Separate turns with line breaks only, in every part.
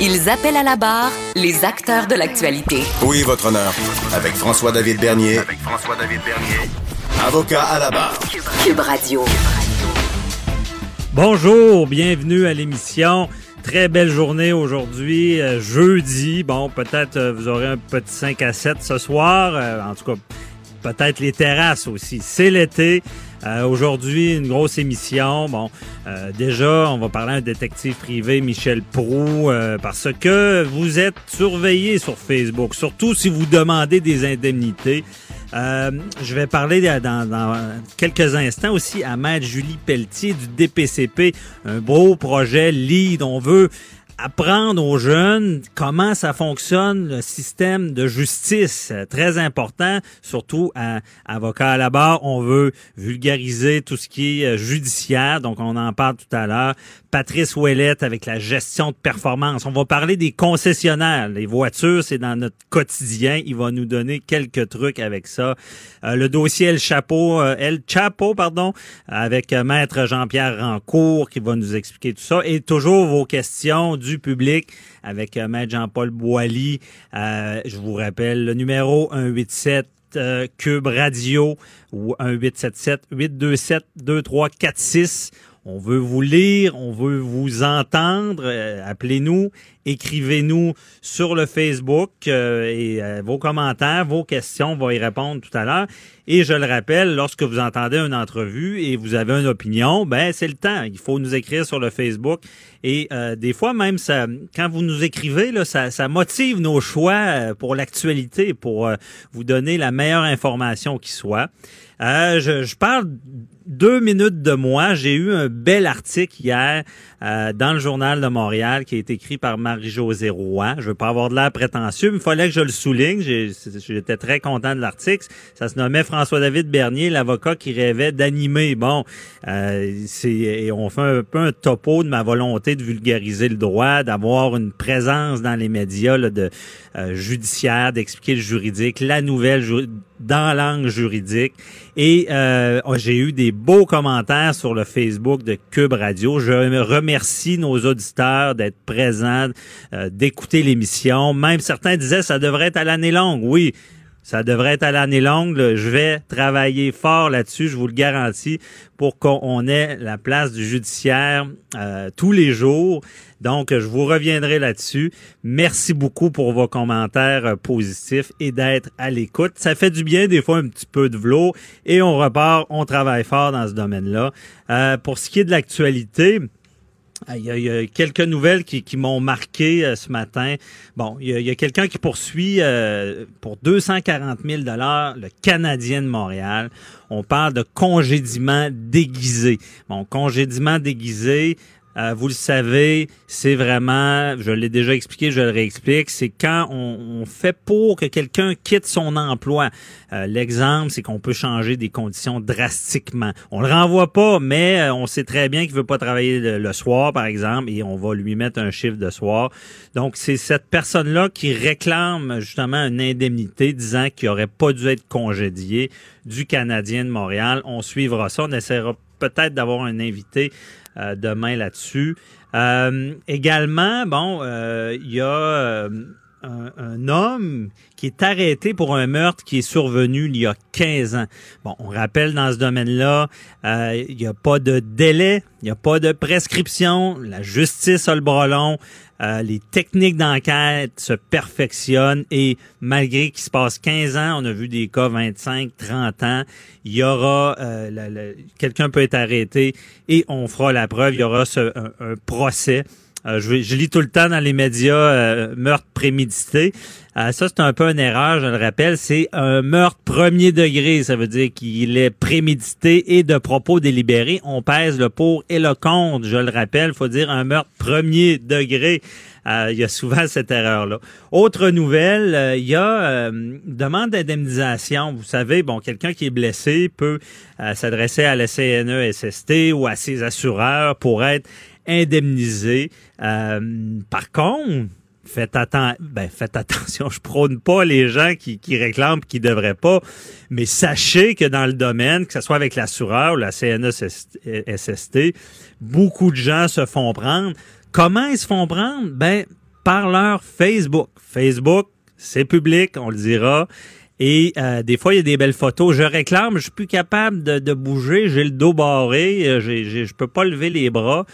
Ils appellent à la barre les acteurs de l'actualité.
Oui, votre honneur. Avec François-David Bernier. Avec François-David Bernier. Avocat à la barre.
Cube Radio.
Bonjour, bienvenue à l'émission. Très belle journée aujourd'hui, euh, jeudi. Bon, peut-être euh, vous aurez un petit 5 à 7 ce soir. Euh, en tout cas, peut-être les terrasses aussi. C'est l'été. Euh, Aujourd'hui, une grosse émission. Bon, euh, déjà, on va parler à un détective privé, Michel Prou, euh, parce que vous êtes surveillé sur Facebook, surtout si vous demandez des indemnités. Euh, je vais parler dans, dans quelques instants aussi à Maître Julie Pelletier du DPCP, un beau projet lead. On veut apprendre aux jeunes comment ça fonctionne le système de justice. Euh, Très important, surtout à avocat à la. On veut vulgariser tout ce qui est euh, judiciaire, donc on en parle tout à l'heure. Patrice Ouellette avec la gestion de performance. On va parler des concessionnaires. Les voitures, c'est dans notre quotidien. Il va nous donner quelques trucs avec ça. Euh, le dossier El Chapeau, euh, El Chapeau, pardon, avec euh, Maître Jean-Pierre Rancourt qui va nous expliquer tout ça. Et toujours vos questions du public avec euh, Maître Jean-Paul Boilly. Euh, je vous rappelle le numéro 187 euh, Cube Radio ou 1877 827 2346. On veut vous lire, on veut vous entendre. Euh, Appelez-nous, écrivez-nous sur le Facebook euh, et euh, vos commentaires, vos questions, on va y répondre tout à l'heure. Et je le rappelle, lorsque vous entendez une entrevue et vous avez une opinion, ben c'est le temps. Il faut nous écrire sur le Facebook. Et des fois même, ça, quand vous nous écrivez, ça, motive nos choix pour l'actualité, pour vous donner la meilleure information qui soit. Je parle deux minutes de moi. J'ai eu un bel article hier euh, dans le journal de Montréal qui a été écrit par Marie-Josée Roy. Je veux pas avoir de l'air prétentieux, mais il fallait que je le souligne. J'étais très content de l'article. Ça se nommait François-David Bernier, l'avocat qui rêvait d'animer. Bon, euh, et on fait un peu un topo de ma volonté de vulgariser le droit, d'avoir une présence dans les médias là, de euh, judiciaire, d'expliquer le juridique, la nouvelle dans l'angle juridique. Et euh, oh, j'ai eu des beaux commentaires sur le Facebook de Cube Radio. Je me remercie nos auditeurs d'être présents, euh, d'écouter l'émission. Même certains disaient ça devrait être à l'année longue. Oui, ça devrait être à l'année longue. là. Je vais travailler fort là-dessus, je vous le garantis, pour qu'on ait la place du judiciaire euh, tous les jours. Donc, je vous reviendrai là-dessus. Merci beaucoup pour vos commentaires euh, positifs et d'être à l'écoute. Ça fait du bien, des fois, un petit peu de vlog. Et on repart, on travaille fort dans ce domaine-là. Euh, pour ce qui est de l'actualité, Il y a, il y a quelques nouvelles qui, qui m'ont marqué euh, ce matin. Bon, il y a, a quelqu'un qui poursuit euh, pour 240 000 dollars le Canadien de Montréal. On parle de congédiement déguisé. Bon, congédiement déguisé. Euh, vous le savez, c'est vraiment, je l'ai déjà expliqué, je le réexplique, c'est quand on, fait pour que quelqu'un quitte son emploi. Euh, L'exemple, c'est qu'on peut changer des conditions drastiquement. On le renvoie pas, mais euh, on sait très bien qu'il veut pas travailler le, le soir, par exemple, et on va lui mettre un chiffre de soir. Donc, c'est cette personne-là qui réclame justement une indemnité disant qu'il aurait pas dû être congédié du Canadien de Montréal. On suivra ça. On essaiera peut-être d'avoir un invité euh, demain là-dessus. Euh, également, bon, euh, il y a un, homme qui est arrêté pour un meurtre qui est survenu il y a 15 ans. Bon, on rappelle dans ce domaine-là, euh, il n'y a pas de délai, il n'y a pas de prescription, la justice a le bras long, euh, les techniques d'enquête se perfectionnent et malgré qu'il se passe 15 ans, on a vu des cas 25, 30 ans, il y aura, euh, quelqu'un peut être arrêté et on fera la preuve, il y aura ce, un procès euh, je, lis tout le temps dans les médias euh, meurtre prémédité. Euh, ça, c'est un peu une erreur, je le rappelle. C'est un meurtre premier degré. Ça veut dire qu'il est prémédité et de propos délibérés. On pèse le pour et le contre. Je le rappelle, faut dire un meurtre premier degré. il y a souvent cette erreur-là. Autre nouvelle, il y a demande d'indemnisation. Vous savez, bon, quelqu'un qui est blessé peut s'adresser à la CNE-SST ou à ses assureurs pour être indemnisés. Euh, par contre, faites, ben, faites attention, je prône pas les gens qui, qui réclament qui devraient pas, mais sachez que dans le domaine, que ce soit avec l'assureur ou la CNSST, beaucoup de gens se font prendre. Comment ils se font prendre? Ben, par leur Facebook. Facebook, c'est public, on le dira. Et euh, des fois, il y a des belles photos. Je réclame, je suis plus capable de, de bouger, j'ai le dos barré, euh, je peux pas lever les bras.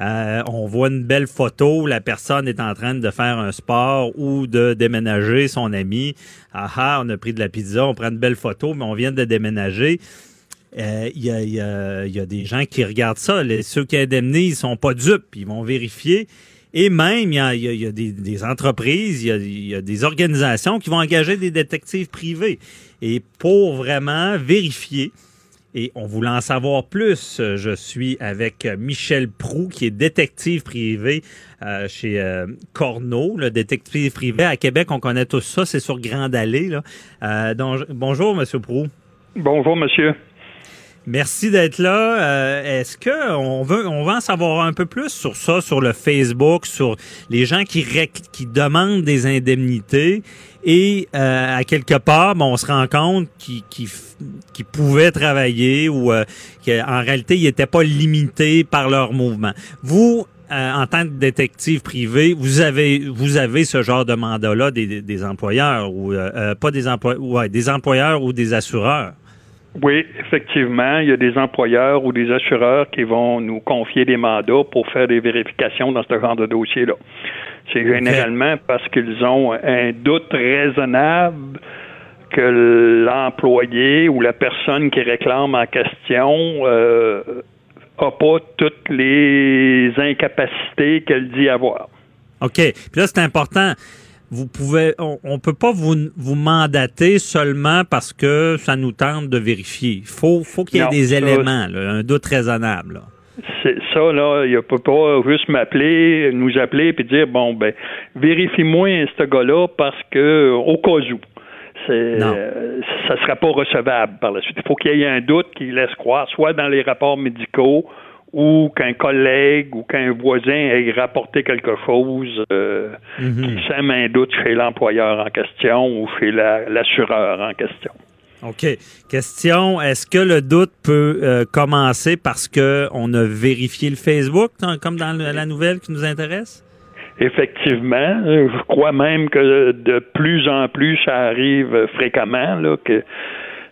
Euh, on voit une belle photo, la personne est en train de faire un sport ou de déménager son ami. Ah, ah on a pris de la pizza, on prend une belle photo, mais on vient de déménager. Il euh, y, a, y, y, a, des gens qui regardent ça. Les, ceux qui indemnisent, sont pas dupes, ils vont vérifier. Et même, il y a, y a des, des, entreprises, il y a, des organisations qui vont engager des détectives privés. Et pour vraiment vérifier, et on voulait en savoir plus. Je suis avec Michel Prou, qui est détective privé euh, chez euh, Corneau, le détective privé. À Québec, on connaît tout ça, c'est sur Grande Allée. Euh, donc, bonjour, Monsieur Prou.
Bonjour, monsieur.
Merci d'être là. Euh, est-ce que on veut on va en savoir un peu plus sur ça, sur le Facebook, sur les gens qui qui demandent des indemnités et euh, à quelque part, on se rend compte qu'ils qui, pouvaient travailler ou euh, qu'en réalité, ils n'étaient pas limités par leur mouvement. Vous, en tant que détective privé, vous avez vous avez ce genre de mandat-là des, des, employeurs ou pas des employeurs, ouais, des employeurs ou des assureurs?
Oui, effectivement, il y a des employeurs ou des assureurs qui vont nous confier des mandats pour faire des vérifications dans ce genre de dossier-là. C'est généralement parce qu'ils ont un doute raisonnable que l'employé ou la personne qui réclame en question euh, a pas toutes les incapacités qu'elle dit avoir.
OK. Puis là, c'est important vous pouvez, on, ne peut pas vous, vous mandater seulement parce que ça nous tente de vérifier. Il faut, faut qu'il y ait des éléments, un doute raisonnable.
C'est ça, là, il ne peut pas juste m'appeler, nous appeler et dire bon ben vérifie-moi ce gars-là parce que au cas où. C'est, euh, ça ne sera pas recevable par la suite. Il faut qu'il y ait un doute qui laisse croire, soit dans les rapports médicaux, ou qu'un collègue ou qu'un voisin ait rapporté quelque chose euh, qui sème un doute chez l'employeur en question ou chez l'assureur en question.
OK. Question, est-ce que le doute peut euh, commencer parce qu'on a vérifié le Facebook, comme dans la nouvelle qui nous intéresse?
Effectivement, je crois même que de plus en plus ça arrive fréquemment là, que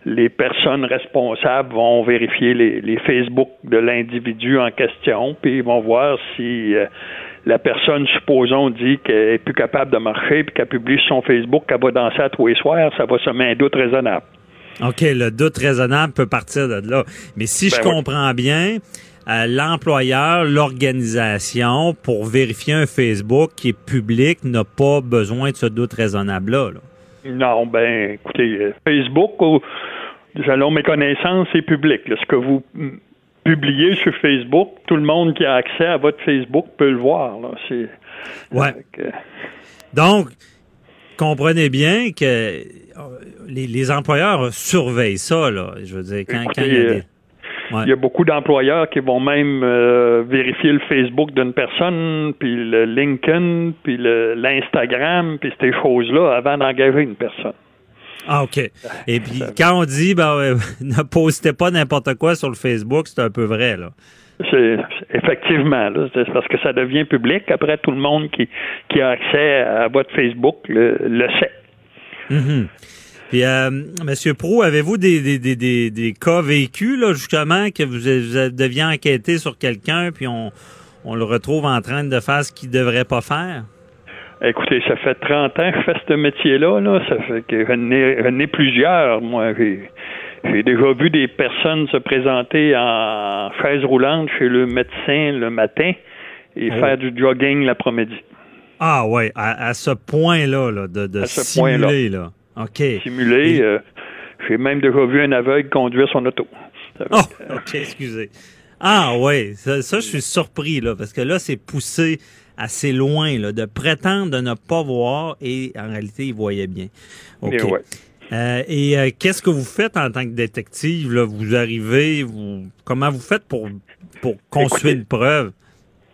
les personnes responsables vont vérifier les, Facebook de l'individu en question, puis ils vont voir si euh, la personne, supposons, dit qu'elle est plus capable de marcher, puis qu'elle publie sur son Facebook qu'elle va danser à tous les soirs, ça va semer un doute raisonnable.
OK, le doute raisonnable peut partir de là. Mais si je ben comprends bien, euh, l'employeur, l'organisation, pour vérifier un Facebook qui est public, n'a pas besoin de ce doute raisonnable-là. là
non, ben, écoutez, euh, Facebook, selon mes connaissances, c'est public. Ce que vous publiez sur Facebook, tout le monde qui a accès à votre Facebook peut le voir. Là.
Ouais. Donc, comprenez bien que euh, les, employeurs surveillent ça. Là. Je veux dire, quand, il y a des...
Il y a beaucoup d'employeurs qui vont même euh, vérifier le Facebook d'une personne, puis le LinkedIn, puis l'Instagram, puis ces choses-là avant d'engager une personne.
Ah, OK. Et puis, quand on dit, ben, ne postez pas n'importe quoi sur le Facebook, c'est un peu vrai, là.
C'est effectivement, là, c'est parce que ça devient public. Après, tout le monde qui, qui a accès à votre Facebook le, le sait.
Mhm. Puis, euh, Monsieur Pro, avez-vous des, des, des, des, cas vécus, là, justement, que vous, vous deviez enquêter sur quelqu'un, puis on, on le retrouve en train de faire ce qu'il devrait pas faire?
Écoutez, ça fait 30 ans que je fais ce métier-là. Là. Ça fait que j'en ai, plusieurs. Moi, j'ai déjà vu des personnes se présenter en chaise roulante chez le médecin le matin et oh. faire du jogging l'après-midi.
Ah ouais, à, ce point-là, là, de, de simuler, là. OK.
Simuler. Euh, j'ai même déjà vu un aveugle conduire son auto.
Oh, OK, excusez. Ah ouais, ça, ça, je suis surpris, là, parce que là, c'est poussé assez loin là, de prétendre de ne pas voir et en réalité, il voyait bien.
OK. Et,
euh, et euh, qu'est-ce que vous faites en tant que détective? Là? Vous arrivez, vous comment vous faites pour, pour construire une preuve?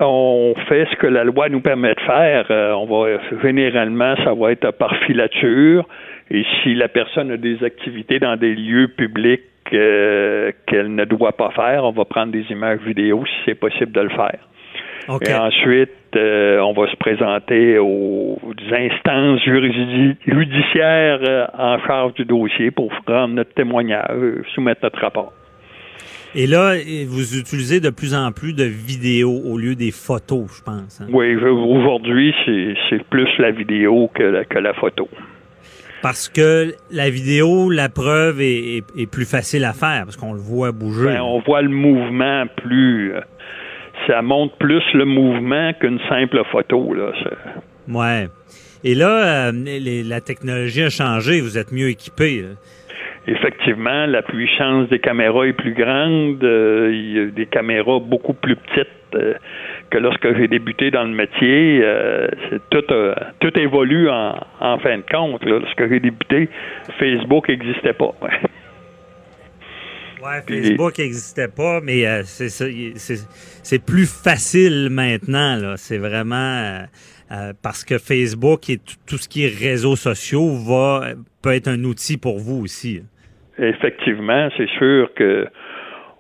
On fait ce que la loi nous permet de faire. Euh, on va généralement, ça va être par filature. Et si la personne a des activités dans des lieux publics qu'elle ne doit pas faire, on va prendre des images vidéo si c'est possible de le faire. Et ensuite, euh, on va se présenter aux instances judiciaires euh, en charge du dossier pour rendre notre témoignage, soumettre notre rapport.
Et là, vous utilisez de plus en plus de vidéos au lieu des photos, je pense. Hein?
Oui, aujourd'hui, c'est plus la vidéo que la, que la photo.
Parce que la vidéo, la preuve est, plus facile à faire, parce qu'on le voit bouger.
Ben, on voit le mouvement plus... Euh, ça montre plus le mouvement qu'une simple photo. Là.
Ouais. Et là, euh, la technologie a changé, vous êtes mieux équipé.
Effectivement, la puissance des caméras est plus grande. Euh, il y a des caméras beaucoup plus petites euh, que lorsque j'ai débuté dans le métier. c'est tout, tout évolue en, en, fin de compte. Lorsque j'ai débuté, Facebook n'existait pas.
Ouais, Facebook n'existait pas, mais euh, c'est plus facile maintenant. Là. C'est vraiment euh, euh, parce que Facebook et tout ce qui est réseaux sociaux va peut être un outil pour vous aussi.
Effectivement, c'est sûr que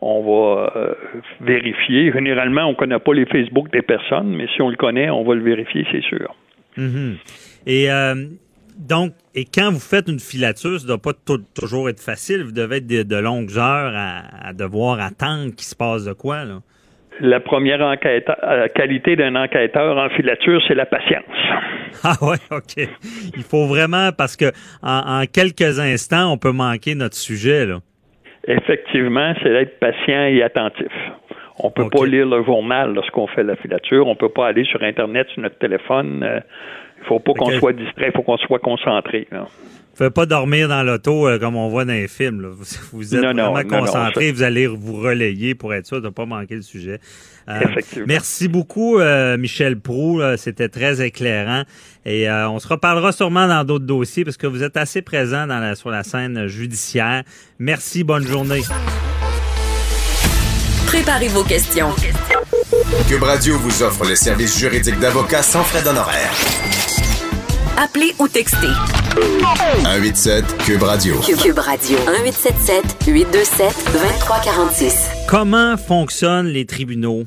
on va vérifier. Généralement, on ne connaît pas les Facebook des personnes, mais si on le connaît, on va le vérifier, c'est sûr.
Mm-hmm. Et donc, et quand vous faites une filature, ça ne doit pas toujours être facile. Vous devez être de, longues heures à, devoir attendre qu'il se passe de quoi, là.
La première euh, qualité d'un enquêteur en filature, c'est la patience.
Ah ouais, OK. Il faut vraiment, parce que en, quelques instants, on peut manquer notre sujet, là.
Effectivement, c'est d'être patient et attentif. On peut pas lire le journal lorsqu'on fait la filature. On peut pas aller sur Internet, sur notre téléphone. Euh, il faut pas qu'on soit distrait, il faut qu'on soit concentré. Là.
Faites pas dormir dans l'auto euh, comme on voit dans les films. Vous, êtes vraiment concentré, vous allez vous relayer pour être sûr de ne pas manquer le sujet.
Euh,
merci beaucoup, euh, Michel Prou. C'était très éclairant. Et on se reparlera sûrement dans d'autres dossiers parce que vous êtes assez présent dans la, sur la scène judiciaire. Merci, bonne journée.
Préparez vos questions.
Cube Radio vous offre le service juridique d'avocat sans frais d'honoraires.
Appelez ou textez.
187 Cube Radio.
Cube Radio. 1877 827 2346.
Comment fonctionnent les tribunaux?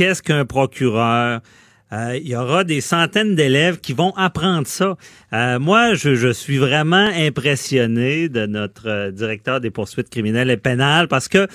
Qu'est-ce qu'un procureur? Euh, il y aura des centaines d'élèves qui vont apprendre ça. Euh, moi, je, suis vraiment impressionné de notre euh, directeur des poursuites criminelles et pénales parce que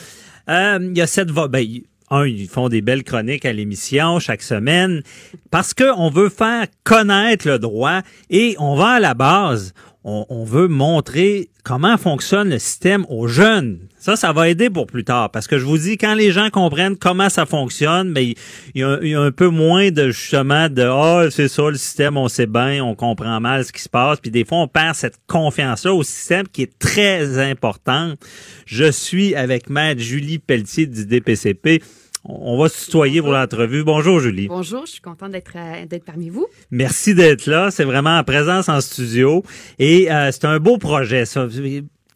il y a cette ben, un, ils font des belles chroniques à l'émission chaque semaine parce qu'on veut faire connaître le droit et on va à la base. On, veut montrer comment fonctionne le système aux jeunes. Ça, ça va aider pour plus tard. Parce que je vous dis, quand les gens comprennent comment ça fonctionne, ben, il y, a, un peu moins de justement de Ah, c'est ça le système, on sait bien, on comprend mal ce qui se passe. Puis des fois, on perd cette confiance-là au système qui est très importante. Je suis avec Maître Julie Pelletier du DPCP. On va se tutoyer pour l'entrevue. Bonjour, Julie.
Bonjour, je suis contente d'être euh, d'être parmi vous.
Merci d'être là. C'est vraiment en présence en studio. Et euh, c'est un beau projet, ça.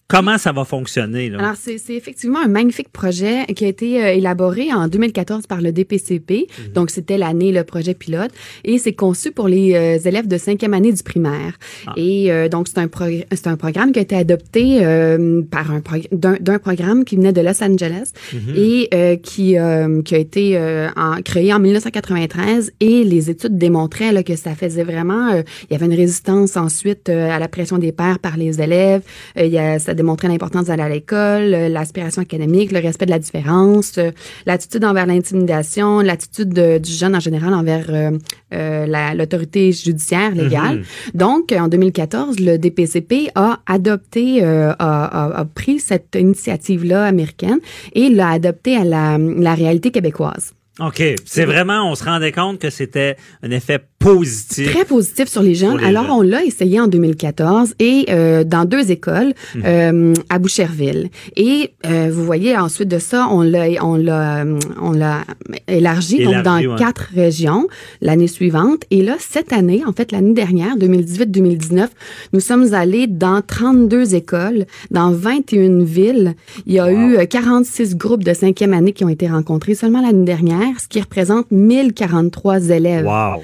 Comment ça va fonctionner? Là?
Alors, c'est effectivement un magnifique projet qui a été euh, élaboré en 2014 par le DPCP.
Mhm.
Donc, c'était l'année, le projet pilote. Et c'est conçu pour les euh, élèves de cinquième année du primaire.
Ah.
Et euh, donc, c'est un, progr- c'est un programme qui a été adopté euh, par un d'un d'un programme qui venait de Los Angeles
Mhm.
et euh, qui, euh, qui a été euh, en- créé en 1993. Et les études démontraient là, que ça faisait vraiment... euh, il y avait une résistance ensuite euh, à la pression des pairs par les élèves. Euh, il y a, ça démontrait l'importance d'aller à l'école, euh, l'aspiration académique, le respect de la différence, euh, l'attitude envers l'intimidation, l'attitude de- du jeune en général envers euh, la- l'autorité judiciaire légale. Donc, en 2014, le DPCP a adopté, euh, a, a- a pris cette initiative-là américaine et l'a adoptée à la, la réalité québécoise.
OK. C'est vraiment, on se rendait compte que c'était un effet positif.
Très positif sur les jeunes.
Les
Alors,
jeunes.
on l'a essayé en 2014 et euh, dans deux écoles
Mhm.
euh, à Boucherville. Et euh, vous voyez, ensuite de ça, on l'a on l'a euh, on l'a élargi, donc dans
ouais.
quatre régions l'année suivante. Et là, cette année, en fait, l'année dernière, 2018-2019, nous sommes allés dans 32 écoles, dans 21 villes. Il y a eu euh, 46 groupes de cinquième année qui ont été rencontrés seulement l'année dernière, ce qui représente 1043 élèves.
Wow.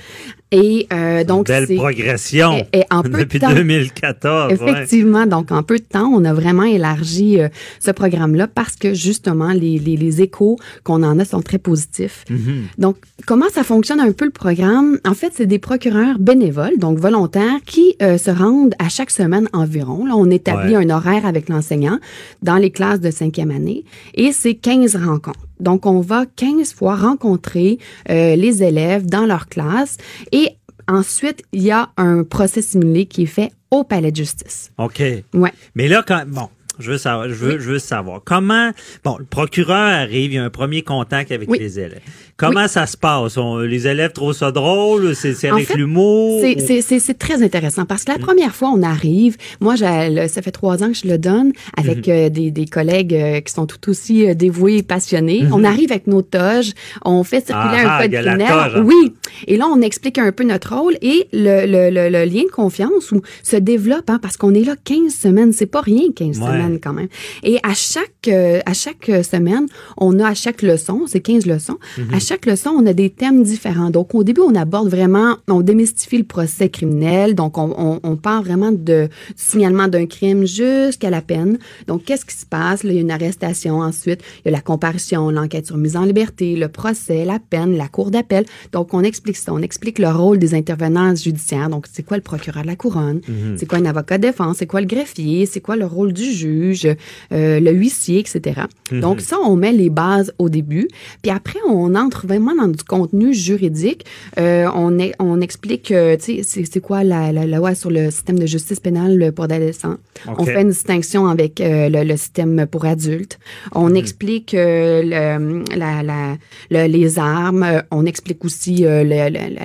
Et euh, donc,
Belle
c'est
progression.
et- et en peu de
depuis
temps.
2014. ouais.
Effectivement, donc en peu de temps, on a vraiment élargi euh, ce programme-là parce que justement, les, les, les échos qu'on en a sont très positifs.
Mhm.
Donc, comment ça fonctionne un peu le programme? En fait, c'est des procureurs bénévoles, donc volontaires, qui euh, se rendent à chaque semaine environ. Là, on établit
Ouais.
un horaire avec l'enseignant dans les classes de cinquième année et c'est 15 rencontres. Donc, on va 15 fois rencontrer euh, les élèves dans leur classe et ensuite, il y a un procès simulé qui est fait au palais de justice.
OK.
Ouais.
Mais là, quand, bon, je veux savoir, je veux, je veux savoir comment, bon, le procureur arrive, il y a un premier contact avec
Oui.
les élèves. Comment ça se passe? On- les élèves trouvent ça drôle? C'est avec l'humour?
C'est- très intéressant parce que la première fois, on arrive, moi, ça fait trois ans que je le donne avec euh, des, des collègues euh, qui sont tout aussi euh, dévoués et passionnés. On arrive avec nos toges, on fait circuler
Ah,
un code
il y a la
criminel.
hein.
Oui. Et là, on explique un peu notre rôle et le, le, le, le lien de confiance où se développe hein, parce qu'on est là 15 semaines. C'est pas rien, 15
Ouais.
semaines quand même. Et à chaque, à chaque semaine, on a à chaque leçon, c'est 15 leçons, à chaque leçon, on a des thèmes différents. Donc, au début, on aborde vraiment, on démystifie le procès criminel. Donc, on, on, on part vraiment de, du signalement d'un crime jusqu'à la peine. Donc, qu'est-ce qui se passe? Là, il y a une arrestation. Ensuite, il y a la comparution, l'enquête sur mise en liberté, le procès, la peine, la cour d'appel. Donc, on explique ça. On explique le rôle des intervenants judiciaires. Donc, c'est quoi le procureur de la couronne? C'est quoi un avocat de défense? C'est quoi le greffier? C'est quoi le rôle du juge? Euh, le huissier, etc. Donc, ça, on met les bases au début. Puis après, on entre vraiment dans du contenu juridique. Euh, on, est- on explique, euh, tu sais, c'est- quoi la, la, la loi sur le système de justice pénale pour adolescents. On fait une distinction avec euh, le, le système pour adultes. On explique le, la, la, le- les armes. On explique aussi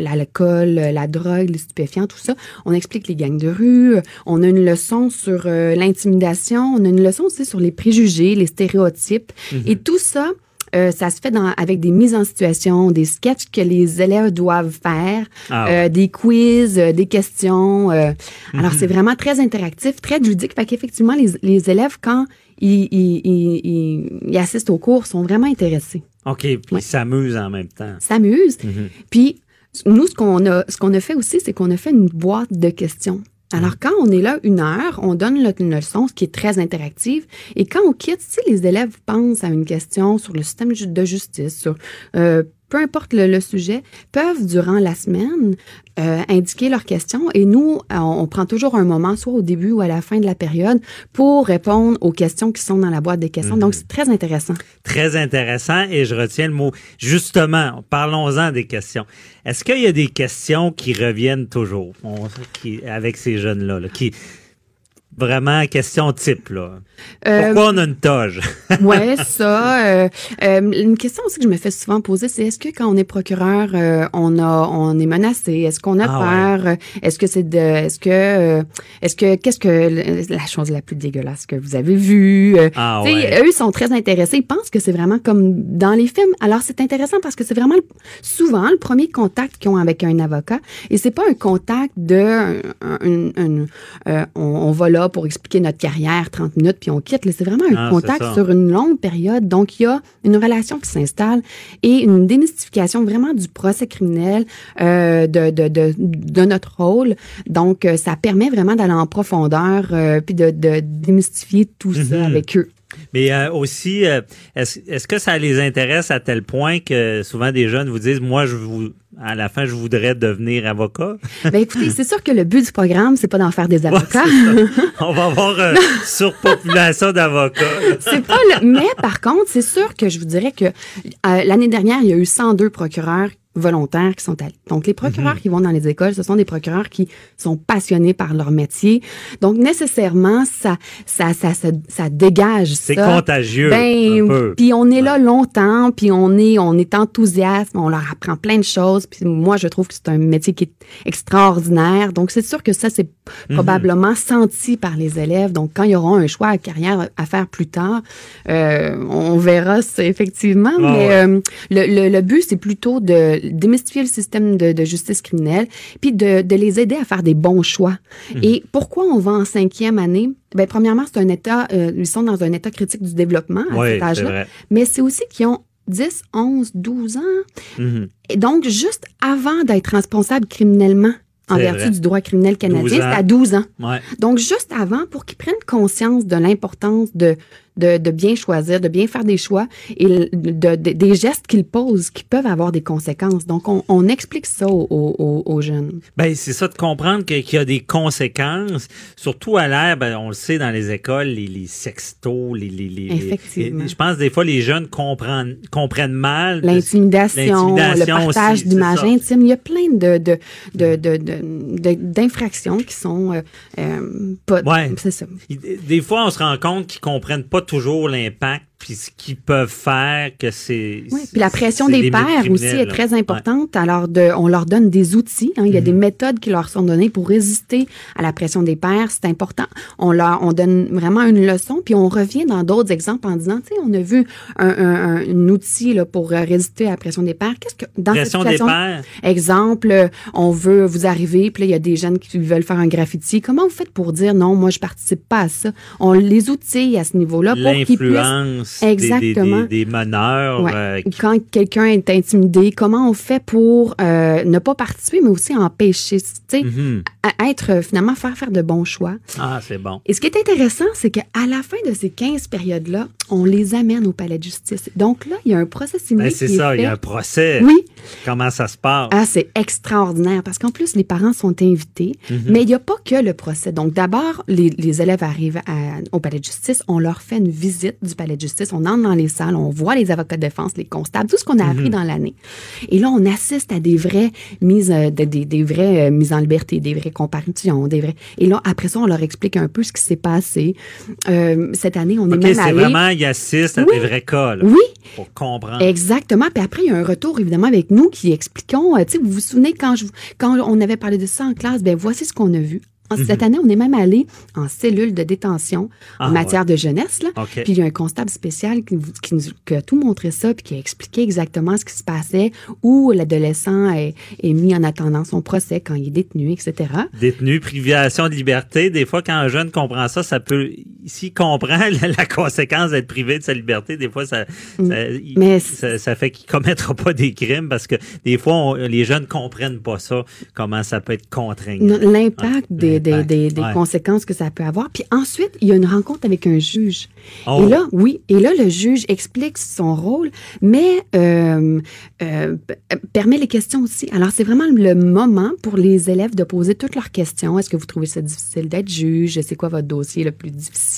l'alcool, la drogue, les stupéfiants, tout ça. On explique les gangs de rue. On a une leçon sur l'intimidation. On a une leçon aussi sur les préjugés, les stéréotypes. Et tout ça, euh, ça se fait dans, avec des mises en situation, des sketchs que les élèves doivent faire,
Ah
euh, des quiz, euh, des questions. Alors, c'est vraiment très interactif, très ludique. Fait qu'effectivement, les, les élèves, quand ils, ils, ils, ils- ils assistent aux cours, sont vraiment intéressés.
OK. Puis
Ouais.
ils s'amusent en même temps.
S'amusent. Puis, nous, ce qu'on a, ce qu'on a fait aussi, c'est qu'on a fait une boîte de questions. Alors, quand on est là une heure, on donne une leçon, ce qui est très interactive. Et quand on quitte, si les élèves pensent à une question sur le système de justice, sur euh, peu importe le, le sujet, peuvent, durant la semaine, euh, indiquer leurs questions. Et nous, euh, on, on prend toujours un moment, soit au début ou à la fin de la période, pour répondre aux questions qui sont dans la boîte des questions. Donc, c'est très intéressant.
Très intéressant et je retiens le mot. Justement, parlons-en des questions. Est-ce qu'il y a des questions qui reviennent toujours? On- qui, avec ces jeunes-là, là, qui vraiment question type là.
Euh,
Pourquoi on a une toge?
Ouais, ça. euh, euh, une question aussi que je me fais souvent poser, c'est est-ce que quand on est procureur, euh, on a, on est menacé? Est-ce qu'on a
Ah
peur? Est-ce que c'est de, est-ce que, euh, est-ce que, qu'est-ce que la chose la plus dégueulasse que vous avez vue? Euh,
Ah ouais.
Eux sont très intéressés. Ils pensent que c'est vraiment comme dans les films. Alors c'est intéressant parce que c'est vraiment le- souvent le premier contact qu'ils ont avec un avocat et c'est pas un contact de, un- un- un- euh, on, on va là pour expliquer notre carrière 30 minutes puis on quitte. C'est vraiment un
Ah,
contact sur une longue période. Donc, il y a une relation qui s'installe et une démystification vraiment du procès criminel, euh, de, de, de, de notre rôle. Donc, euh, ça permet vraiment d'aller en profondeur euh, puis de, de démystifier tout ça
Mhm.
avec eux.
Mais euh, aussi, euh, est-ce est-ce que ça les intéresse à tel point que souvent des jeunes vous disent, moi, je vous, à la fin, je voudrais devenir avocat?
Ben écoutez, c'est sûr que le but du programme, c'est pas d'en faire des avocats.
On va avoir euh, surpopulation d'avocats.
c'est pas le... Mais par contre, c'est sûr que je vous dirais que euh, l'année dernière, il y a eu 102 procureurs volontaires qui sont allés. Donc, les procureurs
Mhm.
qui vont dans les écoles, ce sont des procureurs qui sont passionnés par leur métier. Donc, nécessairement, ça, ça, ça, ça, ça dégage
C'est
ça.
contagieux,
Ben,
un peu.
puis on est là longtemps, puis on est, on est enthousiaste, on leur apprend plein de choses. Puis moi, je trouve que c'est un métier qui est extraordinaire. Donc, c'est sûr que ça, c'est
Mhm.
probablement senti par les élèves. Donc, quand ils auront un choix à carrière à faire plus tard, euh, on verra ça effectivement.
Ah
mais
ouais.
euh, le, le, le but, c'est plutôt de démystifier le système de, de justice criminelle, puis de, de les aider à faire des bons choix.
Mhm.
Et pourquoi on va en cinquième année? Ben, premièrement, c'est un état, euh, ils sont dans un état critique du développement à
Oui,
cet âge-là. Mais c'est aussi qu'ils ont 10, 11, 12 ans.
Mhm.
Et donc, juste avant d'être responsable criminellement, en vertu
vrai.
du droit criminel
12
canadien, c'est à 12 ans.
Ouais.
Donc, juste avant, pour qu'ils prennent conscience de l'importance de, de, de bien choisir, de bien faire des choix et le- de, de- des gestes qu'ils posent qui peuvent avoir des conséquences. Donc, on, on explique ça aux, aux- aux jeunes.
Ben, c'est ça de comprendre qu'il y a des conséquences, surtout à l'air, ben, on le sait dans les écoles, les, les sextos, les, les, les-
Effectivement.
les- je pense des fois les jeunes comprennent, comprennent mal.
L'intimidation, le partage d'images intimes. Il y a plein de, de, de, de, de- de- d'infractions qui sont euh, euh, pas.
Ouais.
C'est ça.
Des fois, on se rend compte qu'ils comprennent pas toujours l'impact puis ce qu'ils peuvent faire, que c'est.
Oui, puis la pression des pères aussi est très importante. Alors, de, on leur donne des outils. hein. Il y a des méthodes qui leur sont données pour résister à la pression des pères. C'est important. On leur, on donne vraiment une leçon, puis on revient dans d'autres exemples en disant, tu sais, on a vu un, un, un- outil là, pour euh, résister à la pression des pères. Qu'est-ce que dans
Pression
cette
des
situation,
pères.
Exemple, euh, on veut vous arriver, puis là, il y a des jeunes qui veulent faire un graffiti. Comment vous faites pour dire non, moi, je participe pas à ça? On les outille à ce niveau-là pour qu'ils puissent
Des,
Exactement.
des, des.
Ouais.
euh,
Quand quelqu'un est intimidé, comment on fait pour euh, ne pas participer, mais aussi empêcher, tu sais,
mhm.
à être euh, finalement faire faire de bons choix.
Ah, c'est bon.
Et ce qui est intéressant, c'est qu'à la fin de ces 15 périodes-là, on les amène au palais de justice. Donc là, il y a un procès similaire.
Ben, c'est ça, il y a un procès.
Oui,
Comment ça se passe?
ah, c'est extraordinaire parce qu'en plus, les parents sont invités,
Mhm.
mais il n'y a pas que le procès. Donc, d'abord, les, les élèves arrivent à- au palais de justice, on leur fait une visite du palais de justice, on entre dans les salles, on voit les avocats de défense, les constables, tout ce qu'on a
Mhm.
appris dans l'année. Et là, on assiste à des vraies mises, euh, de- des, des vraies euh, mises en liberté, des vraies comparutions, des vrais. Et là, après ça, on leur explique un peu ce qui s'est passé. Euh, cette année, on est même
c'est
allé.
vraiment, il assiste à
Oui.
des vrais cas, là,
Oui,
pour comprendre.
Exactement. Puis après, il y a un retour, évidemment, avec nous qui expliquons. euh, tu sais, vous vous souvenez quand, je, quand on avait parlé de ça en classe, ben voici ce qu'on a vu. En- Cette année, on est même allé en cellule de détention
Mhm. Ah,
en matière de jeunesse. Là.
OK.
Puis il y a un constable spécial qui, nous, qui a tout montré ça, puis qui a expliqué exactement ce qui se passait, où l'adolescent est, est mis en attendant son procès quand il est détenu, etc.
Détenu, privation de liberté. Des fois, quand un jeune comprend ça, ça peut, s'il comprend la, la conséquence d'être privé de sa liberté, des fois, ça, ça, il- ça, ça fait qu'il commettra pas des crimes parce que des fois, on- les jeunes comprennent pas ça, comment ça peut être contraignant.
L'impact des, des,
l'impact,
des, des
ouais.
conséquences que ça peut avoir. Puis ensuite, il y a une rencontre avec un juge.
Oh.
Et là, oui, et là, le juge explique son rôle, mais euh, euh, permet les questions aussi. Alors, c'est vraiment le moment pour les élèves de poser toutes leurs questions. Est-ce que vous trouvez ça difficile d'être juge? C'est quoi votre dossier le plus difficile?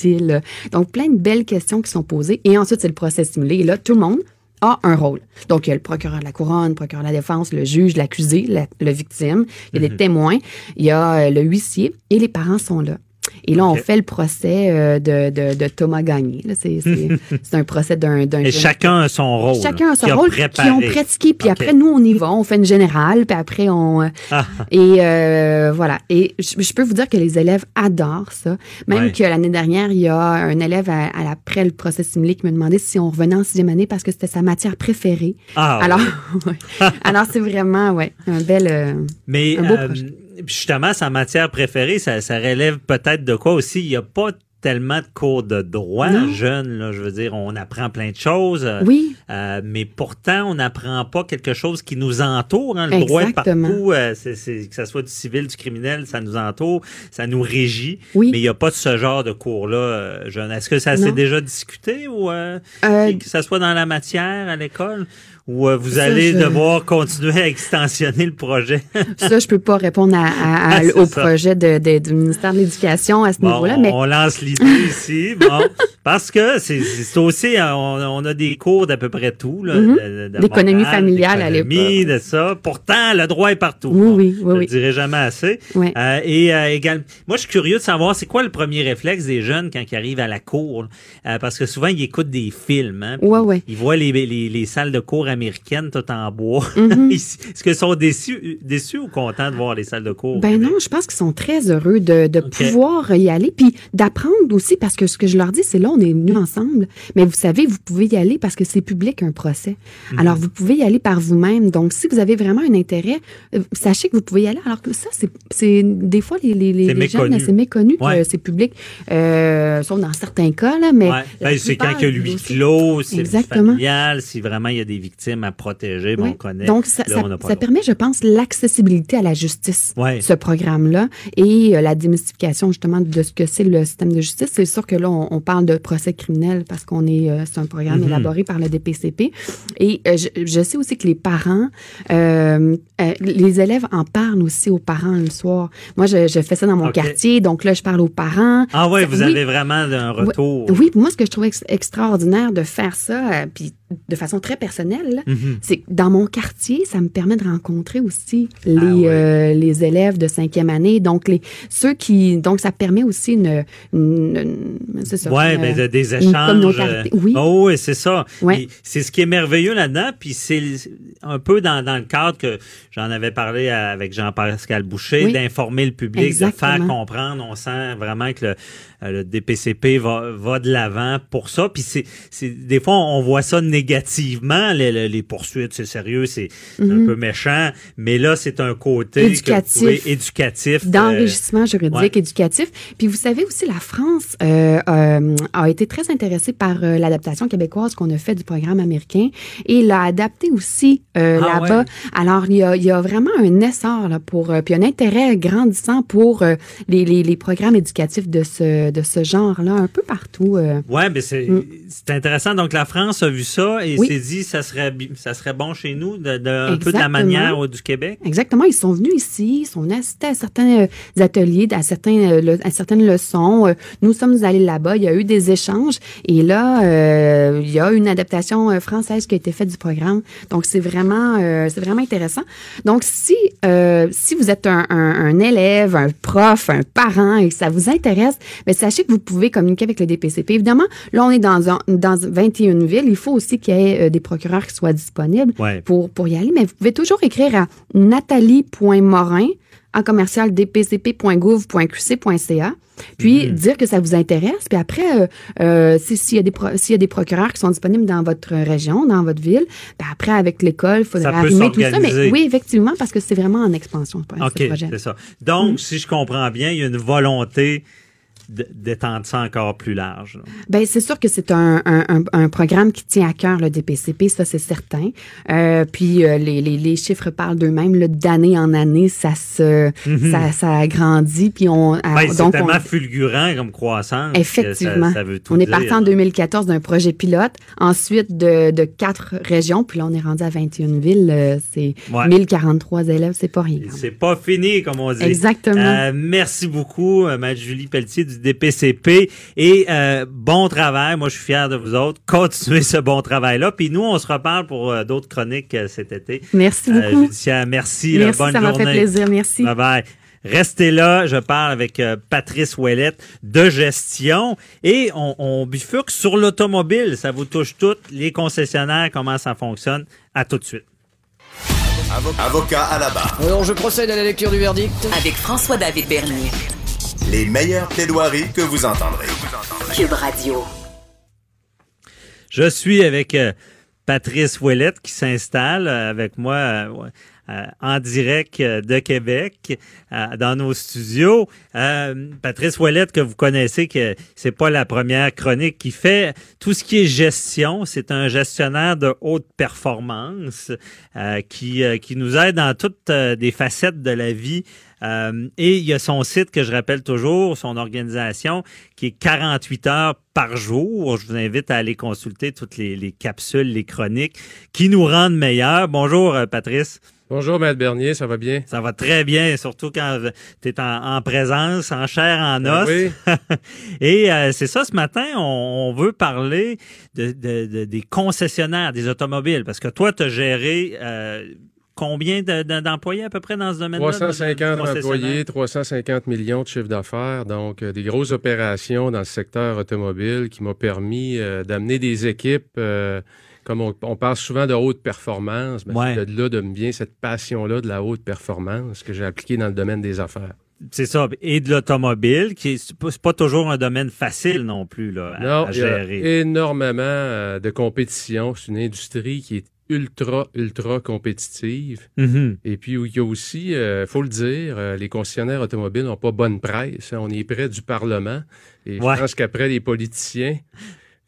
Donc, plein de belles questions qui sont posées. Et ensuite, c'est le procès simulé. Et là, tout le monde a un rôle. Donc, il y a le procureur de la couronne, le procureur de la défense, le juge, l'accusé, la, le victime, il y a des témoins, il y a euh, le huissier et les parents sont là. Et là, on fait le procès euh, de, de, de Thomas Gagné. C'est un procès d'un
Et
jeune-
chacun a son rôle.
Chacun a son
qui
rôle, qui ont pratiqué. Puis après, nous, on y va, on fait une générale, puis après, on... euh,
Ah.
Et euh, voilà. Et je, je peux vous dire que les élèves adorent ça. Même
Ouais.
que l'année dernière, il y a un élève à, à après le procès simulé qui me demandait si on revenait en sixième année parce que c'était sa matière préférée.
Ah,
Alors, ouais. alors c'est vraiment ouais, un bel... euh,
Mais
Un beau projet.
Justement, sa matière préférée, ça, ça relève peut-être de quoi aussi? Il n'y a pas tellement de cours de droit jeune, là, je veux dire, on apprend plein de choses. euh,
Oui.
euh, mais pourtant, on n'apprend pas quelque chose qui nous entoure. hein. Le droit est partout, euh, c'est, c'est- que ce soit du civil, du criminel, ça nous entoure, ça nous régit.
Oui.
Mais il n'y a pas de ce genre de cours-là, euh, jeune. Est-ce que ça s'est déjà discuté ou que ça soit dans la matière à l'école? Ou euh, vous
Ça,
allez
je-
devoir continuer à extensionner le projet?
Ça, je peux pas répondre à, à- à-
Ah,
au
ça.
projet de, de- du ministère de l'Éducation à ce
Bon,
niveau-là, mais
on lance l'idée ici, bon, parce que c'est c'est aussi, euh, on, on a des cours d'à peu près tout, de
D'économie
morale,
familiale à l'époque.
de ça. Pourtant, le droit est partout.
Oui,
Bon,
oui, oui,
Je
oui.
le dirai jamais assez.
Ouais.
Euh, et euh, également, moi, je suis curieux de savoir, c'est quoi le premier réflexe des jeunes quand ils arrivent à la cour? Euh, parce que souvent, ils écoutent des films. Hein,
Ouais, ouais.
Ils voient les, les, les salles de cours américaines tout en bois.
Mhm.
Est-ce qu'ils sont déçus, déçus ou contents de voir les salles de cours?
Ben non, je pense qu'ils sont très heureux de, pouvoir y aller, puis d'apprendre aussi, parce que ce que je leur dis, c'est là, on est venus ensemble, mais vous savez, vous pouvez y aller parce que c'est public un procès.
Mhm.
Alors, vous pouvez y aller par vous-même. Donc, si vous avez vraiment un intérêt, euh, sachez que vous pouvez y aller. Alors que ça, c'est- des fois, les, jeunes, c'est méconnu
Ouais.
que c'est public, euh, sauf dans certains cas, là, mais...
Ouais. Ben, c'est quand il y a huis clos, c'est
Exactement.
familial, si vraiment il y a des victimes à protéger, ben,
Oui.
on connaît.
Donc, ça,
Là,
permet, je pense, l'accessibilité à la justice,
Ouais.
ce programme-là, et euh, la démystification, justement, de ce que c'est le système de justice. C'est sûr que là, on, on parle de procès criminel parce qu'on est, euh, c'est un programme
Mhm.
élaboré par le DPCP. Et euh, je, je sais aussi que les parents, les élèves en parlent aussi aux parents le soir. Moi, je, je fais ça dans mon quartier, donc là, je parle aux parents.
Ah ouais, vous
Oui.
avez vraiment un retour.
Oui, puis moi, ce que je trouve ex- extraordinaire de faire ça, puis de façon très personnelle, là,
Mhm.
c'est dans mon quartier, ça me permet de rencontrer aussi les,
Ah ouais.
euh, les élèves de cinquième année. Donc, les, ceux qui, donc, ça permet aussi une, une- une- c'est ça.
Ouais, ben, de- des échanges. euh,
Oui.
Oh, oui, c'est ça.
Ouais.
C'est ce qui est merveilleux là-dedans, puis c'est un peu dans, dans le cadre que j'en avais parlé avec Jean-Pascal Boucher,
Oui.
d'informer le public, de faire comprendre. On sent vraiment que le, euh, le DPCP va, va de l'avant pour ça. Puis c'est des fois on voit ça négativement, les, les- les poursuites, c'est sérieux, c'est un peu méchant. Mais là, c'est un côté que-
Mhm. Éducatif.
oui, éducatif. euh,
d'enrichissement juridique,
ouais.
éducatif. Puis vous savez aussi, la France euh, euh, a été très intéressée par l'adaptation québécoise qu'on a fait du programme américain et l'a adapté aussi
Ah
là-bas.
ouais.
Alors, il y a, il y a vraiment un essor là, pour, puis un intérêt grandissant pour les, programmes éducatifs de ce, de ce genre-là, un peu partout.
Ouais, mais c'est
Mm.
c'est intéressant. Donc la France a vu ça et
Oui.
s'est dit ça serait ça serait bon chez nous de, de- un peu de la manière euh, du Québec?
Exactement, ils sont venus ici, ils sont venus assister à certains euh, ateliers, à, certains, euh, le- à certaines leçons. Nous sommes allés là-bas, il y a eu des échanges et là, il y a une adaptation française qui a été faite du programme. Donc, c'est vraiment, c'est vraiment intéressant. Donc, si, si vous êtes un, un- un élève, un prof, un parent et que ça vous intéresse, ben, sachez que vous pouvez communiquer avec le DPCP. Évidemment, là, on est dans, un, dans 21 villes. Il faut aussi qu'il y ait euh, des procureurs qui soient disponibles
Ouais.
pour, pour y aller, mais vous pouvez toujours écrire à nathalie.morin en commercial dpcp.gouv.qc.ca puis dire que ça vous intéresse. Puis après, euh, euh, si- s'il y, a des pro- s'il y a des procureurs qui sont disponibles dans votre région, dans votre ville, ben après, avec l'école, il
peut
arrimer tout ça. Mais oui, effectivement, parce que c'est vraiment en expansion,
OK, c'est ça. Donc, si je comprends bien, il y a une volonté d'étendre ça encore plus large.
Ben c'est sûr que c'est un, un, un, un programme qui tient à cœur le DPCP, ça c'est certain. Euh, puis euh, les, les, les chiffres parlent d'eux-mêmes. D'année en année, ça se ça, ça grandit. Puis on
Ben, c'est tellement
on,
fulgurant comme croissance.
Effectivement.
Ça, ça veut tout
on est parti en
là.
2014 d'un projet pilote, ensuite de, de quatre régions, puis là on est rendu à 21 villes. euh, c'est
Ouais.
1043 élèves, c'est pas rien.
C'est pas fini, comme on dit.
Exactement.
Euh, merci beaucoup, euh, Mme Julie Pelletier du DPCP. Et euh, bon travail. Moi, je suis fier de vous autres. Continuez ce bon travail-là. Puis nous, on se reparle pour euh, d'autres chroniques euh, cet été.
Merci
Euh,
beaucoup.
judiciaire. Merci. là,
Merci,
bonne
ça m'a fait plaisir. Merci.
Bye bye. Restez là, je parle avec euh, Patrice Ouellette de gestion et on, on bifurque sur l'automobile. Ça vous touche toutes, les concessionnaires, comment ça fonctionne? À tout de suite.
Avocat à la barre.
Alors je procède à la lecture du verdict.
Avec François-David Bernier.
Les meilleures plaidoiries que vous entendrez.
Cube Radio.
Je suis avec euh, Patrice Ouellette qui s'installe euh, avec moi euh, en direct de Québec dans nos studios. Patrice Ouellette, que vous connaissez, que c'est pas la première chronique qui fait tout ce qui est gestion. C'est un gestionnaire de haute performance qui, qui nous aide dans toutes des facettes de la vie euh, et il y a son site que je rappelle toujours, son organisation, qui est 48 heures par jour. Je vous invite à aller consulter toutes les, capsules, les chroniques qui nous rendent meilleurs. Bonjour, euh, Patrice.
Bonjour, Maître Bernier, ça va bien?
Ça va très bien, surtout quand tu es en, présence, en chair, en ben os. oui. Et euh, c'est ça, ce matin, on, veut parler de, des concessionnaires des automobiles, parce que toi, tu as géré combien d'employés à peu près dans ce domaine-là?
350 employés, 350 millions de chiffre d'affaires. Donc, euh, des grosses opérations dans le secteur automobile qui m'ont permis euh, d'amener des équipes, euh, comme on, parle souvent de haute performance, mais c'est de là de vient cette passion-là de la haute performance que j'ai appliquée dans le domaine des affaires.
C'est ça. Et de l'automobile, qui n'est pas toujours un domaine facile non plus là, à, gérer.
Il y a énormément de compétition. C'est une industrie qui est ultra, ultra compétitive. Mm-hmm. Et puis, il y a aussi, il euh, faut le dire, euh, les concessionnaires automobiles n'ont pas bonne presse. Hein. On est près du Parlement. Et je pense qu'après les politiciens,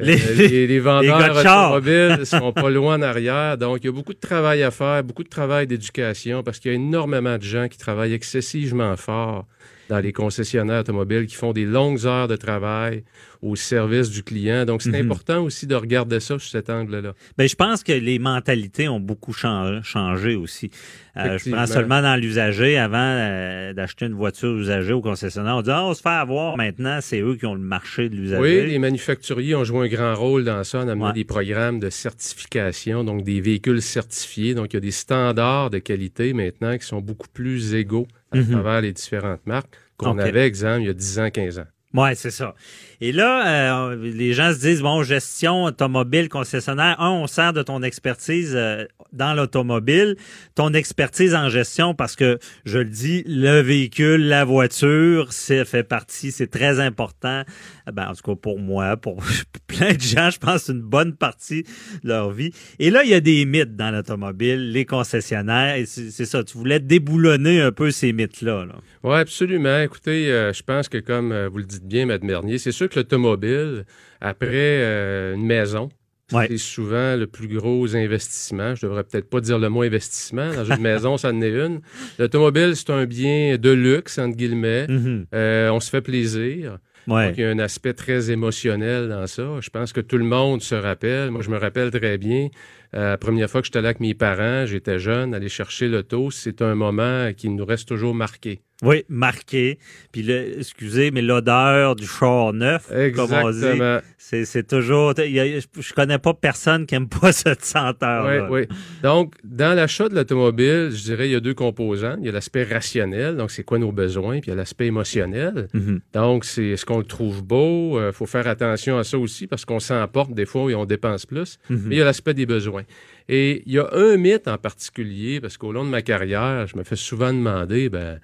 euh, les, les, vendeurs automobiles sont pas loin en arrière. Donc, il y a beaucoup de travail à faire, beaucoup de travail d'éducation, parce qu'il y a énormément de gens qui travaillent excessivement fort dans les concessionnaires automobiles qui font des longues heures de travail au service du client. Donc, c'est mhm. important aussi de regarder ça sous cet angle-là.
Bien, je pense que les mentalités ont beaucoup changé aussi. Euh, je prends seulement dans l'usager. Avant euh, d'acheter une voiture usagée au concessionnaire, on dit ah, on se fait avoir maintenant, c'est eux qui ont le marché de l'usager.
Oui, les manufacturiers ont joué un grand rôle dans ça en amenant des programmes de certification, donc des véhicules certifiés. Donc, il y a des standards de qualité maintenant qui sont beaucoup plus égaux à mhm. travers les différentes marques qu'on avait, exemple, il y a 10 ans, 15 ans.
Oui, c'est ça. Et là, euh, les gens se disent, bon, gestion automobile, concessionnaire, un, on sert de ton expertise euh, dans l'automobile, ton expertise en gestion, parce que, je le dis, le véhicule, la voiture, c'est fait partie, c'est très important. Ben, en tout cas, pour moi, pour plein de gens, je pense une bonne partie de leur vie. Et là, il y a des mythes dans l'automobile, les concessionnaires, et c'est ça, tu voulais déboulonner un peu ces mythes-là. Là.
Oui, absolument. Écoutez, euh, je pense que comme vous le dites bien, Mme Bernier, c'est sûr que l'automobile, après euh, une maison, c'est souvent le plus gros investissement. Je devrais peut-être pas dire le mot investissement. Dans une maison, ça en est une. L'automobile, c'est un bien de luxe, entre guillemets. Mm-hmm. Euh, on se fait plaisir. Donc, il y a un aspect très émotionnel dans ça. Je pense que tout le monde se rappelle. Moi, je me rappelle très bien. Euh, la première fois que j'étais là avec mes parents, j'étais jeune, aller chercher l'auto, c'est un moment qui nous reste toujours marqué.
Oui, marqué. Puis, le, excusez, mais l'odeur du char neuf, comme on dit, c'est toujours... je connais pas personne qui aime pas cette senteur
Oui, oui. Donc, dans l'achat de l'automobile, je dirais, il y a deux composants. Il y a l'aspect rationnel, donc c'est quoi nos besoins, puis il y a l'aspect émotionnel. Mm-hmm. Donc, c'est est-ce qu'on le trouve beau? Il euh, faut faire attention à ça aussi, parce qu'on s'emporte des fois et on dépense plus. Mm-hmm. Mais il y a l'aspect des besoins. Et il y a un mythe en particulier, parce qu'au long de ma carrière, je me fais souvent demander, ben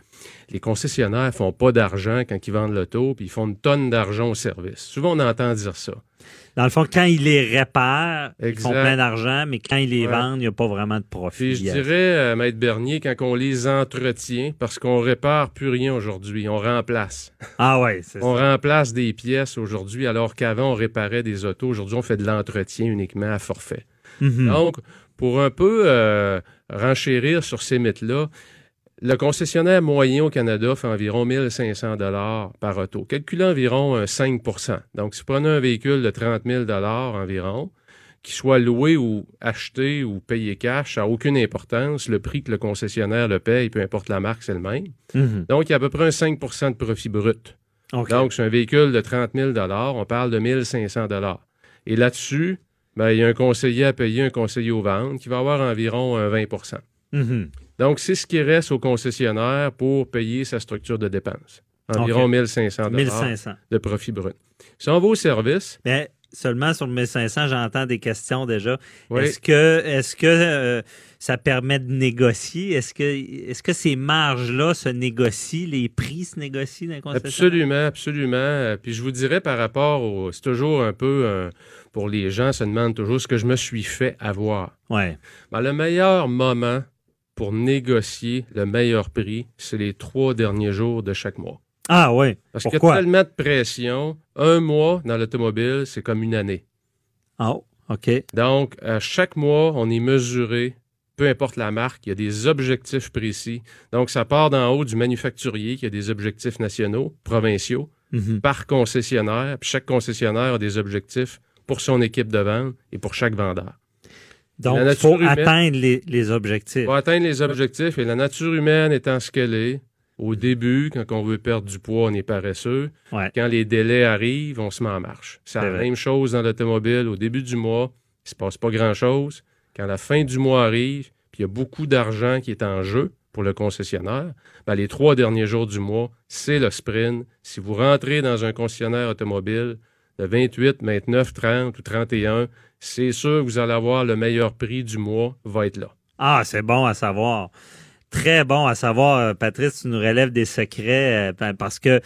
les concessionnaires font pas d'argent quand ils vendent l'auto, puis ils font une tonne d'argent au service. Souvent, on entend dire ça.
Dans le fond, quand ils les réparent, ils font plein d'argent, mais quand ils les vendent, il n'y a pas vraiment de profit.
je dirais, euh, Maître Bernier, quand on les entretient, parce qu'on répare plus rien aujourd'hui, on remplace.
Ah ouais,
c'est ça. On remplace des pièces aujourd'hui, alors qu'avant, on réparait des autos. Aujourd'hui, on fait de l'entretien uniquement à forfait. Mhm. Donc, pour un peu euh, renchérir sur ces mythes-là, le concessionnaire moyen au Canada fait environ 1500 dollars par auto, calculant environ 5% Donc, si vous prenez un véhicule de 30 000 dollars environ, qu'il soit loué ou acheté ou payé cash, ça n'a aucune importance. Le prix que le concessionnaire le paye, peu importe la marque, c'est le même. Mhm. Donc, il y a à peu près un 5% de profit brut. Donc, c'est un véhicule de 30 000 on parle de 1500 Et là-dessus, ben, il y a un conseiller à payer, un conseiller aux ventes, qui va avoir environ un 20% donc, c'est ce qui reste au concessionnaire pour payer sa structure de dépenses. Environ 1500 1500 de profit brut. Si on va au service...
Mais seulement sur le 1500, j'entends des questions déjà. Est-ce que, est que euh, ça permet de négocier? Est-ce que, est que ces marges-là se négocient? Les prix se négocient dans concessionnaires?
Absolument, absolument. Puis je vous dirais par rapport au... C'est toujours un peu... Euh, pour les gens, se demandent toujours ce que je me suis fait avoir.
Ouais.
Ben, le meilleur moment pour négocier le meilleur prix, c'est les trois derniers jours de chaque mois.
Ah oui.
Parce qu'il y a tellement de pression. Un mois dans l'automobile, c'est comme une année.
Ah, OK.
Donc, à chaque mois, on est mesuré, peu importe la marque, il y a des objectifs précis. Donc, ça part d'en haut du manufacturier qui a des objectifs nationaux, provinciaux,
Mhm.
par concessionnaire. Puis chaque concessionnaire a des objectifs pour son équipe de vente et pour chaque vendeur.
Donc, il faut
humaine-
atteindre les, les objectifs.
Pour atteindre les objectifs et la nature humaine étant ce qu'elle est, au début, quand on veut perdre du poids, on est paresseux.
Ouais.
Quand les délais arrivent, on se met en marche. C'est la
vrai.
même chose dans l'automobile. Au début du mois, il se passe pas grand-chose. Quand la fin du mois arrive, puis il y a beaucoup d'argent qui est en jeu pour le concessionnaire, ben, les trois derniers jours du mois, c'est le sprint. Si vous rentrez dans un concessionnaire automobile le 28, 29, 30 ou 31, c'est sûr que vous allez avoir le meilleur prix du mois va être là.
Ah, c'est bon à savoir. Très bon à savoir, euh, Patrice, tu nous relèves des secrets euh, pa- parce que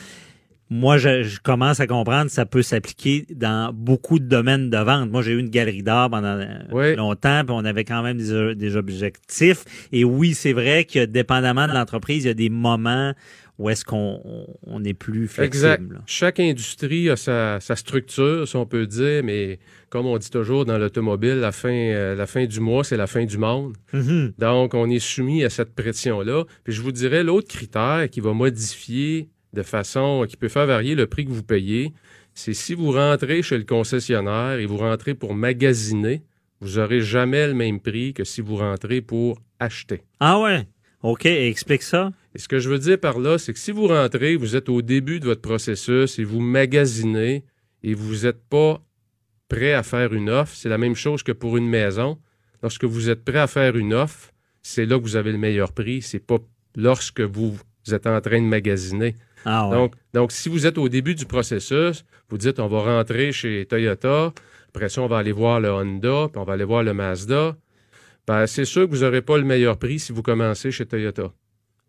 moi, je, je commence à comprendre que ça peut s'appliquer dans beaucoup de domaines de vente. Moi, j'ai eu une galerie d'art pendant euh,
Oui.
longtemps, puis on avait quand même des, des objectifs. Et oui, c'est vrai que dépendamment de l'entreprise, il y a des moments où est-ce qu'on on- est plus flexible.
Exact. Chaque industrie a sa, sa structure, si on peut dire, mais comme on dit toujours dans l'automobile, la fin, euh, la fin du mois, c'est la fin du monde.
Mhm.
Donc, on est soumis à cette pression-là. Puis je vous dirais, l'autre critère qui va modifier de façon, qui peut faire varier le prix que vous payez, c'est si vous rentrez chez le concessionnaire et vous rentrez pour magasiner, vous n'aurez jamais le même prix que si vous rentrez pour acheter.
Ah ouais? OK, explique ça.
Et ce que je veux dire par là, c'est que si vous rentrez, vous êtes au début de votre processus et vous magasinez et vous n'êtes pas prêt à faire une offre, c'est la même chose que pour une maison. Lorsque vous êtes prêt à faire une offre, c'est là que vous avez le meilleur prix. C'est pas lorsque vous êtes en train de magasiner.
Ah ouais.
Donc, donc, si vous êtes au début du processus, vous dites on va rentrer chez Toyota, après ça, on va aller voir le Honda, puis on va aller voir le Mazda. Ben, c'est sûr que vous n'aurez pas le meilleur prix si vous commencez chez Toyota.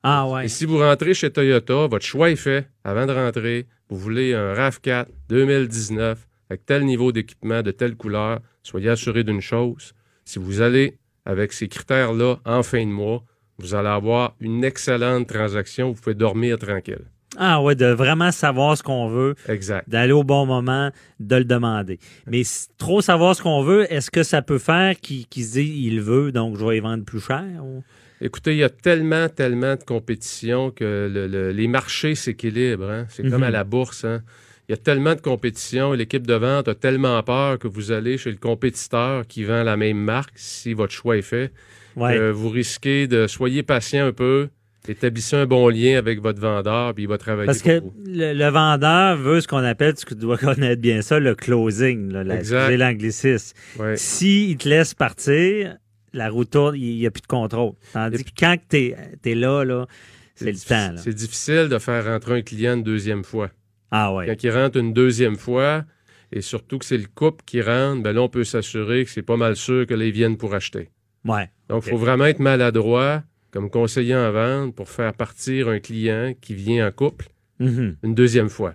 Ah ouais.
Et si vous rentrez chez Toyota, votre choix est fait avant de rentrer. Vous voulez un RAV4 2019 avec tel niveau d'équipement, de telle couleur. Soyez assuré d'une chose. Si vous allez avec ces critères-là en fin de mois, vous allez avoir une excellente transaction. Vous pouvez dormir tranquille.
Ah ouais, de vraiment savoir ce qu'on veut.
Exact.
d'aller au bon moment, de le demander. Mais trop savoir ce qu'on veut, est-ce que ça peut faire qu'il se dit il veut, donc je vais y vendre plus cher? ou-
Écoutez, il y a tellement, tellement de compétition que le- le- les marchés s'équilibrent. hein. C'est comme
Mhm.
à la bourse. hein. Il y a tellement de compétition et l'équipe de vente a tellement peur que vous allez chez le compétiteur qui vend la même marque, si votre choix est fait,
Ouais.
que vous risquez de... Soyez patient un peu, établissez un bon lien avec votre vendeur, puis il va travailler
Parce
pour
que
vous.
le, le vendeur veut ce qu'on appelle, tu dois connaître bien ça, le closing, l'anglicisme.
Ouais.
S'il te laisse partir, la roue tourne, il n'y a plus de contrôle. Tandis que quand tu es, là, là c'est le temps.
C'est difficile de faire rentrer un client une deuxième fois.
Ah ouais.
Quand il rentre une deuxième fois, et surtout que c'est le couple qui rentre, ben là, on peut s'assurer que c'est pas mal sûr que là, ils viennent pour acheter.
Ouais.
Donc, il faut vraiment être maladroit comme conseiller en vente pour faire partir un client qui vient en couple
Mhm.
une deuxième fois.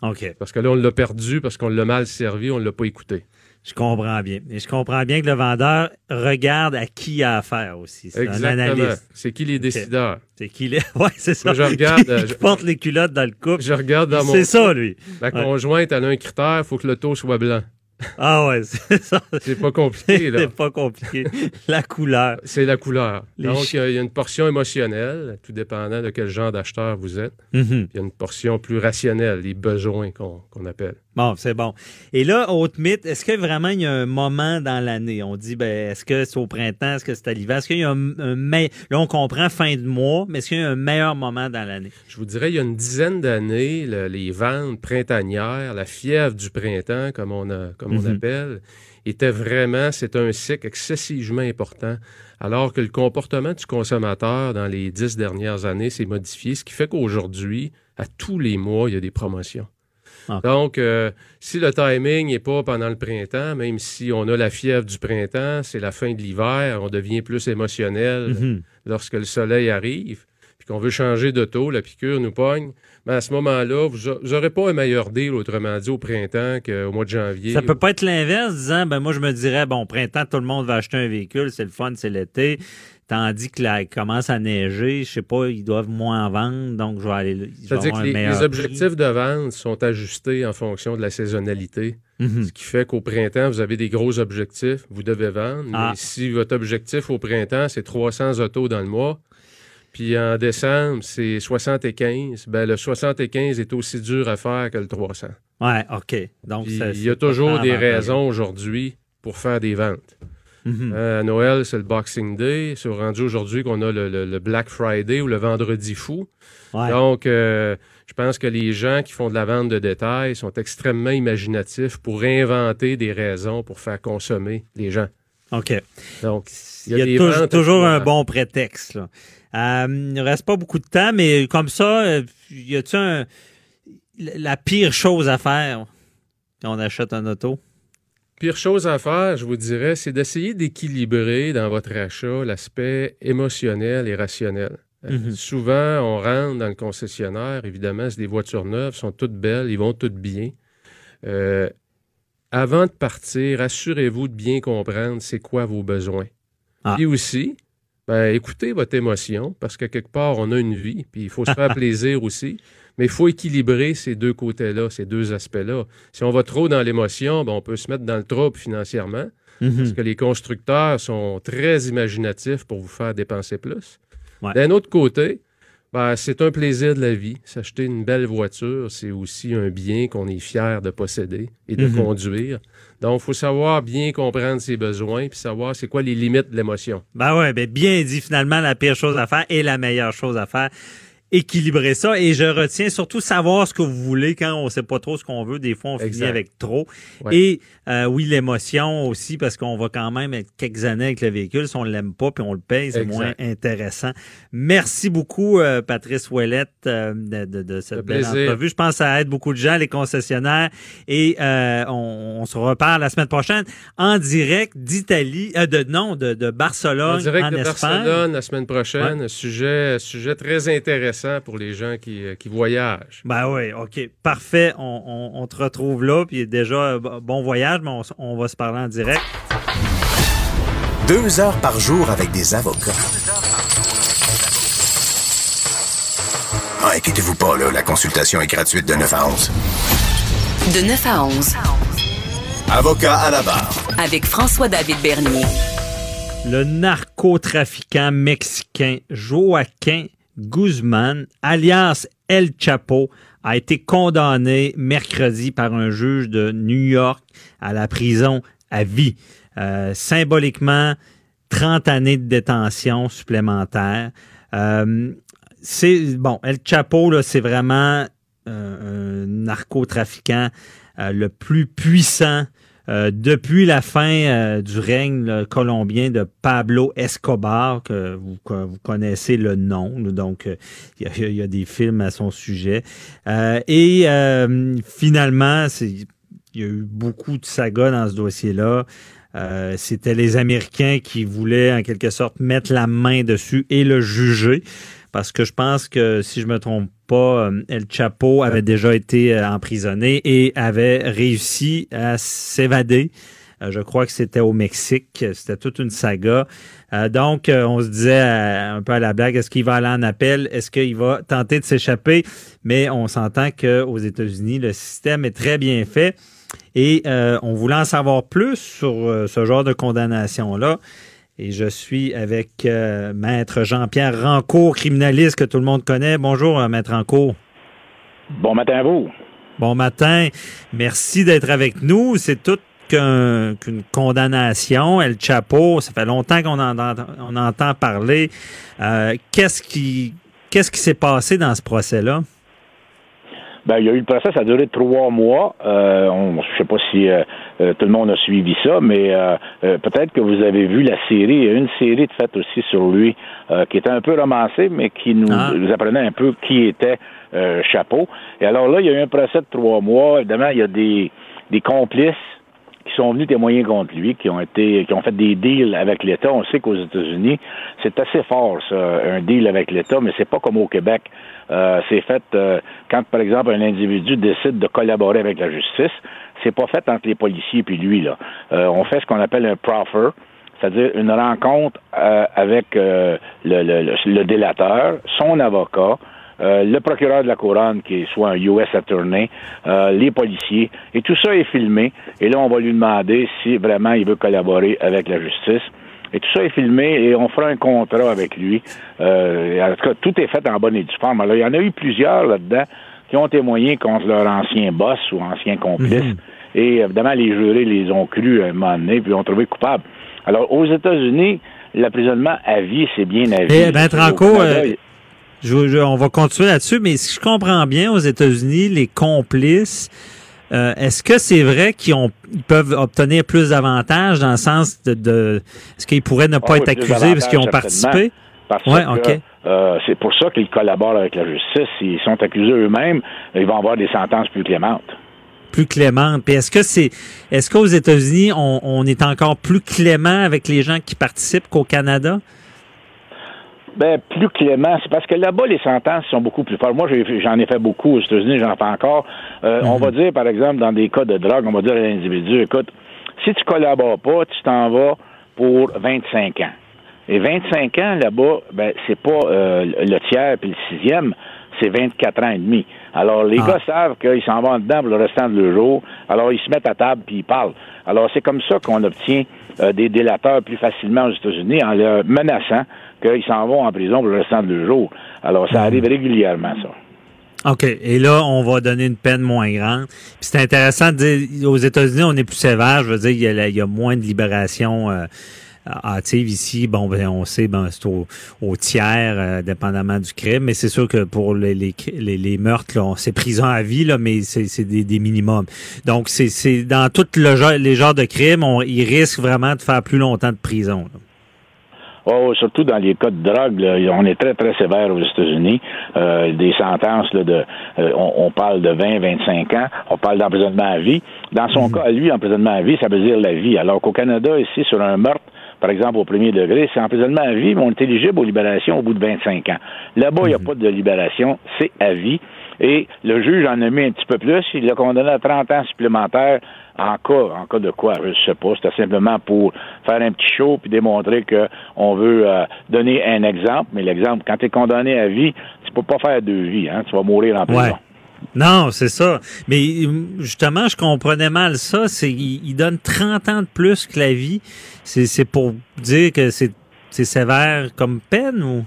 OK.
Parce que là, on l'a perdu parce qu'on l'a mal servi, on ne l'a pas écouté.
Je comprends bien. Et je comprends bien que le vendeur regarde à qui il a affaire aussi. C'est un analyste.
C'est qui les décideurs?
C'est qu'il est. Ouais, c'est ça.
Moi, je regarde,
Qui,
euh,
qui
je-
porte les culottes dans le couple.
Je regarde dans mon.
C'est ça, lui. Ouais.
conjointe, elle a un critère, il faut que le taux soit blanc.
Ah ouais, c'est ça.
C'est pas compliqué, là.
C'est pas compliqué. La couleur.
C'est la couleur.
Les
Donc, il y, a- il y a une portion émotionnelle, tout dépendant de quel genre d'acheteur vous êtes.
Mhm.
Il y a une portion plus rationnelle, les besoins qu'on qu'on appelle.
Bon, c'est bon. Et là, autre mythe, est-ce que vraiment il y a un moment dans l'année? On dit, ben, est-ce que c'est au printemps, est-ce que c'est à l'hiver? Est-ce qu'il y a un, un me- Là, on comprend fin de mois, mais est-ce qu'il y a un meilleur moment dans l'année?
Je vous dirais, il y a une dizaine d'années, le- les ventes printanières, la fièvre du printemps, comme on, a, comme on
Mhm.
appelle, était vraiment, c'est un cycle excessivement important, alors que le comportement du consommateur dans les dix dernières années s'est modifié, ce qui fait qu'aujourd'hui, à tous les mois, il y a des promotions.
Ah.
Donc, euh, si le timing n'est pas pendant le printemps, même si on a la fièvre du printemps, c'est la fin de l'hiver, on devient plus émotionnel
Mhm.
lorsque le soleil arrive, puis qu'on veut changer d'auto, la piqûre nous pogne, mais à ce moment-là, vous n'aurez pas un meilleur deal, autrement dit, au printemps qu'au mois de janvier.
Ça peut pas être l'inverse, disant, ben, moi, je me dirais, bon, printemps, tout le monde va acheter un véhicule, c'est le fun, c'est l'été. Tandis que là, il commence à neiger, je sais pas, ils doivent moins en vendre, donc je vais aller.
C'est-à-dire que les, objectifs de vente sont ajustés en fonction de la saisonnalité. Mhm. Ce qui fait qu'au printemps, vous avez des gros objectifs, vous devez vendre. Mais ah. si votre objectif au printemps, c'est 300 autos dans le mois, puis en décembre, c'est 75, ben le 75 est aussi dur à faire que le 300.
Ouais, OK. Donc,
il y a toujours des raisons aujourd'hui pour faire des ventes. Mhm. Euh, à Noël, c'est le Boxing Day. C'est rendu aujourd'hui qu'on a le, Black Friday ou le Vendredi fou. Donc, euh, je pense que les gens qui font de la vente de détail sont extrêmement imaginatifs pour inventer des raisons pour faire consommer les gens.
OK. Donc, il y a, toujours un bon prétexte. Là. Euh, il ne reste pas beaucoup de temps, mais comme ça, y a-t-il la pire chose à faire quand on achète un auto?
Pire chose à faire, je vous dirais, c'est d'essayer d'équilibrer dans votre achat l'aspect émotionnel et rationnel. Euh, mhm. souvent, on rentre dans le concessionnaire, évidemment, c'est des voitures neuves, sont toutes belles, ils vont toutes bien. Euh, avant de partir, assurez-vous de bien comprendre c'est quoi vos besoins. Ah. Et aussi, ben, écoutez votre émotion, parce qu'à quelque part, on a une vie, puis il faut se faire plaisir aussi. Mais il faut équilibrer ces deux côtés-là, ces deux aspects-là. Si on va trop dans l'émotion, ben, on peut se mettre dans le trouble financièrement, mhm. parce que les constructeurs sont très imaginatifs pour vous faire dépenser plus. D'un autre côté, ben, c'est un plaisir de la vie. S'acheter une belle voiture, c'est aussi un bien qu'on est fier de posséder et de mhm. conduire. Donc, il faut savoir bien comprendre ses besoins puis savoir c'est quoi les limites de l'émotion.
Ben ouais, ben bien dit finalement la pire chose à faire et la meilleure chose à faire équilibrer ça. Et je retiens surtout savoir ce que vous voulez quand on sait pas trop ce qu'on veut. Des fois, on finit avec trop. Et euh, oui, l'émotion aussi, parce qu'on va quand même être quelques années avec le véhicule. Si on l'aime pas puis on le paye, c'est moins intéressant. Merci beaucoup, euh, Patrice Ouellette, euh, de, de, cette belle entrevue. Je pense que ça aide beaucoup de gens, les concessionnaires. Et on, se reparle la semaine prochaine en direct d'Italie, de non, de, de Barcelone, en
direct de Barcelone la semaine prochaine. Sujet, sujet très intéressant pour les gens qui, euh, qui voyagent.
Ben oui, OK. Parfait. On, te retrouve là. Puis déjà, euh, bon voyage, mais on, va se parler en direct.
Deux heures par jour avec des avocats. Ah, inquiétez-vous pas, là, la consultation est gratuite de 9 à 11.
De 9 à 11.
Avocat à la barre.
Avec François-David Bernier.
Le narcotrafiquant mexicain Joaquin Guzman, alias El Chapo, a été condamné mercredi par un juge de New York à la prison à vie. Euh, symboliquement, 30 années de détention supplémentaire. Euh, bon, El Chapo, c'est vraiment euh, un narcotrafiquant le plus puissant euh, depuis la fin euh, du règne colombien de Pablo Escobar, que vous, connaissez le nom, donc euh, il y, a des films à son sujet. et finalement, il y a eu beaucoup de sagas dans ce dossier-là. C'était les Américains qui voulaient en quelque sorte mettre la main dessus et le juger parce que je pense que si je me trompe pas, euh, El Chapo avait déjà été euh, emprisonné et avait réussi à s'évader. Euh, je crois que c'était au Mexique. C'était toute une saga. donc, on se disait un peu à la blague, est-ce qu'il va aller en appel? Est-ce qu'il va tenter de s'échapper? Mais on s'entend qu'aux États-Unis, le système est très bien fait. Et on voulait en savoir plus sur ce genre de condamnation-là. Et je suis avec euh, Maître Jean-Pierre Rancourt, criminaliste que tout le monde connaît. Bonjour, euh, Maître Rancourt.
Bon matin à vous.
Bon matin. Merci d'être avec nous. C'est tout qu'une condamnation. El Chapo, ça fait longtemps qu'on en, on entend parler. Euh, qu'est-ce qui qu'est-ce qui s'est passé dans ce procès-là?
Ben, il y a eu le procès, ça a duré trois mois. Euh, on, je sais pas si euh, euh, tout le monde a suivi ça, mais euh, peut-être que vous avez vu la série. Il y a une série de faite aussi sur lui qui était un peu romancée, mais qui nous, ah. nous apprenait un peu qui était Chapeau. Et alors là, il y a eu un procès de trois mois. Évidemment, il y a des, des complices qui sont venus témoigner contre lui, qui ont été, qui ont fait des deals avec l'État. On sait qu'aux États-Unis, c'est assez fort, ça, un deal avec l'État, mais c'est pas comme au Québec. Euh, c'est fait euh, quand, par exemple, un individu décide de collaborer avec la justice. C'est pas fait entre les policiers et lui là. Euh, on fait ce qu'on appelle un proffer, c'est-à-dire une rencontre avec le, le, délateur, son avocat, le procureur de la couronne, qui est soit un US attorney, les policiers, et tout ça est filmé. Et là, on va lui demander si vraiment il veut collaborer avec la justice. Et tout ça est filmé et on fera un contrat avec lui. Euh, en tout cas, tout est fait en bonne et due forme. Alors, il y en a eu plusieurs là-dedans qui ont témoigné contre leur ancien boss ou ancien complice. Mhm. Et évidemment, les jurés les ont cru à un moment donné, puis l'ont trouvé coupable. Alors, aux États-Unis, l'emprisonnement à vie, c'est bien à vie.
Eh ben, Tranco, euh, on va continuer là-dessus, mais si je comprends bien, aux États-Unis, les complices euh, est-ce que c'est vrai qu'ils peuvent obtenir plus d'avantages dans le sens de, est-ce qu'ils pourraient ne pas ah être accusés parce qu'ils ont participé?
Parce que euh, c'est pour ça qu'ils collaborent avec la justice. S'ils sont accusés eux-mêmes, ils vont avoir des sentences plus clémentes
plus clémentes. Puis est-ce que c'est est-ce qu'aux États-Unis on, est encore plus clément avec les gens qui participent qu'au Canada?
Ben, plus clément, c'est parce que là-bas, les sentences sont beaucoup plus fortes. Moi, j'en ai fait beaucoup aux États-Unis, j'en fais encore. Euh, on mhm. va dire, par exemple, dans des cas de drogue, on va dire à l'individu, écoute, si tu collabores pas, tu t'en vas pour 25 ans. Et 25 ans, là-bas, ben, c'est pas euh, le tiers puis le sixième, c'est 24 ans et demi. Alors, les ah. gars savent qu'ils s'en vont dedans pour le restant de leur jour. Alors, ils se mettent à table puis ils parlent. Alors, c'est comme ça qu'on obtient euh, des délateurs plus facilement aux États-Unis en leur menaçant qu'ils s'en vont en prison pour le restant de leur jour. Alors, ça mhm. arrive régulièrement, ça.
OK. Et là, on va donner une peine moins grande. Puis c'est intéressant de dire, aux États-Unis, on est plus sévère. Je veux dire, il y a, moins de libération euh, hâtive ici. Bon, ben, on sait, ben, c'est au, tiers, euh, dépendamment du crime. Mais c'est sûr que pour les, les, les, meurtres, c'est prison à vie, là, mais c'est des, des minimums. Donc, c'est dans tous le les genres de crimes, on, ils risquent vraiment de faire plus longtemps de prison.
Oh, surtout dans les cas de drogue, on est très, très sévère aux États-Unis. Euh, des sentences là, de euh, on, parle de 20, 25 ans, on parle d'emprisonnement à vie. Dans son mhm. cas, lui, emprisonnement à vie, ça veut dire la vie. Alors qu'au Canada, ici, sur un meurtre, par exemple, au premier degré, c'est emprisonnement à vie, mais on est éligible aux libérations au bout de 25 ans. Là-bas, il n'y a mhm. pas de libération, c'est à vie. Et le juge en a mis un petit peu plus. Il l'a condamné à 30 ans supplémentaires en cas, en cas de quoi, je sais pas. C'était simplement pour faire un petit show puis démontrer qu'on veut euh, donner un exemple. Mais l'exemple, quand tu es condamné à vie, tu peux pas faire deux vies. Hein? Tu vas mourir en prison.
Non, c'est ça. Mais justement, je comprenais mal ça. C'est il, donne 30 ans de plus que la vie. C'est pour dire que c'est sévère comme peine ou?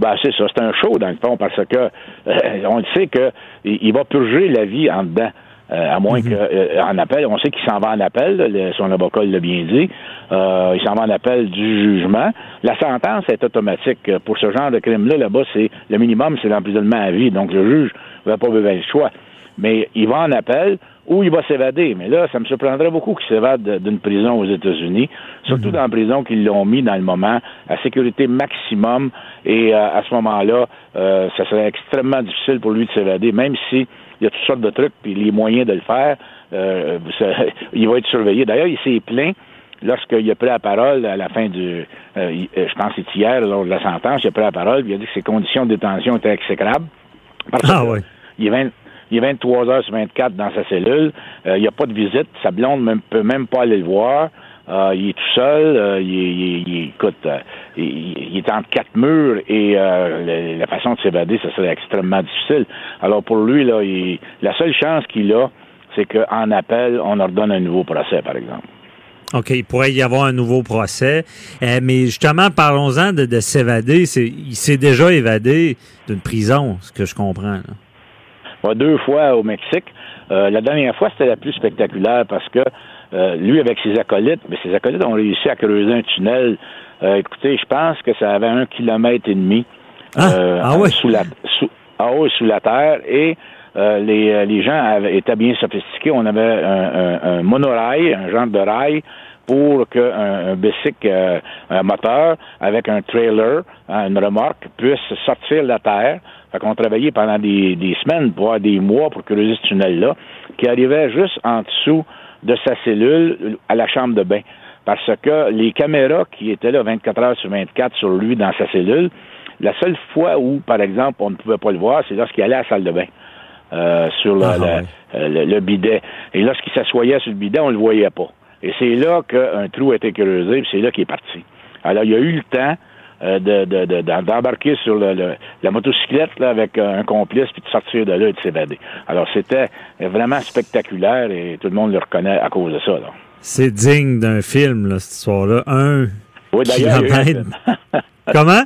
Ben, c'est ça, c'est un show dans le fond, parce que euh, on le sait que il va purger la vie en dedans. Euh, à moins mhm. qu'en euh, appel, on sait qu'il s'en va en appel, son avocat l'a bien dit, il s'en va en appel du jugement. La sentence est automatique. Pour ce genre de crime-là, là-bas, c'est le minimum, c'est l'emprisonnement à vie. Donc le juge ne va pas besoin le choix. Mais il va en appel ou il va s'évader. Mais là, ça me surprendrait beaucoup qu'il s'évade d'une prison aux États-Unis, surtout mhm. dans la prison qu'ils l'ont mis dans le moment, à sécurité maximum. Et à ce moment-là, ça serait extrêmement difficile pour lui de s'évader, même si il y a toutes sortes de trucs, puis les moyens de le faire, euh, il va être surveillé. D'ailleurs, il s'est plaint lorsqu'il a pris la parole à la fin du, euh, euh, je pense que c'est hier, lors de la sentence, il a pris la parole, puis il a dit que ses conditions de détention étaient exécrables. Ah oui. Il est, il est 23 heures sur 24 dans sa cellule. il n'y a pas de visite. Sa blonde ne peut même pas aller le voir. Euh, il est tout seul, euh, il, écoute, euh, il, est entre quatre murs et la, façon de s'évader, ça serait extrêmement difficile. Alors pour lui, là, la seule chance qu'il a, c'est qu'en appel, on ordonne un nouveau procès, par exemple.
OK, il pourrait y avoir un nouveau procès. mais justement, parlons-en de, s'évader. il s'est déjà évadé d'une prison, ce que je comprends.
deux fois au Mexique. la dernière fois, c'était la plus spectaculaire parce que euh, lui, avec ses acolytes, mais ses acolytes ont réussi à creuser un tunnel. Euh, écoutez, je pense que ça avait un kilomètre et demi
ah, euh, ah
sous la sous, en haut sous la terre et les, les gens avaient, étaient bien sophistiqués. On avait un, un, monorail, un genre de rail pour qu'un un bicycle, un moteur avec un trailer, hein, une remorque, puisse sortir de la terre. Fait qu'on travaillait pendant des, des semaines, voire des mois pour creuser ce tunnel-là, qui arrivait juste en dessous de sa cellule à la chambre de bain. Parce que les caméras qui étaient là 24 heures sur 24 sur lui dans sa cellule, la seule fois où, par exemple, on ne pouvait pas le voir, c'est lorsqu'il allait à la salle de bain. Euh, sur ah, euh, le, bidet. Et lorsqu'il s'assoyait sur le bidet, on ne le voyait pas. Et c'est là qu'un trou a été creusé, puis c'est là qu'il est parti. Alors, il y a eu le temps euh, de, d'embarquer sur le, la motocyclette là, avec un complice puis de sortir de là et de s'évader. Alors c'était vraiment spectaculaire et tout le monde le reconnaît à cause de ça.
C'est digne d'un film, là, cette histoire-là. Un
oui, d'ailleurs,
Comment?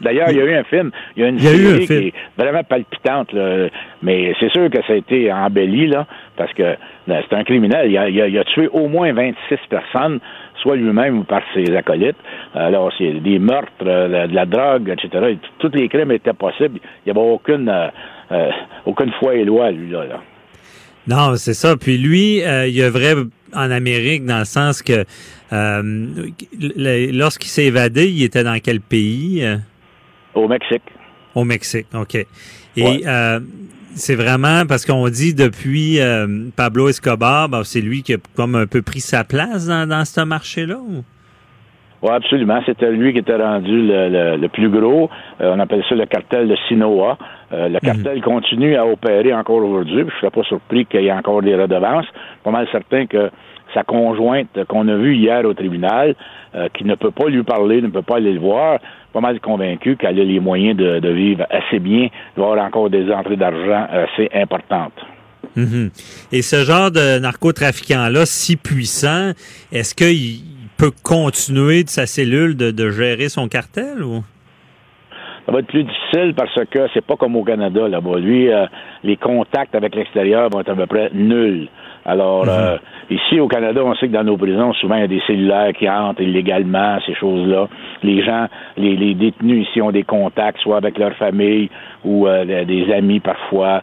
D'ailleurs, il y a eu un film. Il y a une série qui est vraiment palpitante, là. mais c'est sûr que ça a été embelli, là, parce que ben, c'est un criminel. Il a, il a, tué au moins 26 personnes, soit lui-même ou par ses acolytes. Alors, c'est des meurtres, euh, de la drogue, etc. Tous les crimes étaient possibles. Il n'y avait aucune, euh, euh, aucune foi et loi, lui, là.
Non, c'est ça. Puis lui, il y a vrai en Amérique dans le sens que lorsqu'il s'est évadé, il était dans quel pays?
Au Mexique.
Au Mexique, OK. Et c'est vraiment parce qu'on dit depuis Pablo Escobar, ben, c'est lui qui a comme un peu pris sa place dans, dans ce marché-là?
Oui, absolument. C'était lui qui était rendu le, le, plus gros. Euh, on appelle ça le cartel de Sinoa. Euh, le mhm. cartel continue à opérer encore aujourd'hui. Je ne serais pas surpris qu'il y ait encore des redevances. Pas mal certain que sa conjointe qu'on a vue hier au tribunal, euh, qui ne peut pas lui parler, ne peut pas aller le voir, pas mal convaincu qu'elle a les moyens de, vivre assez bien, d'avoir encore des entrées d'argent assez importantes.
Mhm. Et ce genre de narcotrafiquant-là, si puissant, est-ce qu'il peut continuer de sa cellule de, gérer son cartel ou?
Ça va être plus difficile parce que c'est pas comme au Canada là-bas. Lui, euh, les contacts avec l'extérieur vont être à peu près nuls. Alors, mhm. euh, ici au Canada, on sait que dans nos prisons, souvent, il y a des cellulaires qui entrent illégalement, ces choses-là. Les gens, les, détenus ici ont des contacts, soit avec leur famille ou euh, des amis parfois,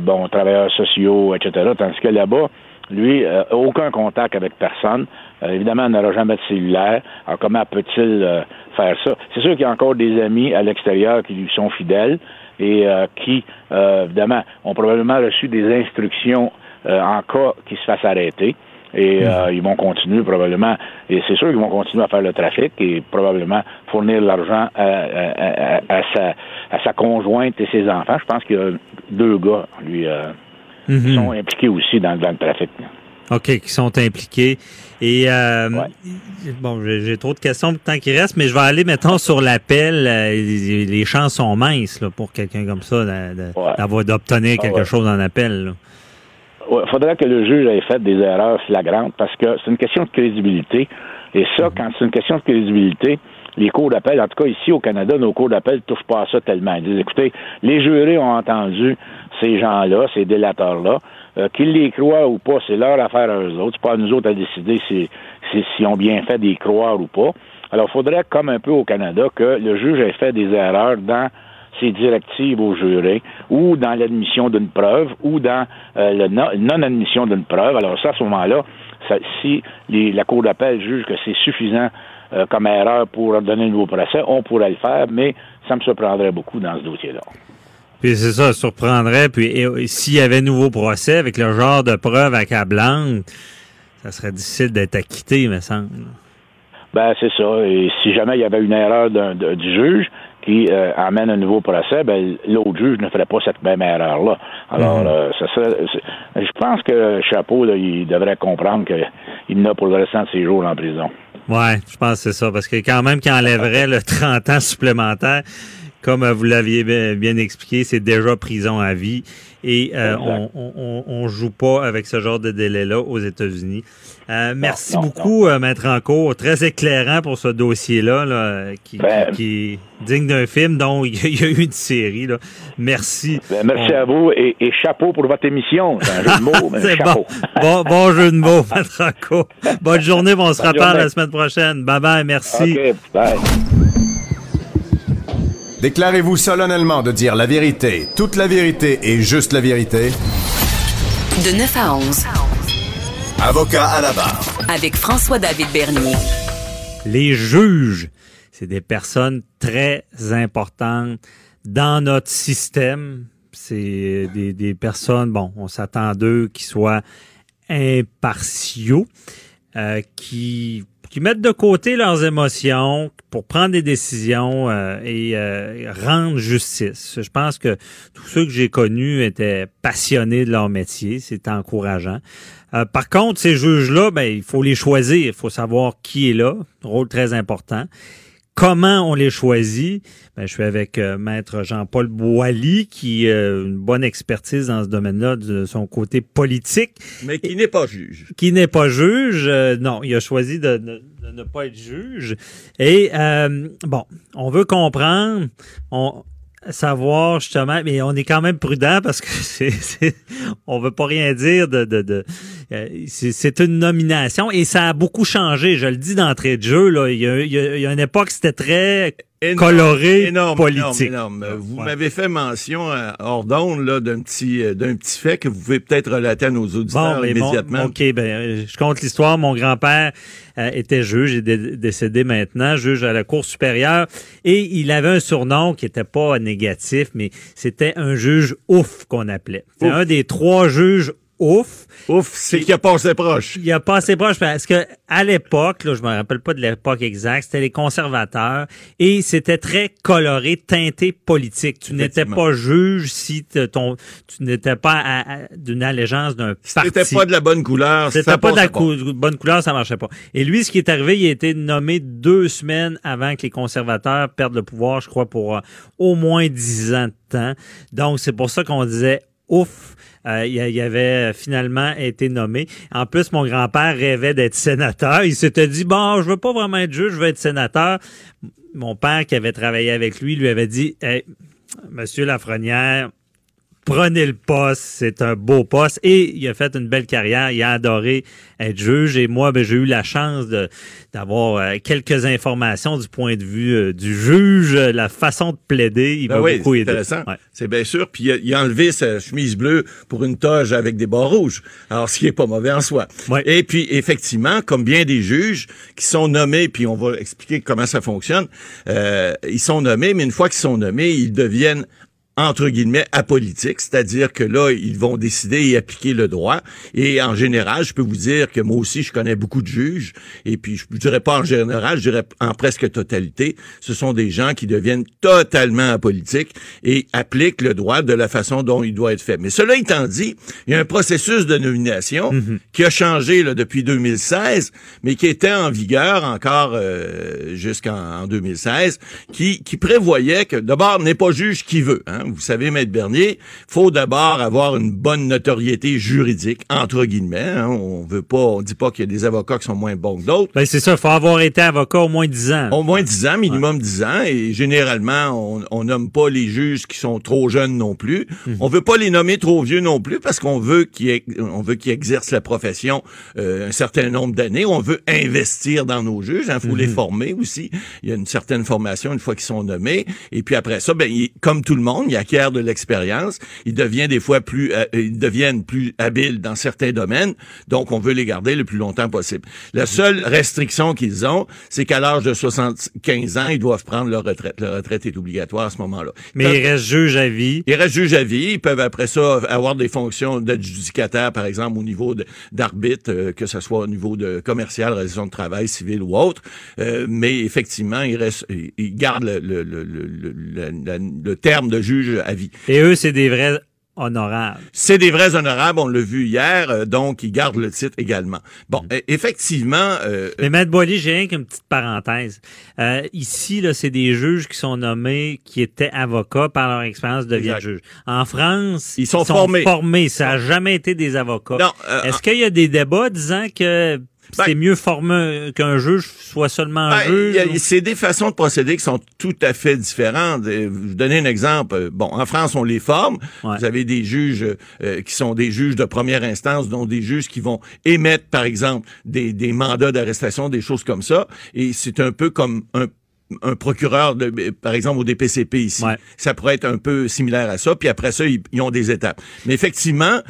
bon, travailleurs sociaux, etc. Tandis que là-bas, lui, aucun contact avec personne. Euh, évidemment, il n'aura jamais de cellulaire. Alors, comment peut-il euh, faire ça? C'est sûr qu'il y a encore des amis à l'extérieur qui lui sont fidèles et euh, qui, évidemment, ont probablement reçu des instructions en cas qu'il se fasse arrêter. Et hmm. ils vont continuer probablement, et c'est sûr qu'ils vont continuer à faire le trafic et probablement fournir l'argent à, sa, à sa conjointe et ses enfants. Je pense qu'il y a deux gars, lui, qui hmm. sont impliqués aussi dans, dans le trafic.
OK, qui sont impliqués. Et euh, bon, j'ai trop de questions pour le temps qui reste, mais je vais aller, mettons, sur l'appel. Euh, les, chances sont minces là, pour quelqu'un comme ça d'obtenir quelque chose en appel.
Il faudrait que le juge ait fait des erreurs flagrantes parce que c'est une question de crédibilité. Et ça, mhm. quand c'est une question de crédibilité, les cours d'appel, en tout cas ici au Canada, nos cours d'appel ne touchent pas à ça tellement. Ils disent, écoutez, les jurés ont entendu ces gens-là, ces délateurs-là. Euh, qu'ils les croient ou pas, c'est leur affaire à eux autres. C'est pas à nous autres à décider si, si, ont bien fait d'y croire ou pas. Alors, il faudrait, comme un peu au Canada, que le juge ait fait des erreurs dans ses directives aux jurés, ou dans l'admission d'une preuve, ou dans euh, la non-admission d'une preuve. Alors ça, à ce moment-là, si la Cour d'appel juge que c'est suffisant euh, comme erreur pour donner un nouveau procès, on pourrait le faire, mais ça me surprendrait beaucoup dans ce dossier-là.
Puis c'est ça, surprendrait. Puis s'il y avait nouveau procès avec le genre de preuve accablante, ça serait difficile d'être acquitté, me semble.
Ben c'est ça. Et si jamais il y avait une erreur du juge qui euh, amène un nouveau procès, ben l'autre juge ne ferait pas cette même erreur-là. Alors, mhm. euh, ça serait, je pense que Chapeau, il devrait comprendre qu'il n'a pour le restant de ses jours en prison.
Ouais, je pense que c'est ça, parce que quand même qu'il enlèverait le 30 ans supplémentaire, comme vous l'aviez bien expliqué, c'est déjà prison à vie et euh, on, on, on, joue pas avec ce genre de délai-là aux États-Unis. Euh, merci beaucoup, Maître Encourt. Très éclairant pour ce dossier-là, là, qui, ben, qui, est digne d'un film dont il y a eu une série. Là. Merci.
Ben, merci à vous et, chapeau pour votre émission. C'est un jeu de mots, mais chapeau.
Bon. bon, jeu de mots, Maître Encourt. Bonne journée, on se reparle la semaine prochaine. Bye bye, merci.
bye.
Déclarez-vous solennellement de dire la vérité, toute la vérité et juste la vérité.
De 9 à 11.
Avocat à la barre.
Avec François-David Bernier.
Les juges, c'est des personnes très importantes dans notre système. C'est des, des personnes, bon, on s'attend d'eux qui soient impartiaux, euh, qui qui mettent de côté leurs émotions pour prendre des décisions euh, et euh, rendre justice. Je pense que tous ceux que j'ai connus étaient passionnés de leur métier. C'est encourageant. Euh, par contre, ces juges-là, ben, il faut les choisir. Il faut savoir qui est là. Rôle très important. Comment on les choisit? Ben, je suis avec euh, maître Jean-Paul Boilly, qui a une bonne expertise dans ce domaine-là de son côté politique.
Mais qui n'est pas juge.
Qui n'est pas juge. Euh, non, il a choisi de, de, de, ne pas être juge. Et euh, bon, on veut comprendre. On, savoir justement, mais on est quand même prudent parce que c'est, on veut pas rien dire de, de, de c'est, une nomination et ça a beaucoup changé. Je le dis d'entrée de jeu là, il y a, il y a, une époque c'était très coloré
énorme,
politique.
Énorme, Vous m'avez fait mention euh, hors d'onde là d'un petit euh, d'un petit fait que vous pouvez peut-être relater à nos auditeurs
bon,
immédiatement.
OK, ben je compte l'histoire. Mon grand-père euh, était juge, il est décédé maintenant, juge à la Cour supérieure et il avait un surnom qui était pas négatif mais c'était un juge ouf qu'on appelait. C'est un des trois juges ouf.
Ouf, c'est qu'il a passé proche.
Il a passé proche parce que à l'époque, là, je me rappelle pas de l'époque exacte, c'était les conservateurs et c'était très coloré, teinté politique. Tu n'étais pas juge si ton, tu n'étais pas d'une allégeance d'un parti.
C'était pas de la bonne couleur.
C'était pas de la bonne couleur, ça marchait pas. Et lui, ce qui est arrivé, il a été nommé deux semaines avant que les conservateurs perdent le pouvoir, je crois, pour euh, au moins dix ans de temps. Donc, c'est pour ça qu'on disait ouf euh, il, avait finalement été nommé. En plus, mon grand-père rêvait d'être sénateur. Il s'était dit, bon, je veux pas vraiment être juge, je veux être sénateur. Mon père, qui avait travaillé avec lui, lui avait dit, hey, Monsieur Lafrenière, prenez le poste, c'est un beau poste. Et il a fait une belle carrière, il a adoré être juge. Et moi, ben, j'ai eu la chance d'avoir euh, quelques informations du point de vue euh, du juge, la façon de plaider. Il
ben
m'a
oui,
beaucoup aidé.
intéressant. C'est bien sûr. Puis il a, enlevé sa chemise bleue pour une toge avec des bords rouges. Alors, ce qui est pas mauvais en soi. Et puis, effectivement, comme bien des juges qui sont nommés, puis on va expliquer comment ça fonctionne, euh, ils sont nommés, mais une fois qu'ils sont nommés, ils deviennent entre guillemets apolitique, c'est-à-dire que là ils vont décider et appliquer le droit et en général, je peux vous dire que moi aussi je connais beaucoup de juges et puis je, dirais pas en général, je dirais en presque totalité, ce sont des gens qui deviennent totalement apolitiques et appliquent le droit de la façon dont il doit être fait. Mais cela étant dit, il y a un processus de nomination
Mhm.
qui a changé là, depuis 2016, mais qui était en vigueur encore euh, jusqu'en en 2016, qui, qui prévoyait que d'abord n'est pas juge qui veut. Hein. Vous savez, Maître Bernier, faut d'abord avoir une bonne notoriété juridique, entre guillemets. Hein. On veut pas, on dit pas qu'il y a des avocats qui sont moins bons que d'autres.
Ben, c'est ça, il faut avoir été avocat au moins 10 ans.
Au moins 10 ans, minimum 10 ans, et généralement, on, on nomme pas les juges qui sont trop jeunes non plus.
Mhm.
On veut pas les nommer trop vieux non plus parce qu'on veut qu'ils on veut qu'ils exercent la profession euh, un certain nombre d'années. On veut investir dans nos juges. Il faut les
Mhm.
former aussi. Il y a une certaine formation une fois qu'ils sont nommés. Et puis après ça, ben, comme tout le monde, ils acquièrent de l'expérience. Ils deviennent des fois plus, euh, ils deviennent plus habiles dans certains domaines. Donc, on veut les garder le plus longtemps possible. La seule restriction qu'ils ont, c'est qu'à l'âge de 75 ans, ils doivent prendre leur retraite. Leur retraite est obligatoire à ce moment-là.
Mais il reste juge à vie.
Ils restent juges à vie. Ils peuvent après ça avoir des fonctions d'adjudicataire, par exemple, au niveau d'arbitre, euh, que ce soit au niveau de commercial, relation de travail, civil ou autre. Euh, mais effectivement, ils, restent, ils- ils gardent le, le, le, le, le- la- le terme de juge à vie.
Et eux, c'est des vrais honorables.
C'est des vrais honorables, on l'a vu hier, euh, donc ils gardent le titre également. Bon, e- effectivement, euh,
Mais Maître Boily, j'ai rien qu'une petite parenthèse. Euh, ici, là, c'est des juges qui sont nommés, qui étaient avocats par leur expérience deviennent
Exact.
juges. En France,
Ils sont formés.
Ça n'a jamais été des avocats.
Euh,
Est-ce qu'il y a des débats disant que c'est mieux formé qu'un juge soit seulement
Ben,
juge? ou-
C'est des façons de procéder qui sont tout à fait différentes. Euh, Je vais vous donner un exemple. Euh, Bon, en France, on les forme. Vous avez des juges euh, qui sont des juges de première instance, dont des juges qui vont émettre, par exemple, des, des mandats d'arrestation, des choses comme ça. Et c'est un peu comme un un procureur, de, par exemple, au DPCP ici. Ça pourrait être un peu similaire à ça. Puis après ça, ils, ont des étapes. Mais effectivement,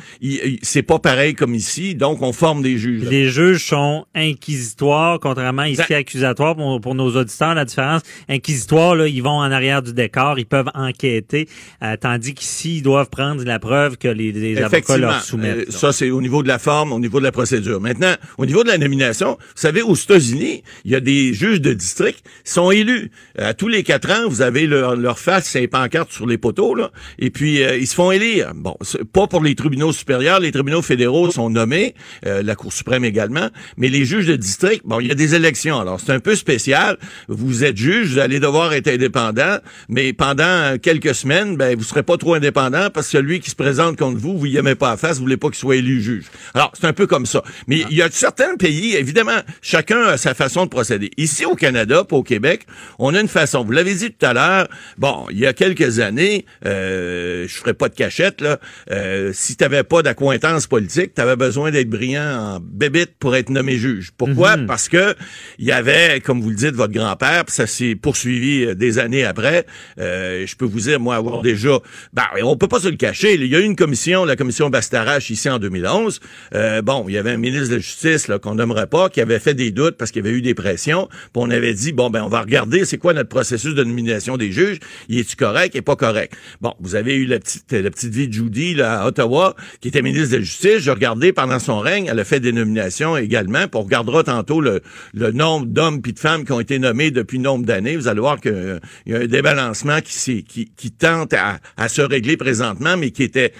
c'est pas pareil comme ici. Donc, on forme des juges.
Les juges sont inquisitoires, contrairement ici accusatoires. Pour, nos auditeurs, la différence, inquisitoire, là, ils vont en arrière du décor, ils peuvent enquêter, euh, tandis qu'ici, ils doivent prendre la preuve que les, les avocats leur soumettent.
Euh, ça, c'est au niveau de la forme, au niveau de la procédure. Maintenant, au niveau de la nomination, vous savez, aux États-Unis, il y a des juges de district qui sont élus. À tous les quatre ans, vous avez leur, leur face, c'est pancarte sur les poteaux, là, et puis euh, ils se font élire. Bon, pas pour les tribunaux supérieurs, les tribunaux fédéraux sont nommés, euh, la Cour suprême également, mais les juges de district, bon, il y a des élections. Alors, c'est un peu spécial. Vous êtes juge, vous allez devoir être indépendant, mais pendant quelques semaines, ben, vous serez pas trop indépendant parce que celui qui se présente contre vous, vous y aimez pas à face, vous voulez pas qu'il soit élu juge. Alors, c'est un peu comme ça. Mais il y a certains pays, évidemment, chacun a sa façon de procéder. Ici, au Canada, pas au Québec, on a une façon. Vous l'avez dit tout à l'heure, bon, il y a quelques années, euh, je ferai pas de cachette, là, euh, si tu pas d'accointance politique, tu avais besoin d'être brillant en bébite pour être nommé juge. Pourquoi? Mhm. Parce que il y avait, comme vous le dites, votre grand-père, ça s'est poursuivi euh, des années après. Euh, je peux vous dire, moi, avoir déjà... Ben, on peut pas se le cacher. Il y a eu une commission, la commission Bastarache, ici en 2011. Euh, bon, il y avait un ministre de la Justice qu'on n'aimerait pas, qui avait fait des doutes parce qu'il y avait eu des pressions. Puis on avait dit, bon, ben on va regarder c'est quoi notre processus de nomination des juges. Il est-tu correct et pas correct? Bon, vous avez eu la petite, la petite vie de Judy là, à Ottawa, qui était ministre de la Justice. Je regardais pendant son règne, elle a fait des nominations également. Puis on regardera tantôt le, le nombre d'hommes puis de femmes qui ont été nommés depuis nombre d'années. Vous allez voir qu'il y a un débalancement qui, qui, qui tente à, à, se régler présentement, mais qui était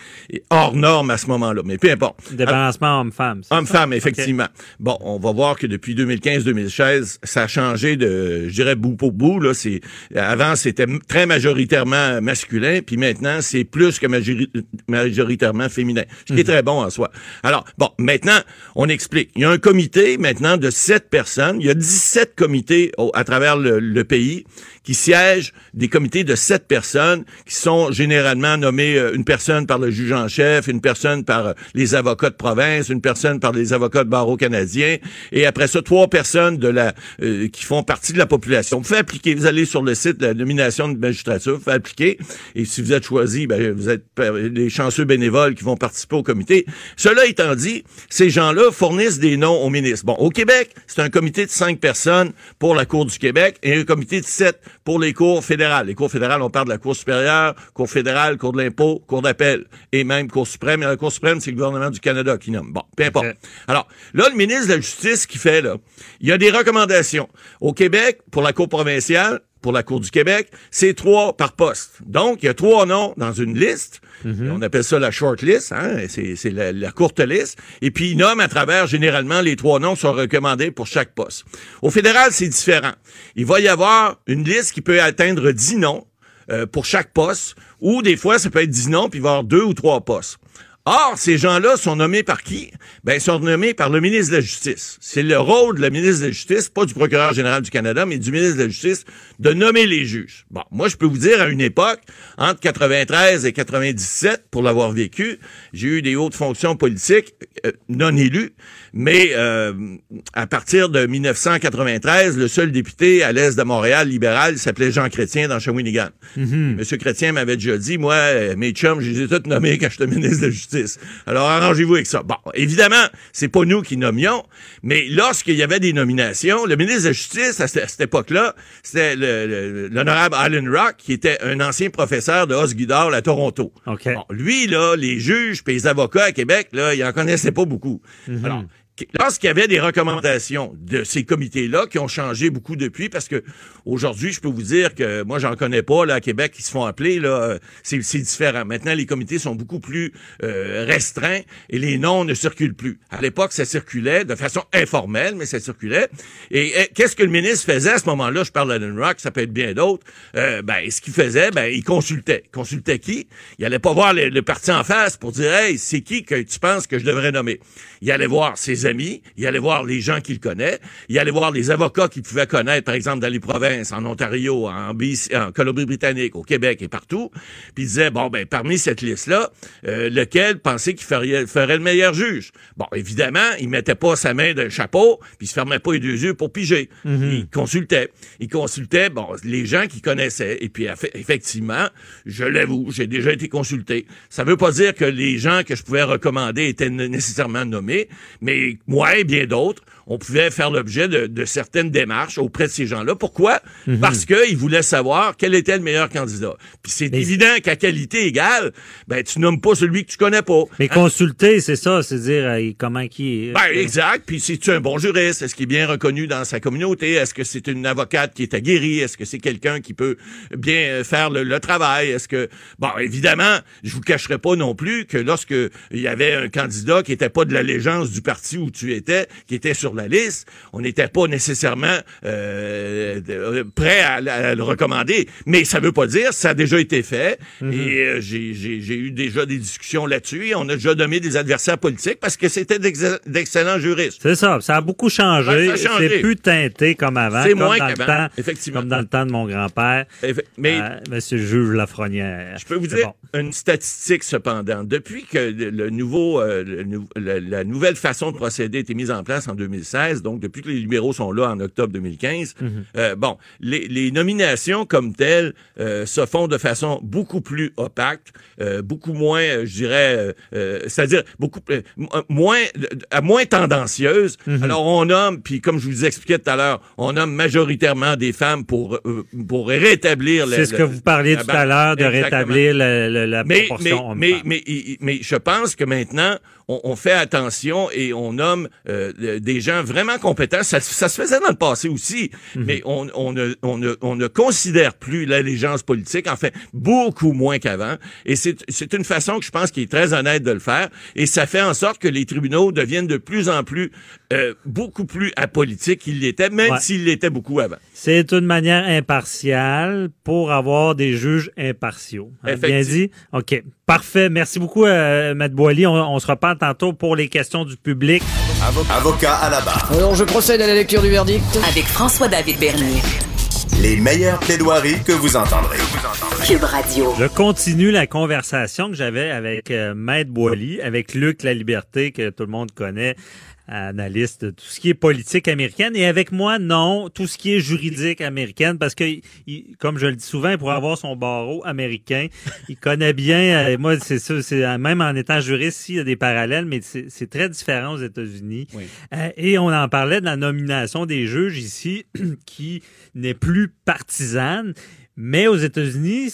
hors norme à ce moment-là. Mais peu importe.
Débalancement homme-femme.
Homme-femme, effectivement. Bon, on va voir que depuis 2015-2016, ça a changé de, je dirais, bout pour bout. Là, c'est, avant, c'était très majoritairement masculin, puis maintenant, c'est plus que majoritairement féminin. Ce qui est mhm. très bon en soi. Alors, bon, maintenant, on explique. Il y a un comité maintenant de sept personnes. Il y a 17 comités à travers le pays qui siègent des comités de sept personnes qui sont généralement nommées euh, une personne par le juge en chef, une personne par euh, les avocats de province, une personne par les avocats de barreau canadien, et après ça, trois personnes de la euh, qui font partie de la population. Vous faites appliquer, vous allez sur le site de la nomination de magistrature, vous faites appliquer, et si vous êtes choisi, ben, vous êtes les chanceux bénévoles qui vont participer au comité. Cela étant dit, ces gens-là fournissent des noms au ministre. Bon, au Québec, c'est un comité de cinq personnes pour la Cour du Québec et un comité de sept pour les cours fédérales. Les cours fédérales, on parle de la Cour supérieure, Cour fédérale, Cour de l'impôt, Cour d'appel et même Cour suprême. Et la Cour suprême, c'est le gouvernement du Canada qui nomme. Bon, peu importe. Alors, là, le ministre de la Justice qui fait, là, il y a des recommandations. Au Québec, pour la Cour provinciale, pour la Cour du Québec, c'est trois par poste. Donc, il y a trois noms dans une liste. Mhm. On appelle ça la short list, hein? c'est la, courte liste. Et puis, il nomme à travers, généralement, les trois noms sont recommandés pour chaque poste. Au fédéral, c'est différent. Il va y avoir une liste qui peut atteindre dix noms euh, pour chaque poste, ou des fois, ça peut être dix noms, puis il va y avoir deux ou trois postes. Or, ces gens-là sont nommés par qui? Ben, ils sont nommés par le ministre de la Justice. C'est le rôle de la ministre de la Justice, pas du procureur général du Canada, mais du ministre de la Justice, de nommer les juges. Bon, moi, je peux vous dire, à une époque, entre 93 et 97, pour l'avoir vécu, j'ai eu des hautes fonctions politiques euh, non élues, mais euh, à partir de 1993, le seul député à l'est de Montréal libéral s'appelait Jean Chrétien dans Shawinigan. Mm Monsieur Chrétien m'avait déjà dit, moi, euh, mes chums, je les ai tous nommés quand j'étais ministre de la Justice. Alors, arrangez-vous avec ça. Bon, évidemment, c'est pas nous qui nommions, mais lorsqu'il y avait des nominations, le ministre de la Justice, à cette, époque-là, c'était l'honorable Alan Rock, qui était un ancien professeur de Osgidor à Toronto. Bon, lui, là, les juges et les avocats à Québec, là, il en connaissait pas beaucoup. Mhm. Alors, lorsqu'il y avait des recommandations de ces comités-là qui ont changé beaucoup depuis, parce que aujourd'hui, je peux vous dire que moi, j'en connais pas là à Québec qui se font appeler là, euh, c'est, différent. Maintenant, les comités sont beaucoup plus euh, restreints et les noms ne circulent plus. À l'époque, ça circulait de façon informelle, mais ça circulait. Et, qu'est-ce que le ministre faisait à ce moment-là? Je parle de Rock, ça peut être bien d'autres. Euh, ben, ce qu'il faisait, ben, il consultait. Il consultait qui? Il allait pas voir le, le parti en face pour dire, hey, c'est qui que tu penses que je devrais nommer? Il allait voir ses ses amis, il allait voir les gens qu'il connaît, il allait voir les avocats qu'il pouvait connaître, par exemple, dans les provinces, en Ontario, en, en Colombie-Britannique, au Québec et partout. Puis il disait, bon, ben parmi cette liste-là, euh, lequel pensait qu'il ferait, ferait, le meilleur juge? Bon, évidemment, il mettait pas sa main d'un chapeau, puis il se fermait pas les deux yeux pour piger.
Mhm.
Il consultait. Il consultait, bon, les gens qu'il connaissait. Et puis, effectivement, je l'avoue, j'ai déjà été consulté. Ça veut pas dire que les gens que je pouvais recommander étaient nécessairement nommés, mais moi et bien d'autres, on pouvait faire l'objet de, certaines démarches auprès de ces gens-là. Pourquoi? Mhm. Parce qu'ils voulaient savoir quel était le meilleur candidat. Puis c'est évident qu'à qualité égale, ben tu nommes pas celui que tu connais pas.
Mais
hein?
consulter, c'est ça, c'est dire euh, comment qui est.
Ben, exact. Puis c'est tu un bon juriste, est-ce qu'il est bien reconnu dans sa communauté, est-ce que c'est une avocate qui est aguerrie, est-ce que c'est quelqu'un qui peut bien euh, faire le, travail, est-ce que bon évidemment, je vous cacherai pas non plus que lorsque il y avait un candidat qui était pas de l'allégeance du parti où tu étais, qui était sur la liste, on n'était pas nécessairement euh, prêt à, le recommander. Mais ça veut pas dire, ça a déjà été fait. Mhm. Et euh, j'ai eu déjà des discussions là-dessus. Et on a déjà nommé des adversaires politiques parce que c'était d'excellents juristes.
C'est ça. Ça a beaucoup changé. c'est plus teinté comme avant.
C'est moins qu'avant. Effectivement.
Comme dans le temps de mon grand-père. Mais euh, Monsieur juge Lafrenière.
Je peux vous dire une statistique cependant. Depuis que le nouveau, la nouvelle façon de procéder a été mise en place en 2000 2016, donc depuis que les libéraux sont là en octobre 2015. Mhm. euh, bon, les, les, nominations comme telles euh, se font de façon beaucoup plus opaque, euh, beaucoup moins, euh, je dirais, euh, c'est-à-dire beaucoup moins, moins tendancieuse. Mhm. Alors on nomme, puis comme je vous expliquais tout à l'heure, on nomme majoritairement des femmes pour pour rétablir.
C'est ce que vous parliez tout à l'heure de rétablir la, la,
mais,
proportion.
Mais, mais, mais, mais je pense que maintenant on, on fait attention et on nomme des gens vraiment compétents. Ça, ça, se faisait dans le passé aussi, mhm. mais on, on, ne, on, ne, on ne considère plus l'allégeance politique, en fait, beaucoup moins qu'avant. Et c'est une façon que je pense qui est très honnête de le faire. Et ça fait en sorte que les tribunaux deviennent de plus en plus, euh, beaucoup plus apolitiques qu'ils l'étaient, même s'ils l'étaient beaucoup avant.
C'est une manière impartiale pour avoir des juges impartiaux. Hein, bien dit? OK. Parfait. Merci beaucoup, euh, Matt Boily. On, on se reparle tantôt pour les questions du public.
Avocat à la barre.
Alors, je procède à la lecture du verdict.
Avec François-David Bernier.
Les meilleures plaidoiries que vous entendrez.
Cube Radio.
Je continue la conversation que j'avais avec euh, Maître Boily, avec Luc La Liberté, que tout le monde connaît, analyste de tout ce qui est politique américaine. Et avec moi, non, tout ce qui est juridique américaine, parce que, comme je le dis souvent, pour avoir son barreau américain, il connaît bien, euh, moi, c'est ça, c'est euh, même en étant juriste, il y a des parallèles, mais c'est très différent aux États-Unis. Euh, et on en parlait de la nomination des juges ici, qui n'est plus partisane, mais aux États-Unis,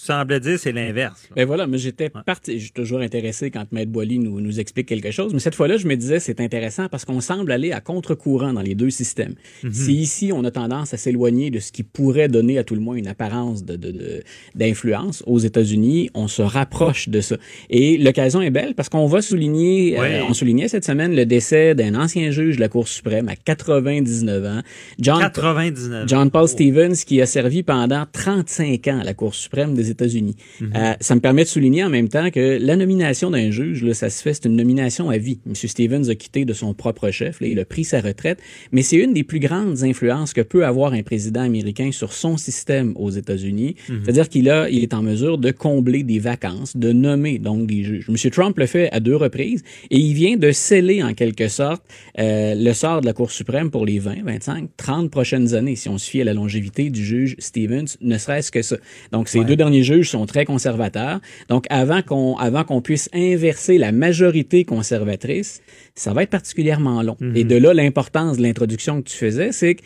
semblait dire c'est l'inverse.
Ben voilà, mais j'étais parti, je suis toujours intéressé quand Maître Boily nous, nous explique quelque chose, mais cette fois-là, je me disais c'est intéressant parce qu'on semble aller à contre-courant dans les deux systèmes. Mhm. Si ici, on a tendance à s'éloigner de ce qui pourrait donner à tout le moins une apparence de, d'influence, de, aux États-Unis, on se rapproche de ça. Et l'occasion est belle parce qu'on va souligner, euh, on soulignait cette semaine le décès d'un ancien juge de la Cour suprême à 99 ans,
John, 99.
John Paul Stevens, qui a servi pendant 35 ans à la Cour suprême des États-Unis. Mhm. Euh, ça me permet de souligner en même temps que la nomination d'un juge, là, ça se fait, c'est une nomination à vie. M. Stevens a quitté de son propre chef, là, il a pris sa retraite, mais c'est une des plus grandes influences que peut avoir un président américain sur son système aux États-Unis. Mhm. C'est-à-dire qu'il a, il est en mesure de combler des vacances, de nommer donc des juges. M. Trump le fait à deux reprises et il vient de sceller en quelque sorte euh, le sort de la Cour suprême pour les 20, 25, 30 prochaines années, si on se fie à la longévité du juge Stevens, ne serait-ce que ça. Donc ces deux derniers juges sont très conservateurs. Donc, avant qu'on avant qu'on puisse inverser la majorité conservatrice, ça va être particulièrement long. Et mhm. de là, l'importance de l'introduction que tu faisais, c'est que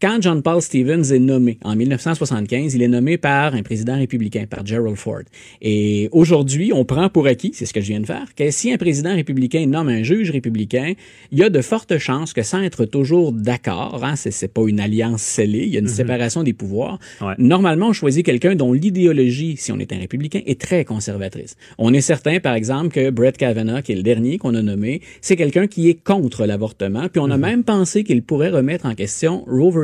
quand John Paul Stevens est nommé en 1975, il est nommé par un président républicain, par Gerald Ford. Et aujourd'hui, on prend pour acquis, c'est ce que je viens de faire, que si un président républicain nomme un juge républicain, il y a de fortes chances que sans être toujours d'accord, hein, c'est pas une alliance scellée, il y a une mhm. séparation des pouvoirs. Normalement, on choisit quelqu'un dont l'idéologie, si on est un républicain, est très conservatrice. On est certain, par exemple, que Brett Kavanaugh, qui est le dernier qu'on a nommé, c'est quelqu'un qui est contre l'avortement. Puis on a mhm. même pensé qu'il pourrait remettre en question Roe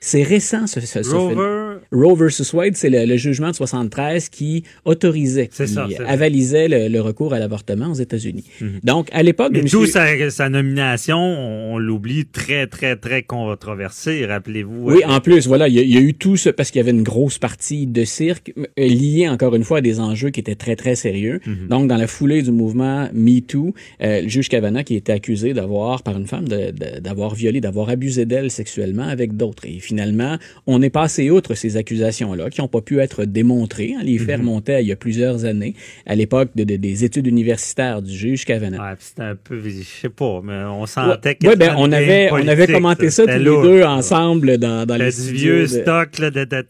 C'est récent, ce, ce,
Rover
Roe versus Wade, c'est le, jugement de 73 qui autorisait, qui ça, avalisait le, recours à l'avortement aux États-Unis. Mhm. Donc, à l'époque...
Mais d'où sa, nomination, on, l'oublie, très, très, très controversée, rappelez-vous.
Oui, en plus, voilà, il y, a eu tout ce... Parce qu'il y avait une grosse partie de cirque euh, liée, encore une fois, à des enjeux qui étaient très, très sérieux. Mhm. Donc, dans la foulée du mouvement MeToo, euh, le juge Kavanaugh qui était accusé d'avoir, par une femme, d'avoir violé, d'avoir abusé d'elle sexuellement avec d'autres. Et finalement, on est passé outre ces accusations-là qui n'ont pas pu être démontrées. Hein. Les faits mhm. il y a plusieurs années, à l'époque de, des études universitaires du juge Kavanaugh.
Ouais, c'était un peu, je sais pas, mais on sentait que
ouais, ben, on avait, on avait commenté ça tous les deux ensemble dans, dans
le
les
vieux stock là, de, de,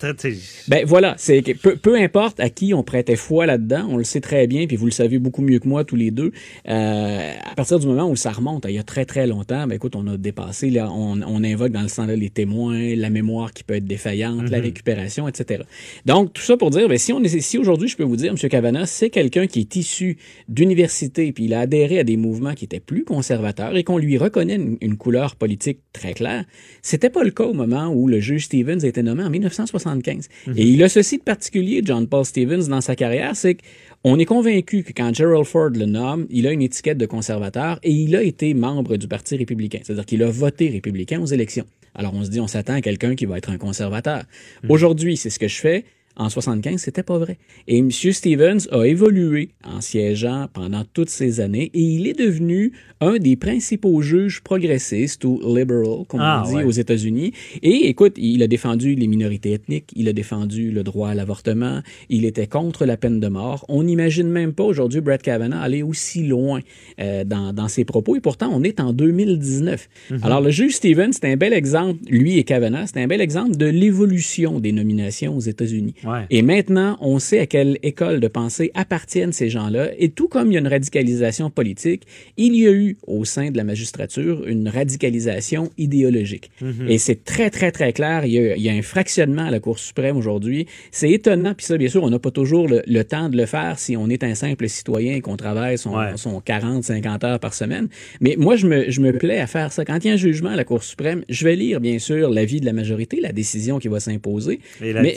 Ben voilà, c'est peu, peu importe à qui on prêtait foi là-dedans, on le sait très bien, puis vous le savez beaucoup mieux que moi tous les deux. Euh, à partir du moment où ça remonte, il y a très très longtemps, ben écoute, on a dépassé, là, on, on invoque dans le sang là, les témoins, la mémoire qui peut être défaillante, la mhm. Etc. Donc, tout ça pour dire, ben, si on est, si aujourd'hui, je peux vous dire, M. Kavanaugh, c'est quelqu'un qui est issu d'université, puis il a adhéré à des mouvements qui étaient plus conservateurs et qu'on lui reconnaît une, couleur politique très claire, c'était pas le cas au moment où le juge Stevens a été nommé en 1975. Mhm. Et il a ceci de particulier, John Paul Stevens, dans sa carrière, c'est qu'on est convaincu que quand Gerald Ford le nomme, il a une étiquette de conservateur et il a été membre du Parti républicain. C'est-à-dire qu'il a voté républicain aux élections. Alors on se dit, on s'attend à quelqu'un qui va être un conservateur. Mhm. Aujourd'hui, c'est ce que je fais. En 75, c'était pas vrai. Et M. Stevens a évolué en siégeant pendant toutes ces années et il est devenu un des principaux juges progressistes ou liberal, comme ah, on dit aux États-Unis. Et écoute, il a défendu les minorités ethniques, il a défendu le droit à l'avortement, il était contre la peine de mort. On n'imagine même pas aujourd'hui Brett Kavanaugh aller aussi loin euh, dans, dans, ses propos et pourtant on est en 2019. Mhm. Alors le juge Stevens, c'est un bel exemple, lui et Kavanaugh, c'est un bel exemple de l'évolution des nominations aux États-Unis. Et maintenant, on sait à quelle école de pensée appartiennent ces gens-là. Et tout comme il y a une radicalisation politique, il y a eu au sein de la magistrature une radicalisation idéologique. Mhm. Et c'est très, très, très clair. Il y, a, un fractionnement à la Cour suprême aujourd'hui. C'est étonnant. Puis ça, bien sûr, on n'a pas toujours le, temps de le faire si on est un simple citoyen et qu'on travaille son, son 40, 50 heures par semaine. Mais moi, je me, je me plais à faire ça. Quand il y a un jugement à la Cour suprême, je vais lire, bien sûr, l'avis de la majorité, la décision qui va s'imposer.
Et la mais,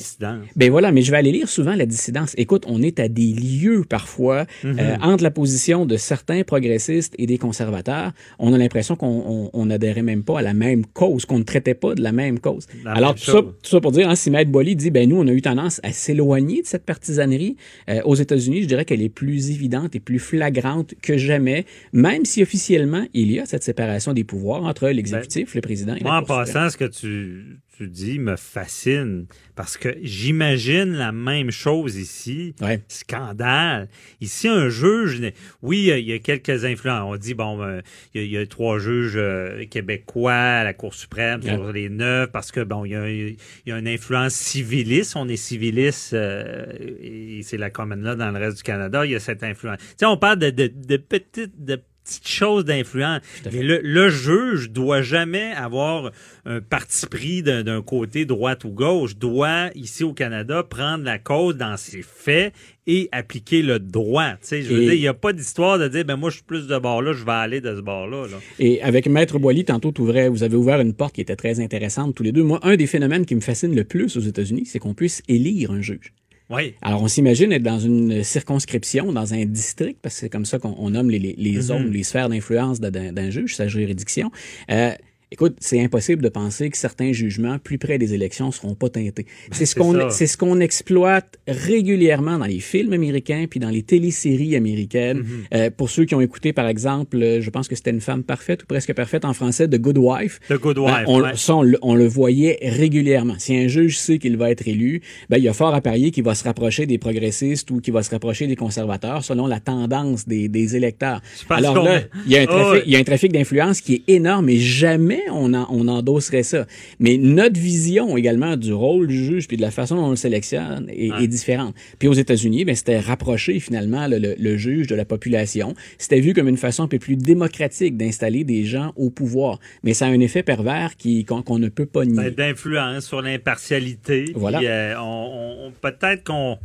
Ben voilà, mais je vais aller lire souvent la dissidence. Écoute, on est à des lieux parfois mhm. euh, entre la position de certains progressistes et des conservateurs. On a l'impression qu'on n'adhérait même pas à la même cause, qu'on ne traitait pas de la même cause. Alors, tout ça, tout ça, pour dire, hein, si Maître Boily dit, ben nous, on a eu tendance à s'éloigner de cette partisanerie. Euh, aux États-Unis, je dirais qu'elle est plus évidente et plus flagrante que jamais, même si officiellement, il y a cette séparation des pouvoirs entre l'exécutif, ben, le président et
moi, en passant, ce que tu, tu dis me fascine parce que j'imagine la même chose ici. Scandale. Ici, un juge, oui, il y a quelques influences. On dit, bon, euh, il y, a, trois juges euh, québécois à la Cour suprême sur les neuf parce que, bon, il y, a, une influence civiliste. On est civiliste euh, et c'est la commune là dans le reste du Canada. Il y a cette influence. Tu sais, on parle de, de, de petites, de petite chose d'influence. Mais le, le, juge doit jamais avoir un parti pris d'un côté droite ou gauche. Doit, ici au Canada, prendre la cause dans ses faits et appliquer le droit. je veux dire, il n'y a pas d'histoire de dire, ben moi, je suis plus de bord là, je vais aller de ce bord-là.
Et avec Maître Boily, tantôt, vous avez ouvert une porte qui était très intéressante tous les deux. Moi, un des phénomènes qui me fascine le plus aux États-Unis, c'est qu'on puisse élire un juge.
Oui.
Alors, on s'imagine être dans une circonscription, dans un district, parce que c'est comme ça qu'on nomme les, les, les zones, mm-hmm. les sphères d'influence d'un juge, sa juridiction. Euh, Écoute, c'est impossible de penser que certains jugements plus près des élections seront pas teintés. Ben, c'est ce qu'on c'est ce qu'on exploite régulièrement dans les films américains puis dans les téléséries américaines. Mm-hmm. euh, pour ceux qui ont écouté par exemple, euh, je pense que c'était une femme parfaite ou presque parfaite en français de Good Wife.
The Good Wife.
on, ça, on, le voyait régulièrement. Si un juge sait qu'il va être élu, ben il y a fort à parier qu'il va se rapprocher des progressistes ou qu'il va se rapprocher des conservateurs selon la tendance des, des électeurs. Alors là, il y a un trafic, il y a un trafic d'influence qui est énorme et jamais on, on endosserait ça. Mais notre vision également du rôle du juge puis de la façon dont on le sélectionne est, différente. Puis aux États-Unis, ben, c'était rapprocher finalement le, juge de la population. C'était vu comme une façon un peu plus démocratique d'installer des gens au pouvoir. Mais ça a un effet pervers qui qu'on ne peut pas nier.
D'influence sur l'impartialité. Voilà. Euh, on, peut-être qu'on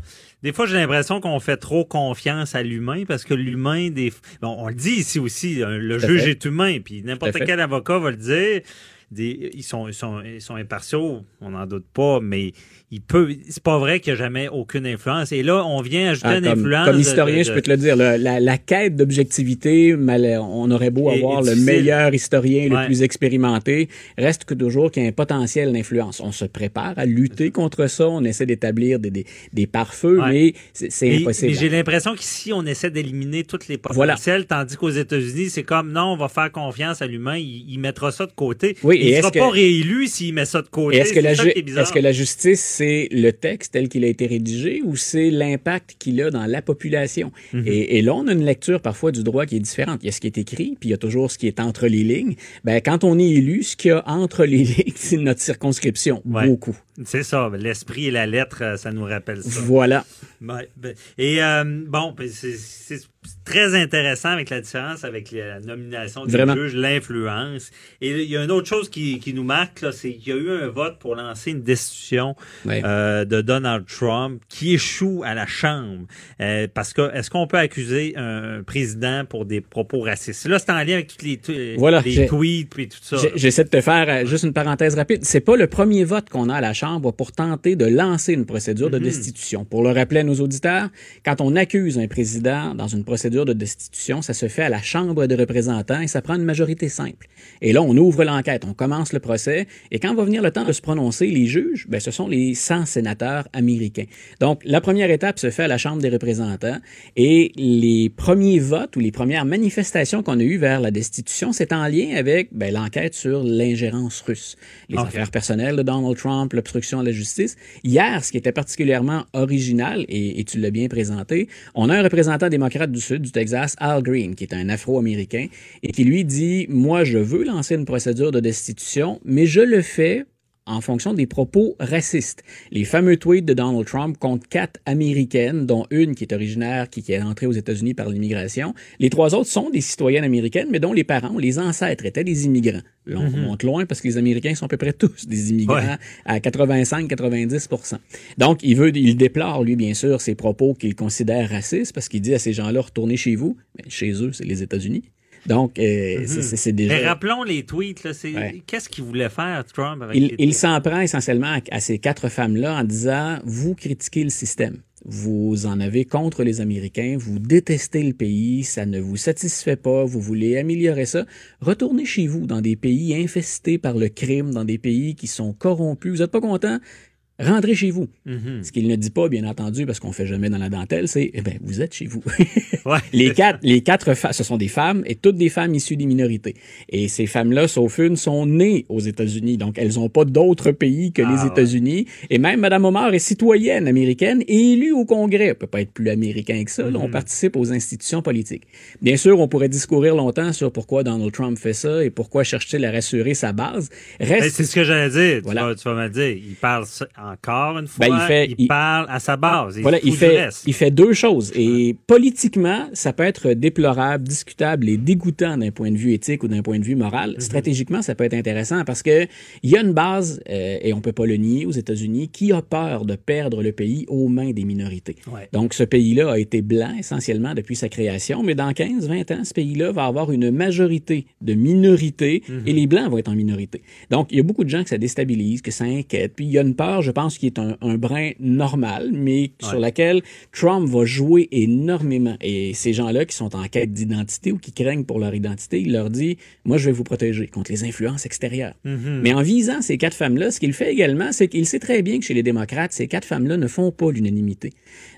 des fois, j'ai l'impression qu'on fait trop confiance à l'humain parce que l'humain, des... Bon, on le dit ici aussi, le juge est humain, puis n'importe quel avocat va le dire. Des, ils sont, ils sont, ils sont impartiaux, on n'en doute pas, mais il peut, c'est pas vrai qu'il n'y a jamais aucune influence. Et là, on vient ajouter
Ah,
une
comme,
influence.
comme historien,
de-
je peux te le dire, la, la- la quête d'objectivité, on aurait beau
Et-
avoir
et
le meilleur historien, le plus expérimenté, reste que toujours qu'il y a un potentiel d'influence. On se prépare à lutter contre ça, on essaie d'établir des, des, des pare-feux,
Ouais.
mais c'est impossible.
Mais j'ai l'impression qu'ici, on essaie d'éliminer toutes les potentiels, tandis qu'aux États-Unis, c'est comme non, on va faire confiance à l'humain, il, il mettra ça de côté.
Oui,
il ne sera
que-
pas réélu s'il met ça de côté.
Est-ce que, la ju-
est
que la justice, c'est le texte tel qu'il a été rédigé ou c'est l'impact qu'il a dans la population?
Mhm.
et, et là, on a une lecture parfois du droit qui est différente. Il y a ce qui est écrit, puis il y a toujours ce qui est entre les lignes. Ben, quand on est élu, ce qu'il y a entre les lignes, c'est notre circonscription.
Ouais.
Beaucoup.
C'est ça, l'esprit et la lettre, euh, ça nous rappelle ça.
Voilà.
Ouais, ben, et euh, bon, ben, c'est très intéressant avec la différence avec la nomination des juges, l'influence. Et il y a une autre chose qui, qui nous marque, c'est qu'il y a eu un vote pour lancer une destitution euh, de Donald Trump qui échoue à la Chambre. Euh, parce que est-ce qu'on peut accuser un président pour des propos racistes? Là, c'est en lien avec toutes les, tous les-
Voilà,
les
j'ai-
tweets et tout ça.
J'essaie de te faire euh, juste une parenthèse rapide. C'est pas le premier vote qu'on a à la Chambre pour tenter de lancer une procédure de
Mhm.
destitution. Pour le rappeler à nos auditeurs, quand on accuse un président dans une procédure de destitution, ça se fait à la Chambre des représentants et ça prend une majorité simple. Et là, on ouvre l'enquête, on commence le procès et quand va venir le temps de se prononcer, les juges, ben, ce sont les 100 sénateurs américains. Donc, la première étape se fait à la Chambre des représentants et les premiers votes ou les premières manifestations qu'on a eues vers la destitution, c'est en lien avec ben, l'enquête sur l'ingérence russe, les
Ok.
affaires personnelles de Donald Trump, l'obstruction à la justice. Hier, ce qui était particulièrement original, et, et tu l'as bien présenté, on a un représentant démocrate du Sud, du Texas, Al Green, qui est un Afro-Américain, et qui lui dit, moi, je veux lancer une procédure de destitution, mais je le fais en fonction des propos racistes. Les fameux tweets de Donald Trump contre quatre Américaines, dont une qui est originaire, qui, qui est entrée aux États-Unis par l'immigration. Les trois autres sont des citoyennes américaines, mais dont les parents ou les ancêtres étaient des immigrants. Là, on
Mhm.
monte loin parce que les Américains sont à peu près tous des immigrants
Ouais.
à 85-90% Donc, il veut, il déplore, lui, bien sûr, ces propos qu'il considère racistes parce qu'il dit à ces gens-là, retournez chez vous. Mais chez eux, c'est les États-Unis. Donc, euh,
Mhm.
c'est- déjà...
Mais rappelons les tweets.
Ouais.
Qu'est-ce qu'il voulait faire, Trump, avec
Il, il s'en prend essentiellement à, à ces quatre femmes-là en disant vous critiquez le système. Vous en avez contre les Américains, vous détestez le pays, ça ne vous satisfait pas, vous voulez améliorer ça. Retournez chez vous dans des pays infestés par le crime, dans des pays qui sont corrompus. Vous n'êtes pas content? Rentrez chez vous.
Mhm.
Ce qu'il ne dit pas, bien entendu, parce qu'on fait jamais dans la dentelle, c'est eh ben vous êtes chez vous.
Ouais.
les quatre, les quatre ce sont des femmes et toutes des femmes issues des minorités. Et ces femmes-là, sauf une, sont nées aux États-Unis, donc elles n'ont pas d'autre pays que
Ah,
les
ouais.
États-Unis. Et même Madame Omar est citoyenne américaine et élue au Congrès. Elle peut pas être plus américain que ça. là. On participe aux institutions politiques. Bien sûr, on pourrait discourir longtemps sur pourquoi Donald Trump fait ça et pourquoi cherche-t-il à rassurer sa base.
Ben,
Reste
c'est ce que j'allais dire. Tu vas- Tu, vas, me dire. Il parle encore une fois.
Ben, il fait- il-
parle à sa base.
Voilà, il
fout du
fait, il fait deux choses. Et politiquement, ça peut être déplorable, discutable et dégoûtant d'un point de vue éthique ou d'un point de vue moral.
Mhm.
Stratégiquement, ça peut être intéressant parce que il y a une base, euh, et on peut pas le nier aux États-Unis, qui a peur de perdre le pays aux mains des minorités.
Ouais.
Donc, ce pays-là a été blanc essentiellement depuis sa création, mais dans 15, 20 ans, ce pays-là va avoir une majorité de minorités
Mhm.
et les blancs vont être en minorité. Donc, il y a beaucoup de gens que ça déstabilise, que ça inquiète. Puis, il y a une peur, je pense, qui est un, un brin normal, mais sur laquelle Trump va jouer énormément. Et ces gens-là qui sont en quête d'identité ou qui craignent pour leur identité, il leur dit, moi, je vais vous protéger contre les influences extérieures.
Mhm.
Mais en visant ces quatre femmes-là, ce qu'il fait également, c'est qu'il sait très bien que chez les démocrates, ces quatre femmes-là ne font pas l'unanimité.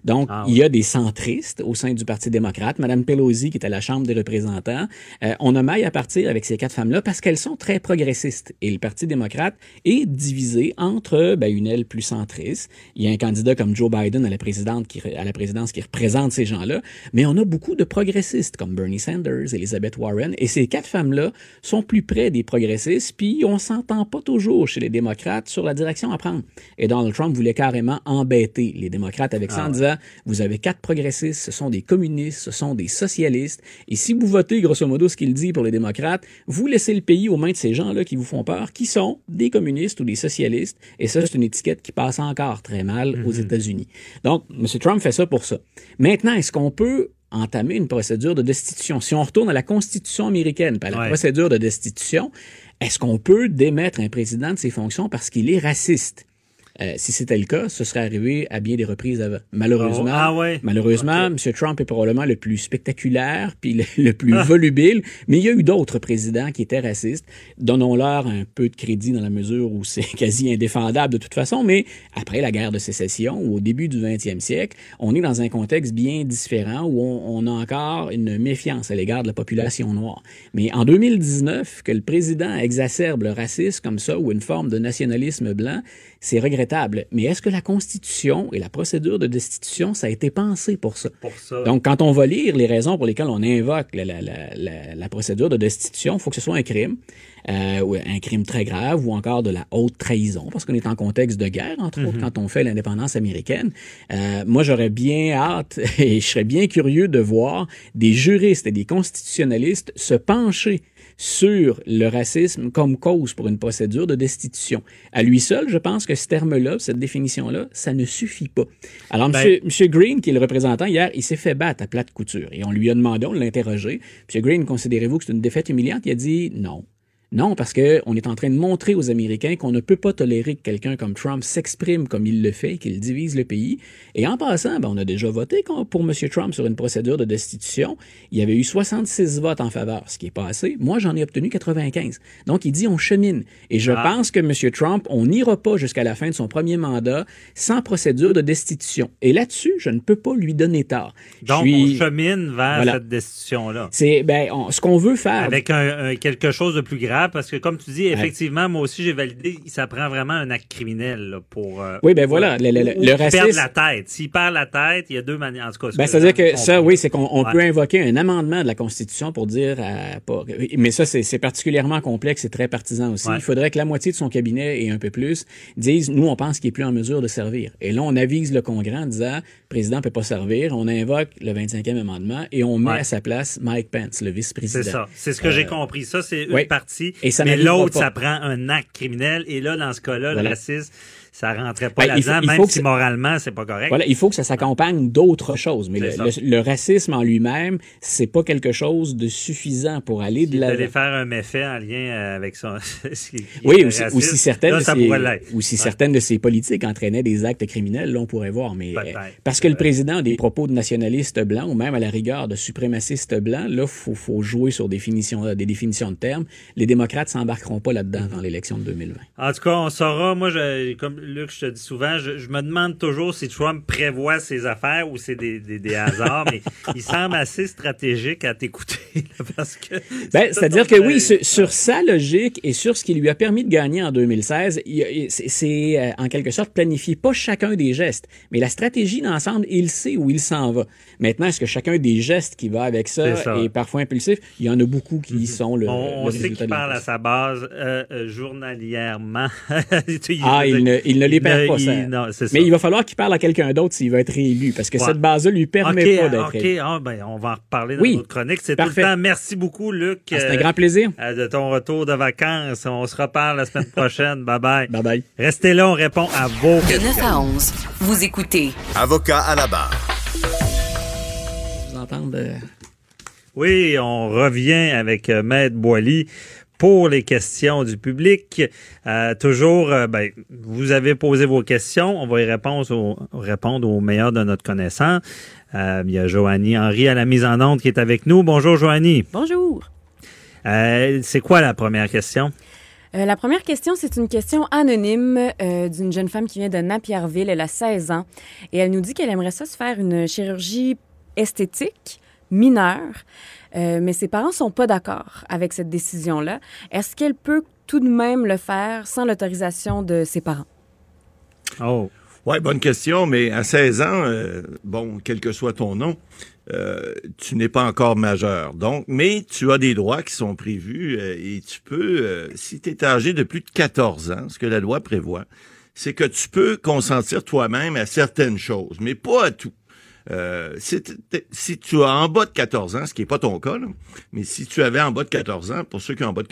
Donc,
Ah
il y a des centristes au sein du Parti démocrate. Madame Pelosi, qui est à la Chambre des représentants, euh, on a maille à partir avec ces quatre femmes-là parce qu'elles sont très progressistes. Et le Parti démocrate est divisé entre ben, une aile plus centriste. Il y a un candidat comme Joe Biden à la, présidente qui, à la présidence qui représente ces gens-là. Mais on a beaucoup de progressistes comme Bernie Sanders, Elizabeth Warren. Et ces quatre femmes-là sont plus près des progressistes. Puis on s'entend pas toujours chez les démocrates sur la direction à prendre. Et Donald Trump voulait carrément embêter les démocrates avec ça
Ah
en disant, vous avez quatre progressistes, ce sont des communistes, ce sont des socialistes. Et si vous votez, grosso modo, ce qu'il dit pour les démocrates, vous laissez le pays aux mains de ces gens-là qui vous font peur, qui sont des communistes ou des socialistes. Et ça, c'est une étiquette qui passe encore très mal aux États-Unis. Donc, M. Trump fait ça pour ça. Maintenant, est-ce qu'on peut entamer une procédure de destitution? Si on retourne à la Constitution américaine, à la
Ouais.
procédure de destitution, Est-ce qu'on peut démettre un président de ses fonctions parce qu'il est raciste? Euh, si c'était le cas, ce serait arrivé à bien des reprises avant. Malheureusement,
ah ouais.
malheureusement, M. Trump est probablement le plus spectaculaire puis le, le plus ah. volubile, mais il y a eu d'autres présidents qui étaient racistes. Donnons-leur un peu de crédit dans la mesure où c'est quasi indéfendable de toute façon, mais après la guerre de sécession ou au début du 20e siècle, on est dans un contexte bien différent où on, on a encore une méfiance à l'égard de la population noire. Mais en 2019, que le président exacerbe le racisme comme ça ou une forme de nationalisme blanc, c'est regrettable. Mais est-ce que la Constitution et la procédure de destitution, ça a été pensé pour ça?
Pour ça.
Donc, quand on va lire les raisons pour lesquelles on invoque la, la, la, la procédure de destitution, il faut que ce soit un crime, euh, un crime très grave ou encore de la haute trahison, parce qu'on est en contexte de guerre, entre autres,
Mhm.
quand on fait l'indépendance américaine. Euh, moi, j'aurais bien hâte et je serais bien curieux de voir des juristes et des constitutionnalistes se pencher sur le racisme comme cause pour une procédure de destitution. À lui seul, je pense que ce terme-là, cette définition-là, ça ne suffit pas. Alors,
Ben-
monsieur Green, qui est le représentant hier, il s'est fait battre à plate couture et on lui a demandé, on l'a interrogé. Monsieur Green, considérez-vous que c'est une défaite humiliante? Il a dit non. Non, parce que on est en train de montrer aux Américains qu'on ne peut pas tolérer que quelqu'un comme Trump s'exprime comme il le fait, qu'il divise le pays. Et en passant, ben, on a déjà voté pour M. Trump sur une procédure de destitution. Il y avait eu 66 votes en faveur, ce qui est pas assez. Moi, j'en ai obtenu 95. Donc, il dit on chemine. Et je
Ah.
pense que M. Trump, on n'ira pas jusqu'à la fin de son premier mandat sans procédure de destitution. Et là-dessus, je ne peux pas lui donner tort.
Donc,
suis-
on chemine vers
Voilà.
cette destitution-là.
C'est ben, on- ce qu'on veut faire.
Avec un, un- quelque chose de plus grave, parce que comme tu dis, effectivement, moi aussi j'ai validé, ça prend vraiment un acte criminel là, pour. euh,
Oui, ben voilà, le- le- racisme-
perde la tête. S'il perd la tête, il y a deux manières. En tout cas,
Ben, c'est-à-dire que ça, oui, c'est qu'on on
Ouais.
peut invoquer un amendement de la Constitution pour dire, à, pas- mais ça, c'est particulièrement complexe et très partisan aussi.
Ouais.
Il faudrait que la moitié de son cabinet et un peu plus disent, nous, on pense qu'il est plus en mesure de servir. Et là, on avise le Congrès en disant, le président peut pas servir. On invoque le 25e amendement et on met
Ouais.
à sa place Mike Pence, le vice-président.
C'est ça. C'est ce que
Euh,
j'ai compris. Ça, c'est une
oui. Et ça
mais l'autre, ça prend un acte criminel. Et là, dans ce cas-là, le racisme, ça rentrait pas
Ben,
là-dedans,
il
même
faut que
si
ça-
moralement, c'est pas correct.
Voilà, il faut que ça s'accompagne d'autres choses. Mais le, racisme en lui-même, c'est pas quelque chose de suffisant pour aller de
Il
la.
allait faire un méfait en lien euh, avec son.
Oui, ou si, ou si certaines,
Là,
de ses, ou si
Ouais.
certaines de ses politiques entraînaient des actes criminels, là, on pourrait voir. Mais euh, parce que le président a des propos de nationalistes blancs ou même à la rigueur de suprémacistes blancs, là, faut, faut jouer sur des définitions, des définitions de termes. Les démocrates s'embarqueront pas là-dedans dans l'élection de 2020.
En tout cas, on saura. Moi, je, comme Luc, je te dis souvent, je, je me demande toujours si Trump prévoit ses affaires ou c'est des, des, des hasards, mais il semble assez stratégique à t'écouter parce que.
Ben, c'est-à-dire que oui, sur, sur sa logique et sur ce qui lui a permis de gagner en 2016, il y a- il- c'est- euh, en quelque sorte planifier pas chacun des gestes, mais la stratégie d'ensemble, il sait où il s'en va. Maintenant, est-ce que chacun des gestes qui va avec ça, est parfois impulsif? Il y en a beaucoup qui sont le,
On, on
le
sait qu'il parle à sa base euh, euh, journalièrement.
Ah, il ne, il ne les perd pas, ça.
il- non, c'est ça.
Mais il va falloir qu'il parle à quelqu'un d'autre s'il veut être réélu, parce que
Ouais.
cette base-là lui permet pas d'être
OK,
réélu.
ah, ben, on va en reparler dans
Oui.
notre chronique. C'est tout
Parfait.
le temps. Merci beaucoup, Luc.
Ah, c'est un
euh,
grand plaisir.
euh, de ton retour de vacances. On se reparle la semaine prochaine. bye bye.
Bye bye.
Restez là, on répond à vos
De 9
questions.
à 11, vous écoutez
Avocat à la barre.
Vous entendez? euh,
Oui, on revient avec Maître Boily pour les questions du public. Euh, toujours, euh, ben, vous avez posé vos questions. On va y répondre au, répondre au meilleur de notre connaissance. Euh, il y a Joanie Henry à la mise en onde qui est avec nous. Bonjour, Joanie.
Bonjour.
Euh, c'est quoi la première question?
La première question, c'est une question anonyme d'une jeune femme qui vient de Napierville. Elle a 16 ans et elle nous dit qu'elle aimerait ça se faire une chirurgie esthétique mineure, euh, mais ses parents sont pas d'accord avec cette décision-là. Est-ce qu'elle peut tout de même le faire sans l'autorisation de ses parents?
Oh.
Ouais, bonne question, mais à 16 ans, euh, bon, quel que soit ton nom, euh, tu n'es pas encore majeur. Donc, mais tu as des droits qui sont prévus euh, et tu peux, euh, si tu es âgé de plus de 14 ans, ce que la loi prévoit, c'est que tu peux consentir toi-même à certaines choses, mais pas à tout. Euh, si, tu as en bas de 14 ans, ce qui n'est pas ton cas, mais si tu avais en bas de 14 ans, pour ceux qui ont en bas de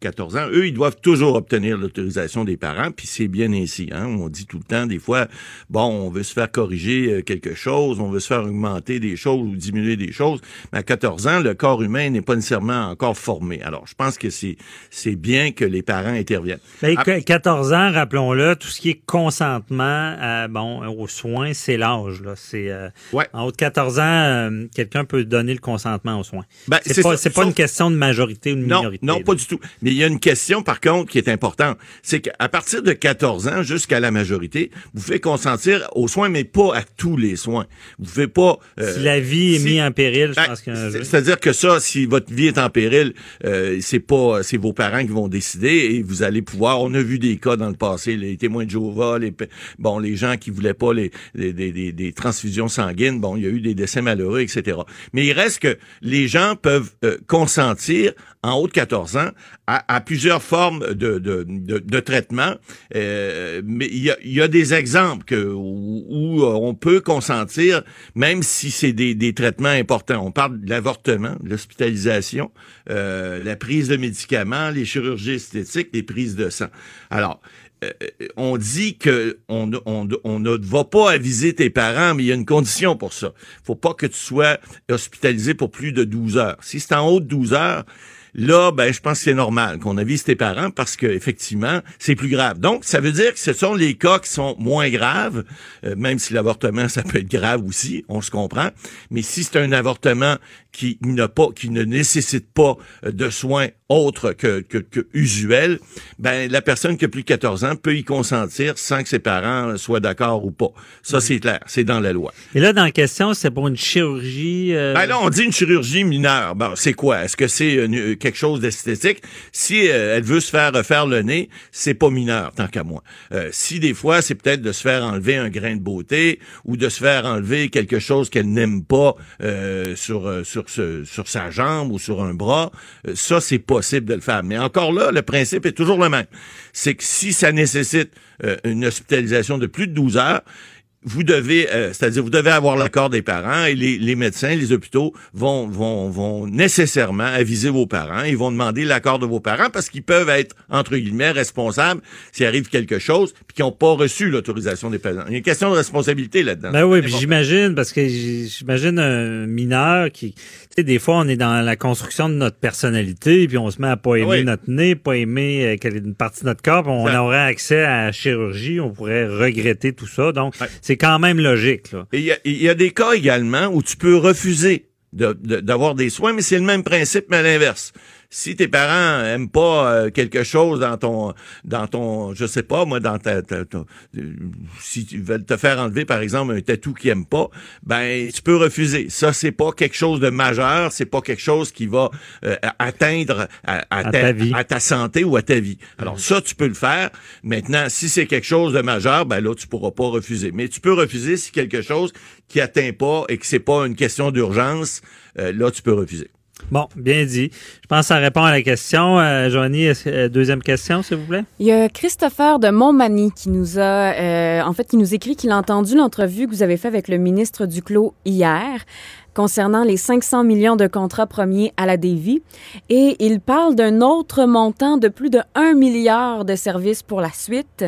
14 ans, eux, ils doivent toujours obtenir l'autorisation des parents, puis c'est bien ainsi. Hein? On dit tout le temps, des fois, bon, on veut se faire corriger euh, quelque chose, on veut se faire augmenter des choses ou diminuer des choses, mais à 14 ans, le corps humain n'est pas nécessairement encore formé. Alors, je pense que c'est c'est bien que les parents interviennent.
Ben, 14 ans, rappelons-le, tout ce qui est consentement, euh, bon, aux soins, c'est l'âge. Là. C'est euh, en haut de 14 ans, euh, quelqu'un peut donner le consentement aux soins. Ben, c'est pas, pas une question de majorité ou de minorité.
Non, pas du tout. Mais il y a une question par contre qui est importante, c'est qu'à partir de 14 ans jusqu'à la majorité, vous pouvez consentir aux soins, mais pas à tous les soins. Vous pouvez pas.
si la vie est mise en péril, je
ben,
pense que.
C'est-à-dire que ça, si votre vie est en péril, c'est pas, c'est vos parents qui vont décider et vous allez pouvoir. On a vu des cas dans le passé, les témoins de Jéhovah, les bon, les gens qui voulaient pas les, des, transfusions sanguines, bon, il y a eu des décès malheureux, etc. Mais il reste que les gens peuvent euh, consentir en haut de 14 ans à, plusieurs formes de, de, de, traitement. Euh, mais il y a, des exemples où, on peut consentir, même si c'est des, traitements importants. On parle de l'avortement, l'hospitalisation, euh, la prise de médicaments, les chirurgies esthétiques, les prises de sang. Alors, euh, on dit que on, on, on, ne va pas aviser tes parents, mais il y a une condition pour ça. faut pas que tu sois hospitalisé pour plus de 12 heures. Si c'est en haut de 12 heures, Là, ben, je pense que c'est normal qu'on avise tes parents parce que effectivement, c'est plus grave. Donc, ça veut dire que ce sont les cas qui sont moins graves, euh, même si l'avortement, ça peut être grave aussi, on se comprend. Mais si c'est un avortement qui n'a pas, qui ne nécessite pas euh, de soins autres que, que, que usuels, ben, la personne qui a plus de 14 ans peut y consentir sans que ses parents soient d'accord ou pas. Ça, c'est clair. C'est dans la loi.
Et là, dans la question, c'est pour une chirurgie... Euh...
Ben là, on dit une chirurgie mineure. Bon, c'est quoi? Est-ce que c'est une, quelque chose d'esthétique? Si euh, elle veut se faire refaire le nez, c'est pas mineur tant qu'à moi. Euh, si des fois c'est peut-être de se faire enlever un grain de beauté ou de se faire enlever quelque chose qu'elle n'aime pas euh, sur sur ce, sur sa jambe ou sur un bras, ça c'est Mais encore là, le principe est toujours le même. C'est que si ça nécessite une hospitalisation de plus de 12 heures, vous devez, euh, c'est-à-dire vous devez avoir l'accord des parents et les, les, médecins, les hôpitaux vont, vont, vont nécessairement aviser vos parents. Ils vont demander l'accord de vos parents parce qu'ils peuvent être, entre guillemets, responsables s'il arrive quelque chose puis qu'ils n'ont pas reçu l'autorisation des parents. Il y a une question de responsabilité là-dedans.
Ben oui, j'imagine, parce que j'imagine un mineur qui, tu sais, des fois, on est dans la construction de notre personnalité puis on se met à pas aimer notre nez, pas aimer euh, quelle est une partie de notre corps, on aurait accès à la chirurgie, on pourrait regretter tout ça. Donc, c'est quand même logique.
Il y, y, a des cas également où tu peux refuser d'avoir des soins, mais c'est le même principe, mais à l'inverse si tes parents aiment pas euh, quelque chose dans ton dans ton je sais pas moi dans ta, ta, si tu veulent te faire enlever par exemple un tatou qu'ils aiment pas ben tu peux refuser. Ça c'est pas quelque chose de majeur c'est pas quelque chose qui va euh, atteindre à, ta, à, ta, santé ou à ta vie. Alors ça tu peux le faire. Maintenant si c'est quelque chose de majeur ben là tu pourras pas refuser. Mais tu peux refuser si quelque chose qui atteint pas et que c'est pas une question d'urgence euh, là tu peux refuser
Bon, bien dit. Je pense que ça répond à la question. Euh, Joanie, euh, deuxième question, s'il vous plaît?
Il y a Christopher de Montmagny qui nous a, euh, en fait, qui nous écrit qu'il a entendu l'entrevue que vous avez faite avec le ministre Duclos hier concernant les 500 millions de contrats premiers à la Davy. Et il parle d'un autre montant de plus de 1 milliard de services pour la suite,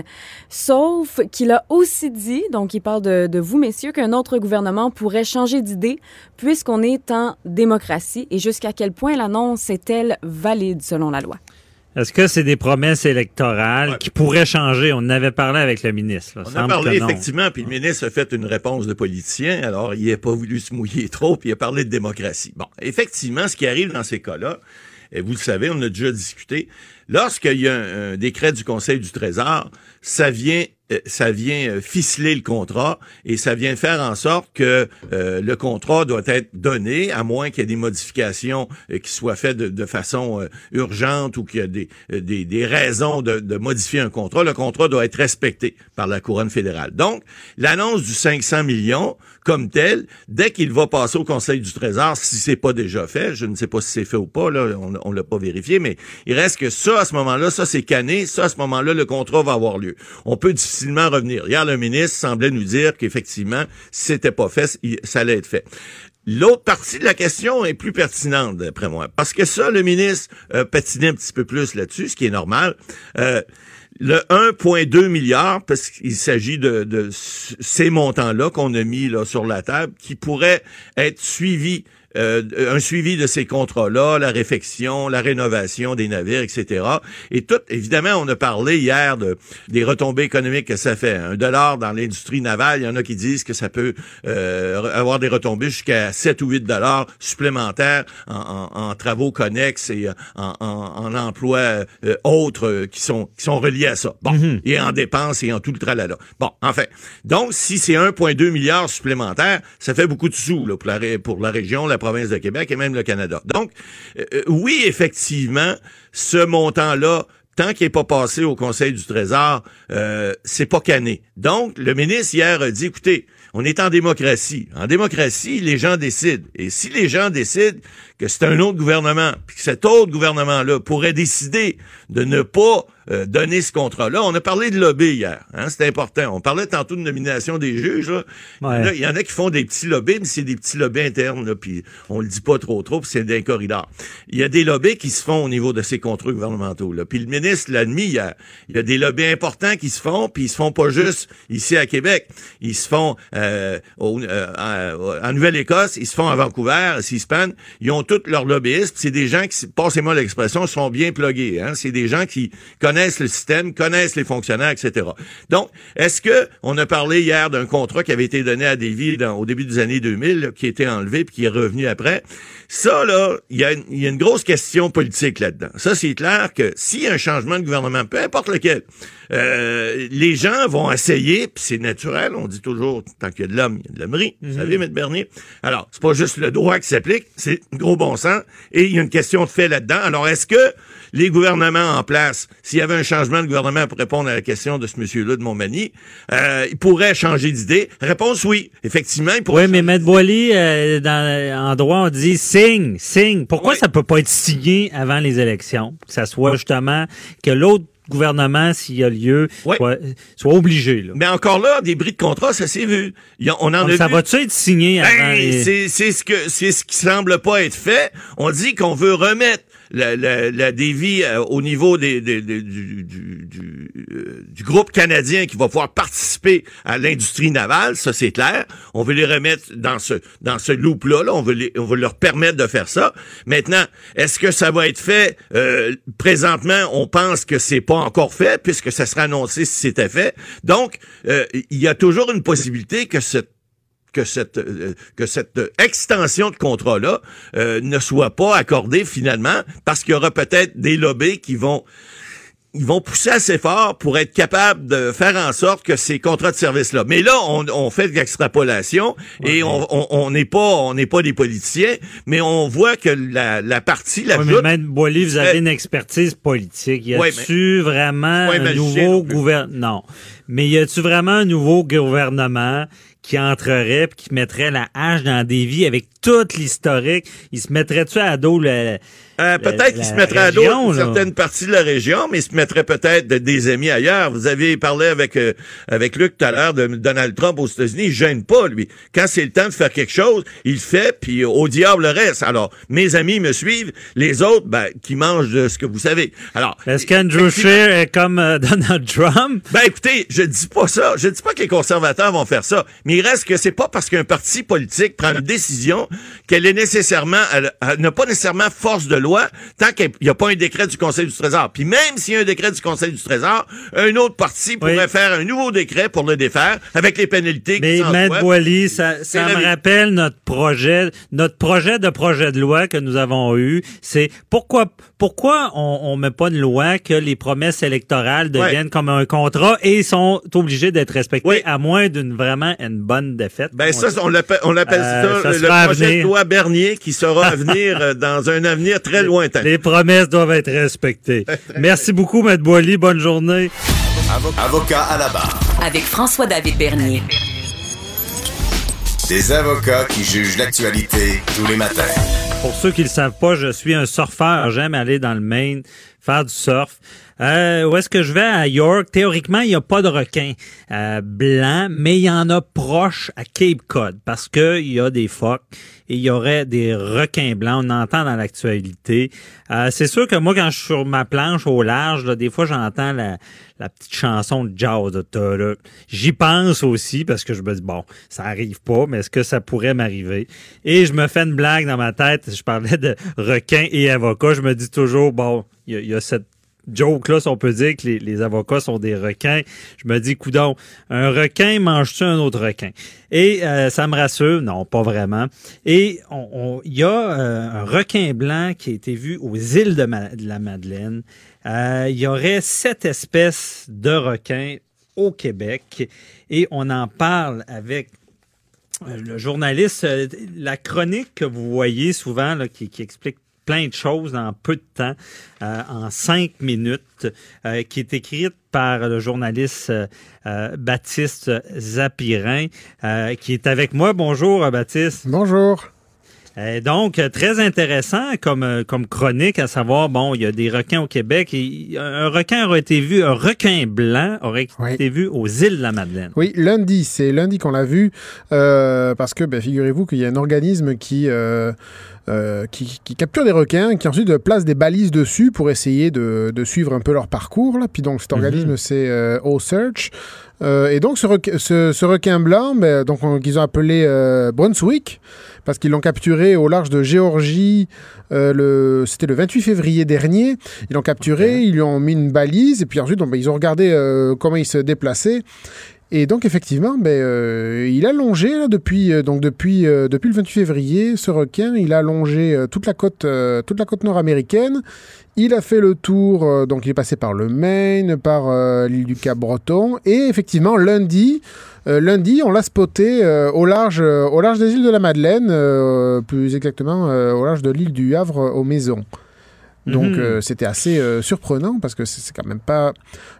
sauf qu'il a aussi dit, donc il parle de vous messieurs, qu'un autre gouvernement pourrait changer d'idée puisqu'on est en démocratie. Et jusqu'à quel point l'annonce est-elle valide selon la loi?
Est-ce que c'est des promesses électorales qui pourraient changer? On en avait parlé avec le ministre.
On a parlé effectivement, puis le ministre a fait une réponse de politicien, alors il n'a pas voulu se mouiller trop, puis il a parlé de démocratie. Bon, effectivement, ce qui arrive dans ces cas-là, et vous le savez, on a déjà discuté, lorsqu'il y a un décret du Conseil du Trésor, ça vient ça vient euh, ficeler le contrat et ça vient faire en sorte que euh, le contrat doit être donné, à moins qu'il y ait des modifications qui soient faites de, façon urgente ou qu'il y a des, des, des raisons de, de, modifier un contrat. Le contrat doit être respecté par la couronne fédérale. Donc, l'annonce du 500 millions, comme tel, dès qu'il va passer au Conseil du Trésor, si c'est pas déjà fait, je ne sais pas si c'est fait ou pas, là, on, on l'a pas vérifié, mais il reste que ça, à ce moment-là, ça c'est cané, ça, à ce moment-là, le contrat va avoir lieu. On peut difficilement revenir. Hier, le ministre semblait nous dire qu'effectivement, si c'était pas fait, ça allait être fait. L'autre partie de la question est plus pertinente, d'après moi. Parce que ça, le ministre euh, patinait un petit peu plus là-dessus, ce qui est normal. Euh, le 1,2 milliard, parce qu'il s'agit de, de, ces montants-là qu'on a mis là, sur la table, qui pourraient être suivis euh, un suivi de ces contrats-là, la réfection, la rénovation des navires, etc. Et tout, évidemment, on a parlé hier de, des retombées économiques que ça fait. Un dollar dans l'industrie navale, il y en a qui disent que ça peut euh, avoir des retombées jusqu'à 7 ou 8 dollars supplémentaires en, en, travaux connexes et en, en emplois euh, autres qui sont qui sont reliés à ça. Bon, mm-hmm. et en dépenses et en tout le tralala. Bon, enfin, donc si c'est 1,2 milliard supplémentaire, ça fait beaucoup de sous là, pour, la, pour la région, la province de Québec et même le Canada. Donc, euh, oui, effectivement, ce montant-là, tant qu'il n'est pas passé au Conseil du Trésor, euh, c'est pas cané. Donc, le ministre hier a dit, écoutez, on est en démocratie. En démocratie, les gens décident. Et si les gens décident que c'est un autre gouvernement, puis que cet autre gouvernement-là pourrait décider de ne pas euh, donner ce contrat-là. On a parlé de lobby hier, hein, c'est important. On parlait tantôt de nomination des juges. Il y en a qui font des petits lobbies, mais c'est des petits lobbies internes, là, puis on le dit pas trop trop, puis c'est des corridors. Il y a des lobbies qui se font au niveau de ces contrats gouvernementaux. Là. Puis le ministre l'a admis hier. Il y a des lobbies importants qui se font, puis ils se font pas juste ici à Québec. Ils se font euh, euh, en Nouvelle-Écosse, ils se font à Vancouver, à Seaspan. Ils ont tous leurs lobbyistes. C'est des gens qui, passez-moi l'expression, sont bien plugués. Hein. C'est des gens qui connaissent le système, connaissent les fonctionnaires, etc. Donc, est-ce que on a parlé hier d'un contrat qui avait été donné à Davy au début des années 2000, qui a été enlevé puis qui est revenu après? Ça, là, il y, a, une grosse question politique là-dedans. Ça, c'est clair que s'il y a un changement de gouvernement, peu importe lequel, euh, les gens vont essayer, puis c'est naturel, on dit toujours, tant qu'il y a de l'homme, il y a de l'hommerie, vous mhm. savez, M. Bernier? Alors, c'est pas juste le droit qui s'applique, c'est gros bon sens, et il y a une question de fait là-dedans. Alors, est-ce que les gouvernements en place, s'il y avait un changement de gouvernement pour répondre à la question de ce monsieur-là de Montmagny, euh, il pourrait changer d'idée? Réponse oui. Effectivement, il pourrait.
Oui, mais M. Boily, euh, dans, en droit, on dit signe, signe. Pourquoi ça peut pas être signé avant les élections? Que ça soit justement que l'autre gouvernement, s'il y a lieu, soit, obligé.
Mais encore là, des bris de contrat, ça s'est vu. on en
ça va-tu être signé avant
ben, c'est, ce que c'est ce qui semble pas être fait. On dit qu'on veut remettre la, la, la dévie euh, au niveau des, des, du, du, du, euh, du, groupe canadien qui va pouvoir participer à l'industrie navale, ça c'est clair. On veut les remettre dans ce dans ce loop-là, là. on veut on veut leur permettre de faire ça. Maintenant, est-ce que ça va être fait? Euh, présentement On pense que c'est pas encore fait puisque ça sera annoncé si c'était fait. Donc, il y a toujours une possibilité que cette que cette euh, que cette extension de contrat là euh, ne soit pas accordée finalement parce qu'il y aura peut-être des lobbies qui vont ils vont pousser assez fort pour être capables de faire en sorte que ces contrats de service-là. Mais là, on, on fait de l'extrapolation et on n'est pas on n'est pas des politiciens, mais on voit que la, la partie la
ouais, mais Boily, vous avez une expertise politique. Y a-tu vraiment un nouveau gouvernement Non. Mais y a-tu vraiment un nouveau gouvernement qui entrerait puis qui mettrait la hache dans des vies avec toute l'historique, il se mettrait-tu à dos le,
euh, peut-être qu'il se mettrait à dos une certaine partie de la région, mais il se mettrait peut-être des amis ailleurs. Vous avez parlé avec euh, avec Luc tout à l'heure de Donald Trump aux États-Unis, il gêne pas lui. Quand c'est le temps de faire quelque chose, il fait puis au diable le reste. Alors, mes amis me suivent, les autres ben qui mangent de ce que vous savez. Alors,
est-ce qu'Andrew Scheer est comme euh, Donald Trump?
Ben écoutez, je dis pas ça, je dis pas que les conservateurs vont faire ça, mais il reste que c'est pas parce qu'un parti politique prend une décision qu'elle est nécessairement, elle, n'a pas nécessairement force de loi tant qu'il n'y a pas un décret du Conseil du Trésor. Puis même s'il y a un décret du Conseil du Trésor, un autre parti pourrait faire un nouveau décret pour le défaire avec les pénalités
Mais Maître Boily, ça, ça me rappelle notre projet, notre projet de projet de loi que nous avons eu. C'est pourquoi, pourquoi on, on met pas une loi que les promesses électorales deviennent comme un contrat et sont obligés d'être respectées à moins d'une vraiment une bonne défaite.
Ben ça, on l'appelle, on l'appelle euh, ça, le projet de loi Bernier qui sera à venir euh, dans un avenir très lointain.
Les promesses doivent être respectées. Merci beaucoup, Maître Boily. Bonne journée.
Avocat à la barre.
Avec François-David Bernier.
Des avocats qui jugent l'actualité tous les matins.
Pour ceux qui ne le savent pas, je suis un surfeur. J'aime aller dans le Maine, faire du surf. Euh, où est-ce que je vais? À York? Théoriquement, il n'y a pas de requin euh, blanc, mais il y en a proche à Cape Cod parce que il y a des phoques et il y aurait des requins blancs. On entend dans l'actualité. Euh, c'est sûr que moi, quand je suis sur ma planche au large, là, des fois, j'entends la, la petite chanson de jazz. de J'y pense aussi parce que je me dis, bon, ça arrive pas, mais est-ce que ça pourrait m'arriver? Et je me fais une blague dans ma tête. Je parlais de requins et avocats. Je me dis toujours, bon, il y, a cette joke là, si on peut dire que les, avocats sont des requins. Je me dis, coudon, un requin mange-tu un autre requin? Et euh, ça me rassure, non, pas vraiment. Et il y a euh, un requin blanc qui a été vu aux îles de, la Madeleine. Euh, il y aurait sept espèces de requins au Québec et on en parle avec le journaliste, la chronique que vous voyez souvent qui explique plein de choses en peu de temps, euh, en cinq minutes, euh, qui est écrite par le journaliste euh, Baptiste Zapirin, qui est avec moi. Bonjour, Baptiste.
Bonjour.
Donc, très intéressant comme, comme chronique, à savoir, bon, il y a des requins au Québec. Et un requin aurait été vu, un requin blanc aurait été vu aux îles de la Madeleine.
Oui, lundi, c'est lundi qu'on l'a vu, parce que, ben, figurez-vous qu'il y a un organisme qui euh, qui, capturent des requins, qui ensuite placent des balises dessus pour essayer de, suivre un peu leur parcours. Là. Puis donc cet mhm. organisme, c'est euh, O-Search. Euh, et donc ce, requin blanc, ben, donc qu'ils ont appelé Brunswick, parce qu'ils l'ont capturé au large de Géorgie. le, c'était le 28 février dernier. Ils l'ont capturé, ils lui ont mis une balise, et puis ensuite, ben, ils ont regardé comment il se déplaçait. Et donc effectivement, ben, euh, il a longé là, depuis euh, donc depuis euh, depuis le 28 février, ce requin, il a longé toute la côte toute la côte nord-américaine. Il a fait le tour, donc il est passé par le Maine, par l'île du Cap-Breton, et effectivement lundi. lundi, on l'a spoté au large des îles de la Madeleine, plus exactement au large de l'île du Havre aux Maisons. Donc mhm. euh, c'était assez euh, surprenant parce que c'est quand même pas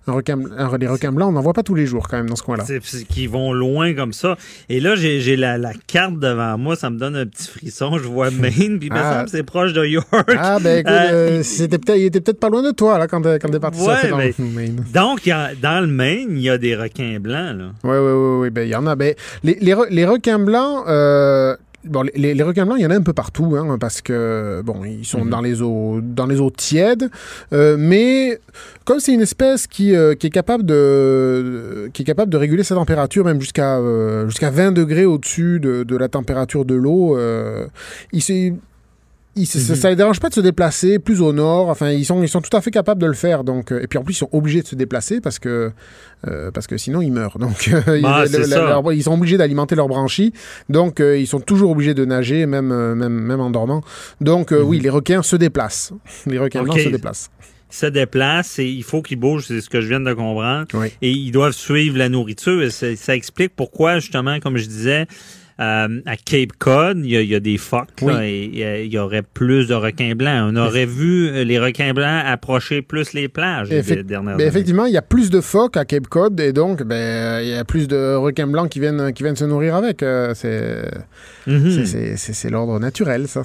un requin, un, les requins blancs, on n'en voit pas tous les jours quand même dans ce coin-là.
C'est qui vont loin comme ça. Et là j'ai la, la, carte devant moi, ça me donne un petit frisson. Je vois Maine, puis ah. c'est proche de York.
Ah ben écoute, euh, c'était peut-être, il était peut-être pas loin de toi là quand, quand t'es parti
ouais, dans Maine. Donc y a, dans le Maine, il y a des requins blancs là.
Oui oui oui ben il y en a. Ben les, les, les requins blancs Bon, les, requins blancs, il y en a un peu partout, hein, parce que bon, ils sont mhm. dans les eaux, dans les eaux tièdes, euh, mais comme c'est une espèce qui, euh, qui est capable de, qui est capable de réguler sa température même jusqu'à euh, jusqu'à 20 degrés au-dessus de, de, la température de l'eau, il Mhm. Ça ne les dérange pas de se déplacer plus au nord. Enfin, ils sont, ils sont tout à fait capables de le faire. Donc, euh, et puis en plus, ils sont obligés de se déplacer parce que, euh, parce que sinon, ils meurent. Donc, euh, bah, ils, sont obligés d'alimenter leur branchie. Donc, ils sont toujours obligés de nager, même, même, même en dormant. Donc, oui, mhm. les requins se déplacent. Les requins blancs se déplacent
se déplacent et il faut qu'ils bougent, c'est ce que je viens de comprendre. Et ils doivent suivre la nourriture. Et ça explique pourquoi, justement, comme je disais, euh, à Cape Cod, il y, a, des phoques et il y aurait plus de requins blancs. On aurait vu euh, les requins blancs approcher plus les plages dernièrement.
Ben, effectivement, il y a plus de phoques à Cape Cod et donc ben, il y a plus de requins blancs qui viennent, qui viennent se nourrir avec. Euh, c'est l'ordre naturel, ça.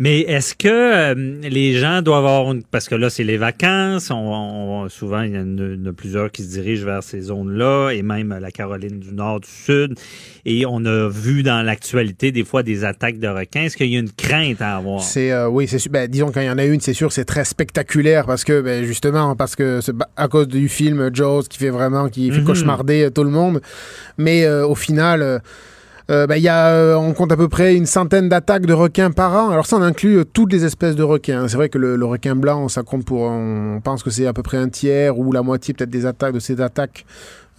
Mais est-ce que euh, les gens doivent avoir parce que là c'est les vacances, on, souvent il y en a, plusieurs qui se dirigent vers ces zones-là et même la Caroline du Nord, du Sud, et on a vu dans l'actualité des fois des attaques de requins. Est-ce qu'il y a une crainte à avoir?
C'est euh, oui, c'est ben, disons quand il y en a une, c'est sûr, c'est très spectaculaire parce que ben, justement parce que à cause du film Jaws qui fait vraiment qui fait mhm. cauchemarder tout le monde, mais euh, au final euh, bah, y a, euh, on compte à peu près une centaine d'attaques de requins par an. Alors ça, on inclut euh, toutes les espèces de requins. C'est vrai que le, requin blanc, ça compte pour, on pense que c'est à peu près un tiers ou la moitié peut-être des attaques de ces attaques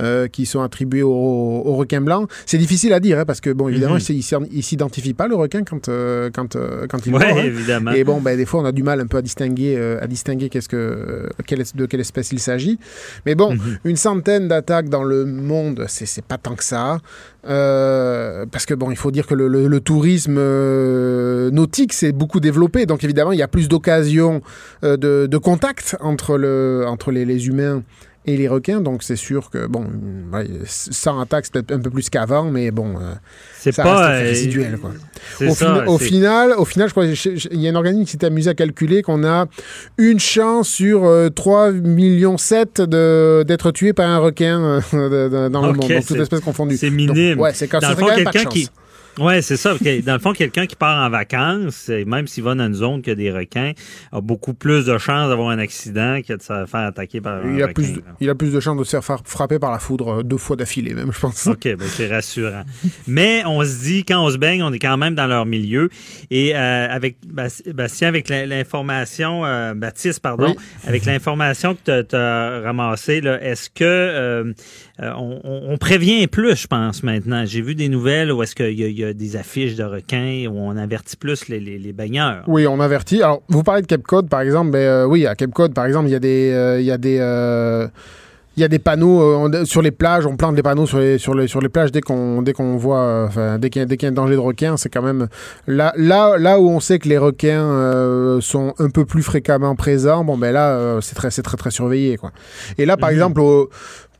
euh, qui sont attribués au, au requin blanc. C'est difficile à dire, hein, parce que, bon, évidemment, mm -hmm. il ne s'identifie pas, le requin, quand, euh, quand, euh, quand il
ouais, évidemment.
Et bon, ben, des fois, on a du mal un peu à distinguer, à distinguer qu'est-ce que, quelle, de quelle espèce il s'agit. Mais bon, mhm. une centaine d'attaques dans le monde, c'est pas tant que ça. parce que, bon, il faut dire que le, le, tourisme nautique s'est beaucoup développé. Donc, évidemment, il y a plus d'occasions de, de contact entre, le, entre les, les humains et les requins. Donc c'est sûr que, bon, ouais, sans attaque, c'est peut-être un peu plus qu'avant, mais bon, euh,
C'est
ça
pas,
reste
euh,
résiduel. Quoi. Au,
ça,
au final, au final, je crois qu'il y a un organisme qui s'est amusé à calculer qu'on a une chance sur euh, 3 millions 7 de- d'être tué par un requin euh, dans le monde, donc toute espèce confondue.
C'est
Donc,
minime.
ouais, c'est quand, ça quand même pas de chance.
qui. Ouais, c'est ça. Dans le fond, quelqu'un qui part en vacances, et même s'il va dans une zone qui a des requins, a beaucoup plus de chances d'avoir un accident que de se faire attaquer par un
Il a,
requin.
plus de, il a plus de chances de se faire fra- frapper par la foudre euh, deux fois d'affilée, même, je pense.
OK, ben c'est rassurant. Mais on se dit, quand on se baigne, on est quand même dans leur milieu. Et euh, avec Bas- Bastien, avec l'information, euh, Baptiste, pardon,
Oui.
avec l'information que tu as ramassée, là, est-ce que euh, euh, on, prévient plus, je pense, maintenant? J'ai vu des nouvelles où est-ce qu'il y, a- il y a des affiches de requins où on avertit plus les, les- les baigneurs.
Oui, on avertit. Alors, vous parlez de Cape Cod, par exemple. Ben, euh, oui, à Cape Cod, par exemple, il y a des, euh, il y a des, euh, il y a des panneaux euh, sur les plages. On plante des panneaux sur les, sur les, sur les plages dès qu'on, dès qu'on voit, enfin, dès qu'il y a, y un danger de requin. C'est quand même là, là, là où on sait que les requins euh, sont un peu plus fréquemment présents. Bon, ben là, euh, c'est très, c'est très, très surveillé, quoi. Et là, par exemple, au-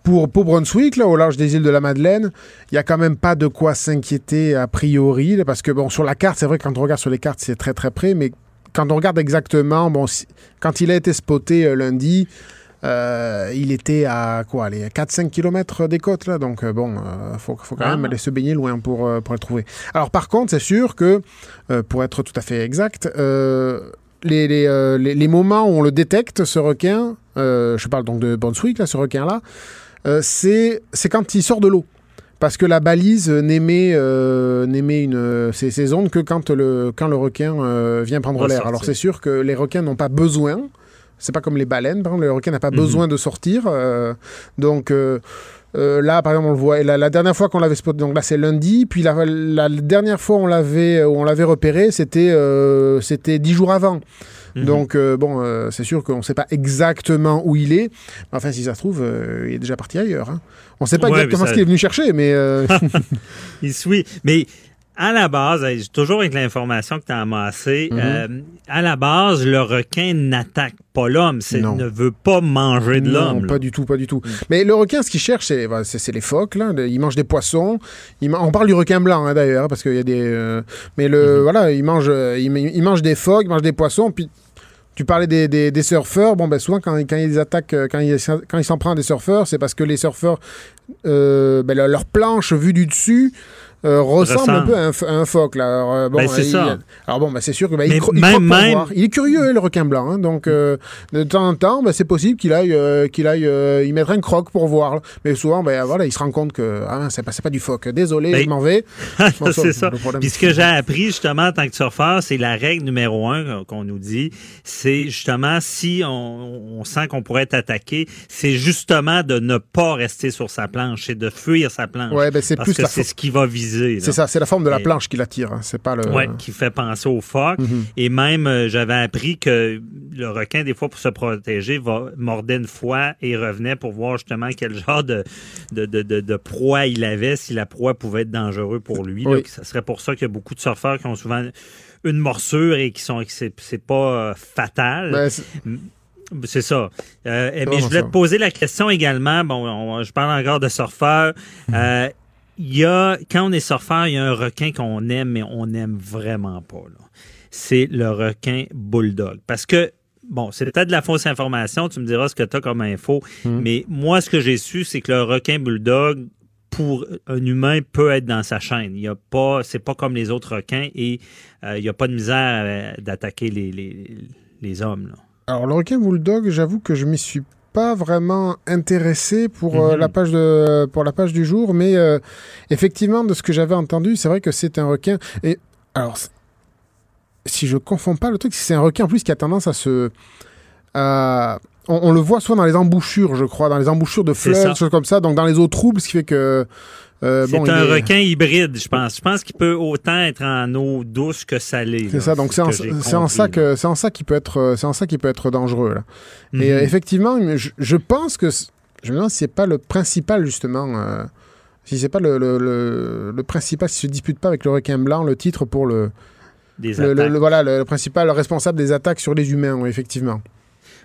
pour, pour Brunswick, là, au large des îles de la Madeleine, il n'y a quand même pas de quoi s'inquiéter a priori, là, parce que bon, sur la carte, c'est vrai que quand on regarde sur les cartes, c'est très très près, mais quand on regarde exactement, bon, si- quand il a été spoté euh, lundi, euh, il était à quoi, les 4-5 km des côtes, là, donc euh, bon, il faut, faut quand
Ah.
même aller se baigner loin pour, euh, pour le trouver. Alors par contre, c'est sûr que, euh, pour être tout à fait exact, euh, les, les, euh, les- les moments où on le détecte, ce requin, euh, je parle donc de Brunswick, là, ce requin-là, euh, c'est c'est quand il sort de l'eau. Parce que la balise euh, n'émet euh, une euh, ces, ces ondes que quand le quand le requin euh, vient prendre l'air. Alors c'est sûr que les requins n'ont pas besoin. C'est pas comme les baleines, par exemple, le requin n'a pas
Mhm.
besoin de sortir. euh, donc euh, euh, là, par exemple, on le voit. Et la, la dernière fois qu'on l'avait spoté, donc là c'est lundi. Puis la, la dernière fois on l'avait où on l'avait repéré, c'était euh, c'était dix jours avant.
Mhm.
Donc, euh, bon, euh, c'est sûr qu'on ne sait pas exactement où il est. Enfin, si ça se trouve, euh, il est déjà parti ailleurs. hein. On ne sait pas
Ouais,
exactement
ça-
ce qu'il est venu chercher, mais...
Il suit. Mais à la base, toujours avec l'information que tu as amassée,
Mhm.
euh, à la base, le requin n'attaque pas l'homme. Ne veut pas manger de l'homme.
pas du tout, pas du tout. Mais le requin, ce qu'il cherche, c'est c'est les phoques. Là. Il mange des poissons. Il on parle du requin blanc, hein, d'ailleurs, parce qu'il y a des... euh, Mais le, voilà, il mange, il, ma- il mange des phoques, il mange des poissons, puis... Tu parlais des, surfeurs. Bon, ben souvent, quand, quand ils attaquent, euh, quand ils quand s'en des surfeurs, c'est parce que les surfeurs, euh, ben, leur planche vue du dessus euh, ressemble un
Ressemble.
peu à un, à un phoque. Là. Alors, euh, bon,
Ben, c'est ça.
Alors bon, ben, c'est sûr que ben, il, cro-
même-
voir. Il est curieux, hein, le requin blanc. hein. donc, euh, de temps en temps, ben, c'est possible qu'il aille, euh, qu'il aille euh, y mettre un croc pour voir. là. Mais souvent, ben, voilà, il se rend compte que ah, c'est pas, pas du phoque. Désolé,
Ben,
je m'en vais.
C'est ça. Puis ce que j'ai appris justement en tant que surfeur, c'est la règle numéro un qu'on- qu'on nous dit, c'est justement si on, on sent qu'on pourrait être attaqué, c'est justement de ne pas rester sur sa planche, c'est de fuir sa planche.
Ouais, ben, c'est
parce
plus
que c'est ce qui va viser. Là.
C'est ça, c'est la forme de la
Et-
planche qui l'attire. hein. C'est pas le.
Ouais, qui fait penser au phoque.
Mhm.
Et même, euh, j'avais appris que le requin, des fois, pour se protéger, va mordait une fois et revenait pour voir justement quel genre de, de, de, de- de proie il avait, si la proie pouvait être dangereux pour lui. là.
Oui.
ça serait pour ça qu'il y a beaucoup de surfeurs qui ont souvent une morsure et qui sont que c'est pas euh, fatal.
Ben, c'est-
ça. Euh, mais
vraiment
je voulais te poser la question également. Bon, on- je parle encore de surfeurs. Euh, Il y a, quand on est surfeur, il y a un requin qu'on aime, mais on n'aime vraiment pas. C'est le requin bulldog. Parce que, bon, c'est peut-être de la fausse information. Tu me diras ce que tu as comme info. Mais moi, ce que j'ai su, c'est que le requin bulldog, pour un humain, peut être dans sa chaîne. Il y a pas, c'est pas comme les autres requins et euh, il n'y a pas de misère euh, d'attaquer les, les, les hommes. là.
Alors, le requin bulldog, j'avoue que je m'y suis pas vraiment intéressé pour, euh,
Mhm.
la, page de, pour la page du jour, mais euh, effectivement, de ce que j'avais entendu, c'est vrai que c'est un requin. Et alors, si je confonds pas, le truc, c'est un requin en plus qui a tendance à se. à- on, on le voit souvent dans les embouchures, je crois, dans les embouchures de fleuves, choses comme ça, donc dans les eaux troubles, ce qui fait que. Euh,
C'est
bon,
un
est-
requin hybride, je pense. Je pense qu'il peut autant être en eau douce que salée.
C'est ça, donc c'est
ce
en, ça que c'est en ça qu'il peut être euh, c'est en ça qu'il peut être dangereux. Là. Et
Mhm.
euh, effectivement, je, je pense que je me demande si c'est pas le principal justement, euh, si c'est pas le, le, le, le principal, si se dispute pas avec le requin blanc, le titre pour le,
Des
le, le-
attaques.
le- voilà le, le principal responsable des attaques sur les humains, oui, effectivement.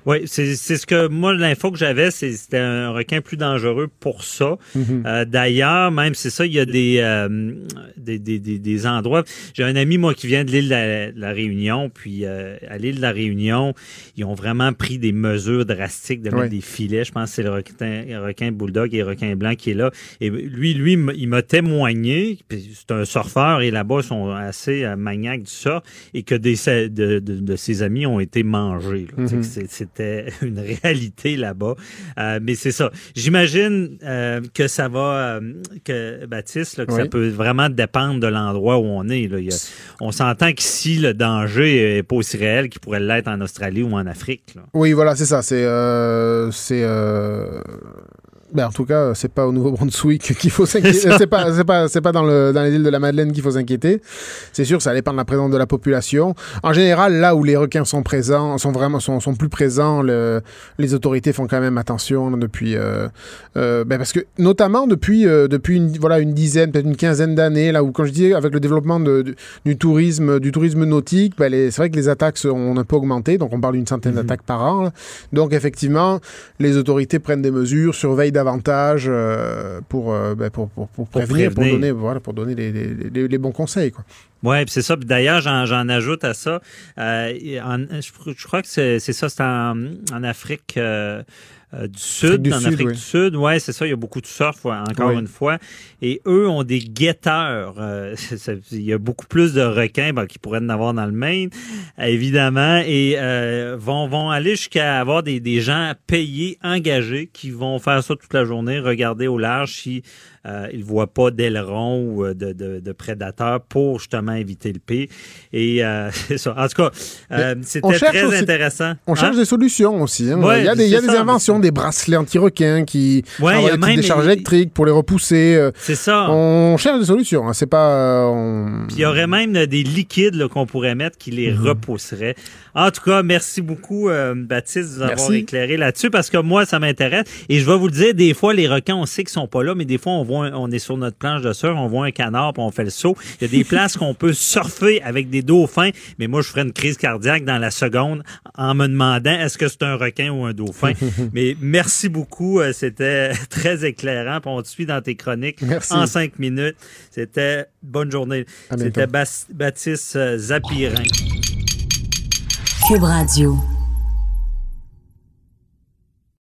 Oui, c'est ce que moi, l'info que j'avais, c'était un requin plus dangereux pour ça. Mhm. euh, D'ailleurs, même c'est ça, il y a des, euh, des, des, des, endroits. J'ai un ami, moi, qui vient de l'île de, la Réunion, puis euh, à l'île de la Réunion, ils ont vraiment pris des mesures drastiques de mettre des filets. Je pense que c'est le requin, requin bulldog et le requin blanc qui est là. Et lui, lui, il m'a témoigné, c'est un surfeur, et là-bas, ils sont assez euh, maniaques du surf, et que des, de, de, ses amis ont été mangés. Mhm. C'est c'était une réalité là-bas. Euh, mais c'est ça. J'imagine euh, que ça va, euh, que Baptiste, que ça peut vraiment dépendre de l'endroit où on est. Là. on s'entend qu'ici, le danger n'est pas aussi réel qu'il pourrait l'être en Australie ou en Afrique.
Oui, voilà, c'est ça. C'est c'est ben, en tout cas, c'est pas au Nouveau-Brunswick qu'il faut s'inquiéter. c'est pas, c'est pas, c'est pas dans, le, dans les îles de la Madeleine qu'il faut s'inquiéter. C'est sûr, ça dépend de la présence de la population. En général, là où les requins sont présents, sont vraiment, sont, sont plus présents, le, les autorités font quand même attention depuis, euh, euh, ben parce que notamment depuis, euh, depuis une, voilà, une dizaine, peut-être une quinzaine d'années, là où, quand je dis avec le développement de, du tourisme, du tourisme nautique, ben c'est vrai que les attaques ont un peu augmenté. Donc, on parle d'une centaine mhm. d'attaques par an. Donc, effectivement, les autorités prennent des mesures, surveillent davantage euh, euh, ben, pour, pour, pour, prévenir, pour, donner, voilà, pour donner les, les, les bons conseils. Quoi.
Oui, c'est ça. D'ailleurs, j'en ajoute à ça. Euh, je, crois que c'est ça, c'est en, en, Afrique. Euh, du Sud, en Afrique du Sud. Ouais, c'est ça. Il y a beaucoup de surf, encore une fois. Et eux ont des guetteurs. Euh, il y a beaucoup plus de requins ben, qui pourraient en avoir dans le Maine, évidemment, et euh, vont vont aller jusqu'à avoir des, des gens payés, engagés, qui vont faire ça toute la journée, regarder au large si euh, ils ne voient pas d'ailerons ou de, de, de, prédateurs pour justement éviter le P. Et c'est ça. En tout cas, c'était très intéressant.
On cherche hein? des solutions aussi. Hein. il y a des, il y a des inventions, des bracelets anti-requins qui
ouais,
y a même des charges électriques pour les repousser.
Euh, c'est ça.
On cherche des solutions. Hein. C'est pas. Euh,
Puis il y aurait même des liquides qu'on pourrait mettre qui les mhm. repousseraient. En tout cas, merci beaucoup, euh, Baptiste, de nous avoir éclairé là-dessus parce que moi, ça m'intéresse. Et je vais vous le dire, des fois, les requins, on sait qu'ils sont pas là, mais des fois, on voit, on est sur notre planche de surf, on voit un canard, puis on fait le saut. Il y a des places qu'on peut surfer avec des dauphins, mais moi, je ferais une crise cardiaque dans la seconde en me demandant est-ce que c'est un requin ou un dauphin? mais merci beaucoup, euh, c'était très éclairant. Puis on te suit dans tes chroniques en cinq minutes. C'était bonne journée. C'était Baptiste euh, Zapirin. Cube Radio.